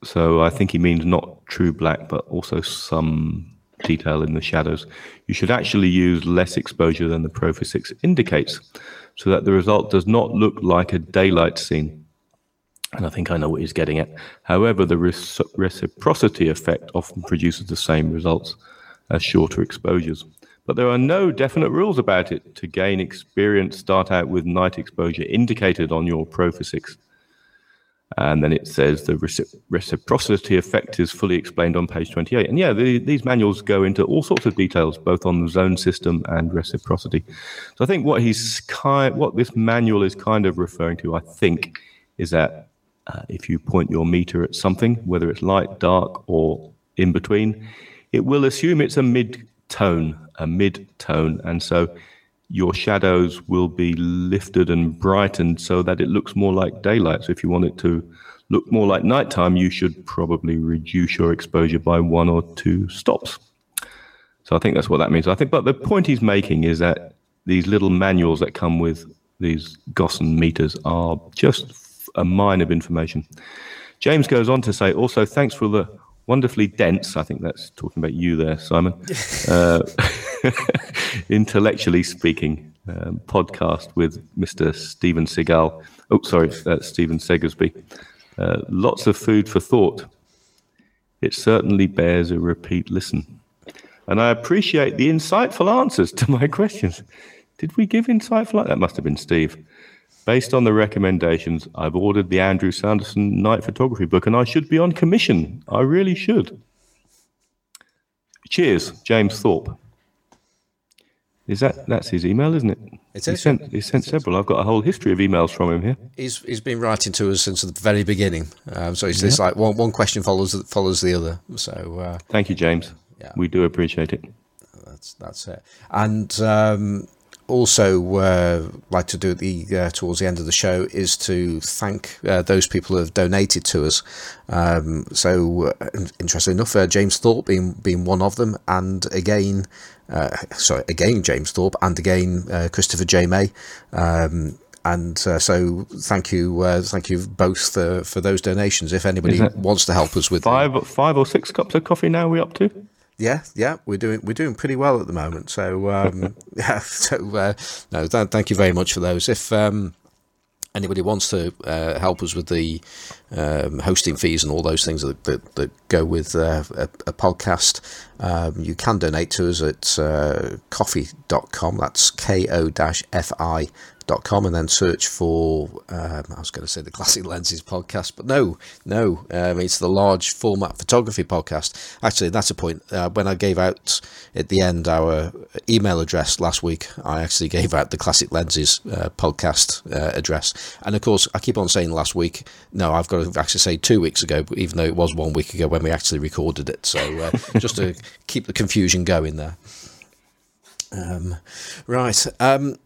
[SPEAKER 2] So I think he means not true black, but also some detail in the shadows. You should actually use less exposure than the Pro 6 indicates, so that the result does not look like a daylight scene. And I think I know what he's getting at. However, the reci- reciprocity effect often produces the same results as shorter exposures. But there are no definite rules about it. To gain experience, start out with night exposure indicated on your Pro 6 and then it says the recip- reciprocity effect is fully explained on page 28. And yeah, the, these manuals go into all sorts of details, both on the zone system and reciprocity. So I think what he's what this manual is kind of referring to, I think, is that uh, if you point your meter at something, whether it's light, dark, or in between, it will assume it's a mid-tone, a mid-tone, and so your shadows will be lifted and brightened so that it looks more like daylight. So if you want it to look more like nighttime, you should probably reduce your exposure by one or two stops. So I think that's what that means. I think, but the point he's making is that these little manuals that come with these Gossen meters are just a mine of information. James goes on to say, also, thanks for the wonderfully dense, I think that's talking about you there, Simon, uh, intellectually speaking, um, podcast with Mr. Stephen Seagal. Oh, sorry, that's Stephen Segersby. Uh, lots of food for thought. It certainly bears a repeat listen. And I appreciate the insightful answers to my questions. Did we give insightful? That must have been Steve. Based on the recommendations, I've ordered the Andrew Sanderson night photography book, and I should be on commission. I really should. Cheers, James Thorpe. Is that that's his email, isn't it?
[SPEAKER 1] It
[SPEAKER 2] He sent he sent several. I've got a whole history of emails from him here.
[SPEAKER 1] He's he's been writing to us since the very beginning. Um, so it's, it's like one one question follows follows the other. So uh,
[SPEAKER 2] Thank you, James.
[SPEAKER 1] Yeah.
[SPEAKER 2] We do appreciate it.
[SPEAKER 1] that's that's it. And um, also uh, like to do at the uh, towards the end of the show is to thank uh, those people who have donated to us. Um, so, uh, interesting enough, uh, James Thorpe being being one of them, and again, uh, sorry, again James Thorpe, and again Christopher J May. Um, and uh, so, thank you, uh, thank you both for, for those donations. If anybody wants to help us with
[SPEAKER 2] five, five or six cups of coffee now, we up to?
[SPEAKER 1] Yeah, yeah, we're doing we're doing pretty well at the moment. So um, yeah, so uh, no, th- thank you very much for those. If um, anybody wants to uh, help us with the um, hosting fees and all those things that, that, that go with uh, a, a, podcast, um, you can donate to us at uh, ko-fi.com. That's ko-fi com and then search for um, I was going to say the Classic Lenses podcast, but no, no, um, it's the large format photography podcast. Actually, that's a point. Uh, when I gave out at the end our email address last week, I actually gave out the Classic Lenses uh, podcast uh, address, and of course, I keep on saying last week. No, I've got to actually say two weeks ago, even though it was one week ago when we actually recorded it. So uh, just to keep the confusion going there. Um, right. Um,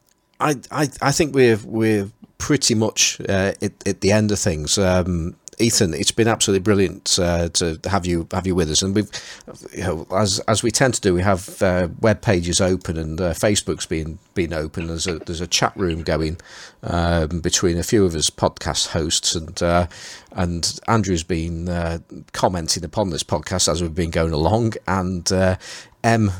[SPEAKER 1] I, I, I think we're we're pretty much uh, at, at the end of things. Um, Ethan, it's been absolutely brilliant uh, to have you have you with us, and we've, you know, as as we tend to do, we have uh, web pages open and uh, Facebook's been been open. There's a there's a chat room going um, between a few of us podcast hosts, and uh, and Andrew's been uh, commenting upon this podcast as we've been going along, and uh, M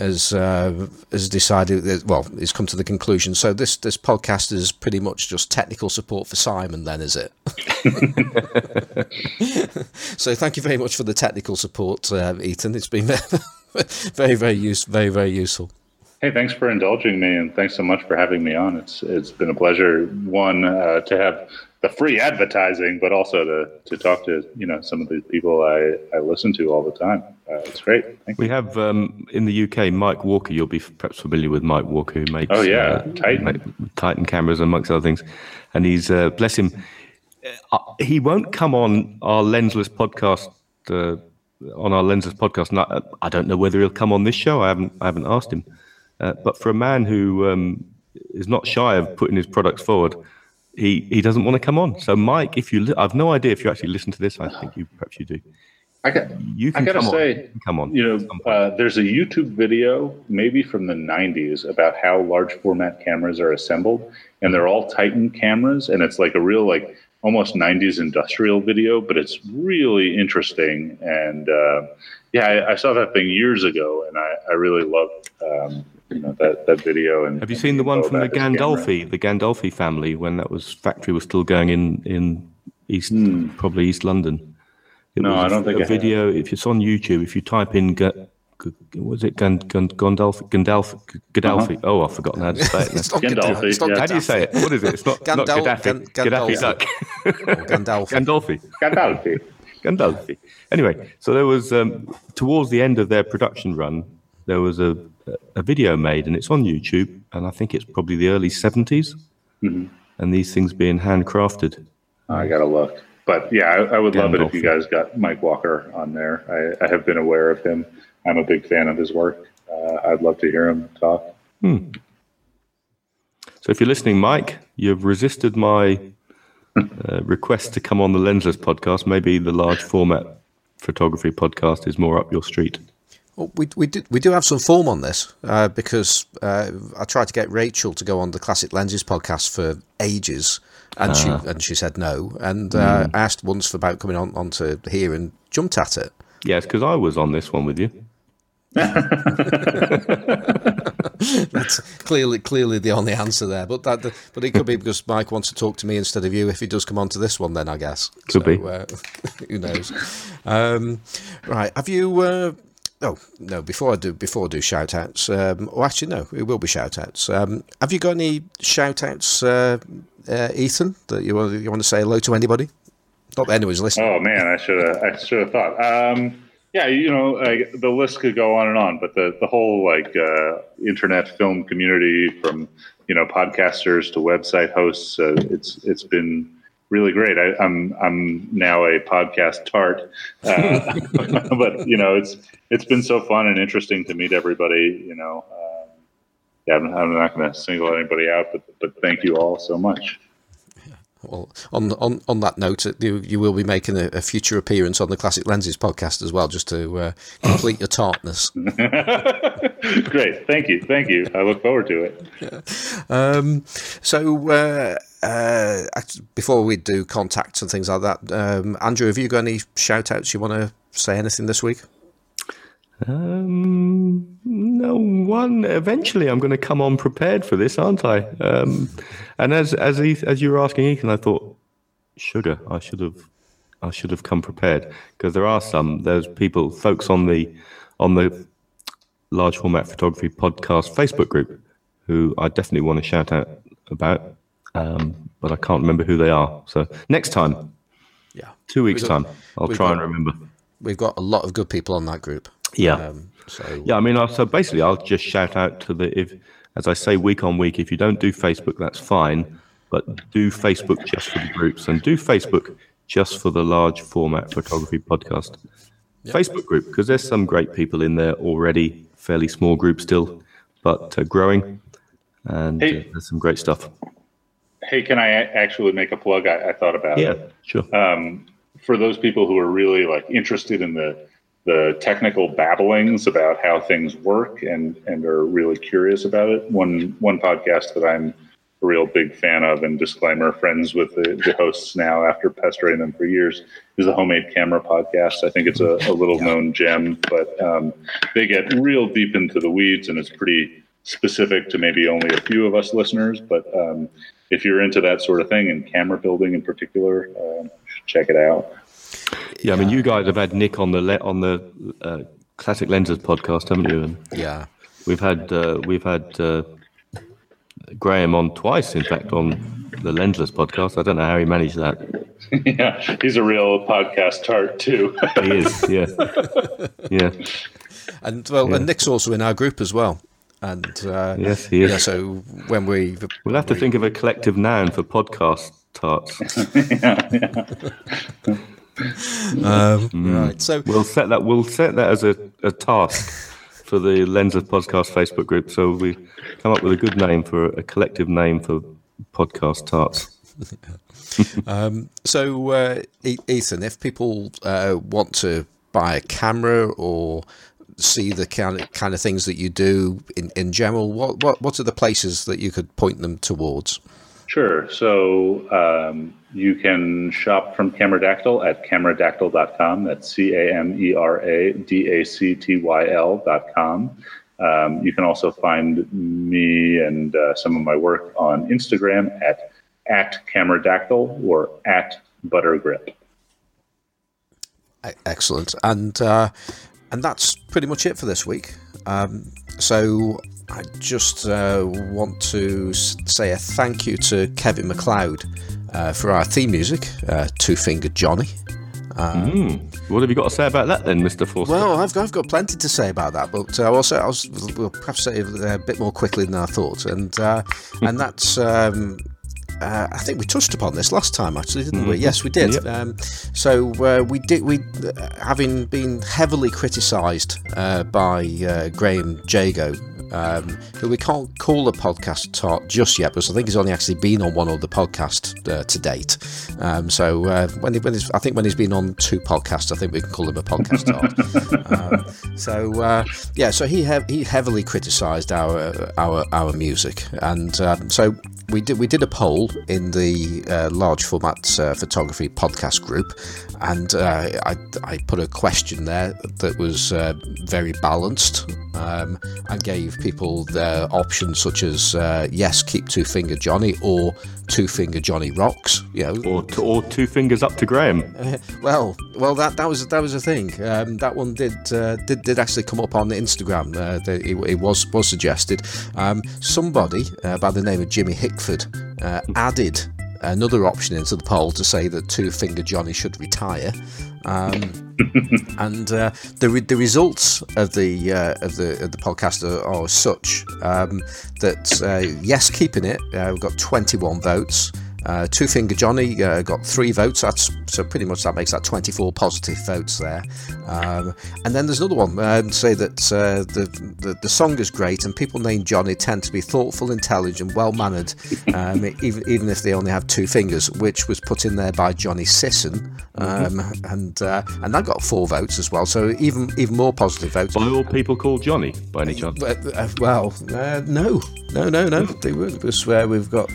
[SPEAKER 1] has uh, has decided that, well, he's come to the conclusion. So this this podcast is pretty much just technical support for Simon, then, is it? so thank you very much for the technical support, uh, Ethan. It's been very very use very very useful.
[SPEAKER 3] Hey, thanks for indulging me, and thanks so much for having me on. It's it's been a pleasure. One uh, to have the free advertising, but also to, to talk to you know some of the people I, I listen to all the time. Uh, it's great. Thank
[SPEAKER 2] we you. have um, in the UK Mike Walker. You'll be perhaps familiar with Mike Walker, who makes
[SPEAKER 3] oh yeah uh,
[SPEAKER 2] Titan Titan cameras amongst other things, and he's uh, bless him. Uh, he won't come on our lensless podcast. Uh, on our lensless podcast, and I, I, don't know whether he'll come on this show. I haven't I haven't asked him. Uh, but for a man who um, is not shy of putting his products forward he he doesn't want to come on. So, Mike, if you, li- I've no idea if you actually listen to this. I think you perhaps you do.
[SPEAKER 3] I got. You can I gotta come say, on. come on. You know, uh, there's a YouTube video, maybe from the '90s, about how large format cameras are assembled, and they're all Titan cameras, and it's like a real like almost '90s industrial video, but it's really interesting. And uh, yeah, I, I, saw that thing years ago, and I, I really loved um, you know that that video. And
[SPEAKER 2] have you seen the one from the Gandolfi, the Gandolfi family, when that was factory was still going in in East, hmm. probably East London?
[SPEAKER 3] It no, I don't think
[SPEAKER 2] a video. If it's on YouTube, if you type in was it Gand, Gand, Gandalf, Gandalf, Gaddafi? Uh-huh. Oh, I've forgotten how to say it.
[SPEAKER 3] it's not Gandalfi. It's not
[SPEAKER 2] How do you say it? What is it? It's not, Gandal- not Gaddafi. Gaddafi duck.
[SPEAKER 1] Gandalfi.
[SPEAKER 2] Gandolfi.
[SPEAKER 3] Gandalfi.
[SPEAKER 2] Gandalfi. Anyway, so there was um, towards the end of their production run, there was a a video made, and it's on YouTube, and I think it's probably the early 70s, mm-hmm. and these things being handcrafted.
[SPEAKER 3] I gotta look, but yeah, I, I would love it if you guys got Mike Walker on there. I, I, have been aware of him. I'm a big fan of his work. Uh, I'd love to hear him talk.
[SPEAKER 2] Hmm. So, if you're listening, Mike, you've resisted my uh, request to come on the Lensless podcast. Maybe the large format photography podcast is more up your street.
[SPEAKER 1] We we do we do have some form on this uh, because uh, I tried to get Rachel to go on the Classic Lenses podcast for ages, and uh. she ah. and she said no. And mm. I asked once for about coming on onto here and jumped at it.
[SPEAKER 2] Yes, because I was on this one with you.
[SPEAKER 1] That's clearly clearly the only answer there, but that but it could be because Mike wants to talk to me instead of you. If he does come on to this one, then I guess
[SPEAKER 2] could so, be. Uh,
[SPEAKER 1] who knows? Um, right, have you? Uh, Oh no! Before I do, before I do shout outs, um, or actually no, it will be shout outs. Um, have you got any shout outs, uh, uh, Ethan, that you want you want to say hello to anybody? Not that anyone's listening.
[SPEAKER 3] Oh man, I should have I should have thought. Um, yeah, you know, the list could go on and on, but the the whole like uh, internet film community, from you know podcasters to website hosts, uh, it's it's been really great. I, am I'm, I'm now a podcast tart, uh, but you know it's it's been so fun and interesting to meet everybody. You know, um, yeah, I'm, I'm not going to single anybody out, but but thank you all so much.
[SPEAKER 1] Well, on on on that note, uh, you you will be making a, a future appearance on the Classic Lenses podcast as well, just to uh, complete your tartness.
[SPEAKER 3] Great, thank you, thank you. I look forward to it.
[SPEAKER 1] Um, so uh, uh, before we do contacts and things like that, um, Andrew, have you got any shout outs you want to say anything this week?
[SPEAKER 2] Um, no one. Eventually, I'm going to come on prepared for this, aren't I? Um, and as as as you were asking Ethan, I thought, sugar. I should have, I should have come prepared because there are some. There's people, folks on the on the large format photography podcast Facebook group who I definitely want to shout out about, um, but I can't remember who they are. So next time,
[SPEAKER 1] yeah,
[SPEAKER 2] two weeks time, I'll try got, and remember.
[SPEAKER 1] We've got a lot of good people on that group.
[SPEAKER 2] Yeah. Um, so yeah, I mean, so basically, I'll just shout out to the if, as I say, week on week. If you don't do Facebook, that's fine, but do Facebook just for the groups and do Facebook just for the large format photography podcast yep. Facebook group because there's some great people in there already. Fairly small group still, but uh, growing, and hey, uh, there's some great stuff.
[SPEAKER 3] Hey, can I actually make a plug? I, I thought about
[SPEAKER 2] yeah,
[SPEAKER 3] it.
[SPEAKER 2] Yeah,
[SPEAKER 3] sure. Um, for those people who are really like interested in the the technical babblings about how things work and and are really curious about it. One one podcast that I'm a real big fan of and disclaimer friends with the, the hosts now after pestering them for years is the homemade camera podcast i think it's a, a little known gem but um, they get real deep into the weeds and it's pretty specific to maybe only a few of us listeners but um, if you're into that sort of thing and camera building in particular uh, check it out
[SPEAKER 2] yeah, I mean, you guys have had Nick on the le- on the uh, Classic Lenses podcast, haven't you? And
[SPEAKER 1] yeah,
[SPEAKER 2] we've had uh, we've had uh, Graham on twice, in fact, on the Lensless podcast. I don't know how he managed that.
[SPEAKER 3] yeah, he's a real podcast tart too.
[SPEAKER 2] he is, yeah, yeah.
[SPEAKER 1] And well, yeah. and Nick's also in our group as well. And uh,
[SPEAKER 2] yes, he is.
[SPEAKER 1] Yeah, so when we
[SPEAKER 2] we'll have to
[SPEAKER 1] we,
[SPEAKER 2] think of a collective noun for podcast tarts. yeah, yeah.
[SPEAKER 1] Um, mm. Right. So
[SPEAKER 2] we'll set that. We'll set that as a, a task for the Lenses Podcast Facebook group. So we come up with a good name for a collective name for podcast tarts.
[SPEAKER 1] um, so uh, Ethan, if people uh, want to buy a camera or see the kind of, kind of things that you do in, in general, what, what what are the places that you could point them towards?
[SPEAKER 3] Sure. So um, you can shop from Cameradactyl at cameradactyl.com. That's C A M E R A D A C T Y L.com. Um, you can also find me and uh, some of my work on Instagram at at Cameradactyl or at Buttergrip.
[SPEAKER 1] Excellent, and uh, and that's pretty much it for this week. Um, so I just uh, want to say a thank you to Kevin MacLeod uh, for our theme music, uh, Two Fingered Johnny.
[SPEAKER 2] Um, mm. What have you got to say about that then, Mr. Forster?
[SPEAKER 1] Well, I've got, I've got plenty to say about that, but uh, also I was will perhaps say a bit more quickly than I thought, and uh, and that's um, uh, I think we touched upon this last time, actually, didn't mm-hmm. we? Yes, we did. Yep. Um, so uh, we did. We, uh, having been heavily criticised uh, by uh, Graham Jago um, who we can't call a podcast talk just yet, because I think he's only actually been on one other podcast uh, to date. Um, so uh, when, he, when he's, I think when he's been on two podcasts, I think we can call him a podcast talk. um, so uh, yeah, so he he heavily criticised our our our music, and um, so we did we did a poll in the uh, large format uh, photography podcast group, and uh, I I put a question there that was uh, very balanced um, and gave people their options such as uh, yes, keep two finger Johnny or two finger Johnny rocks, you know,
[SPEAKER 2] or or two fingers up to Graham.
[SPEAKER 1] well, well that that was that was a thing. Um, that one did did did actually come up on the Instagram. The, it, it, was was suggested. Um, somebody by the name of Jimmy Hickford uh, added another option into the poll to say that Two Finger Johnny should retire. Um, and uh, the re- the results of the uh, of the of the podcast are, are such um, that uh, yes, keeping it. Uh, we've got 21 votes. Uh, Two Finger Johnny uh, got three votes. That's so pretty much that makes that 24 positive votes there. Um, and then there's another one. Um, say that uh, the, the the song is great, and people named Johnny tend to be thoughtful, intelligent, well mannered, um, even even if they only have two fingers, which was put in there by Johnny Sisson, um, and uh, and that got four votes as well. So even even more positive votes.
[SPEAKER 2] By all people called Johnny, by any chance?
[SPEAKER 1] Uh, uh, well, uh, no, no, no, no. They were. This where we've got.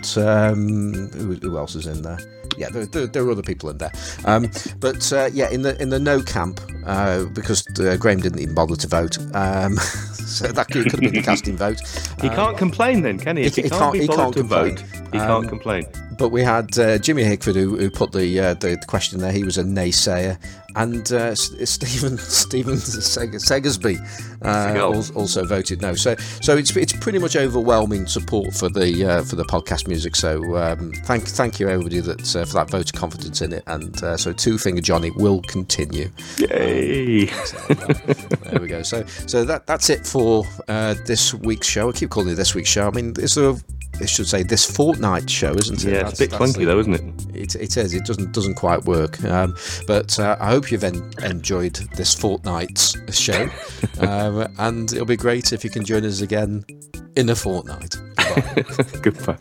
[SPEAKER 1] Um, who, who else is in there? Yeah, there, there, there are other people in there. Um, but uh, yeah, in the in the no camp, uh, because uh, Graham didn't even bother to vote. Um, so that could, could have been the casting vote.
[SPEAKER 2] He can't complain then, can he? If
[SPEAKER 1] he-
[SPEAKER 2] he, can't,
[SPEAKER 1] can't- he can't complain.
[SPEAKER 2] vote, he
[SPEAKER 1] Um,
[SPEAKER 2] can't complain.
[SPEAKER 1] But we had uh, Jimmy Hickford who, who put the, uh, the question there. He was a naysayer, and uh, Stephen Stephen Segersby uh, also voted no. So so it's it's pretty much overwhelming support for the uh, for the podcast music. So um, thank thank you everybody that uh, for that vote of confidence in it. And uh, so Two Finger Johnny will continue.
[SPEAKER 2] Yay!
[SPEAKER 1] There we go. So so that that's it for uh, this week's show. I keep calling it this week's show. I mean, it's a I should say this fortnight show, isn't it?
[SPEAKER 2] yeah,
[SPEAKER 1] That's-
[SPEAKER 2] it's a bit clunky
[SPEAKER 1] the-
[SPEAKER 2] though, isn't it?
[SPEAKER 1] It, it is. It doesn't doesn't quite work. Um, but uh, I hope you've en- enjoyed this fortnight's show, um, and it'll be great if you can join us again in a fortnight.
[SPEAKER 2] Goodbye.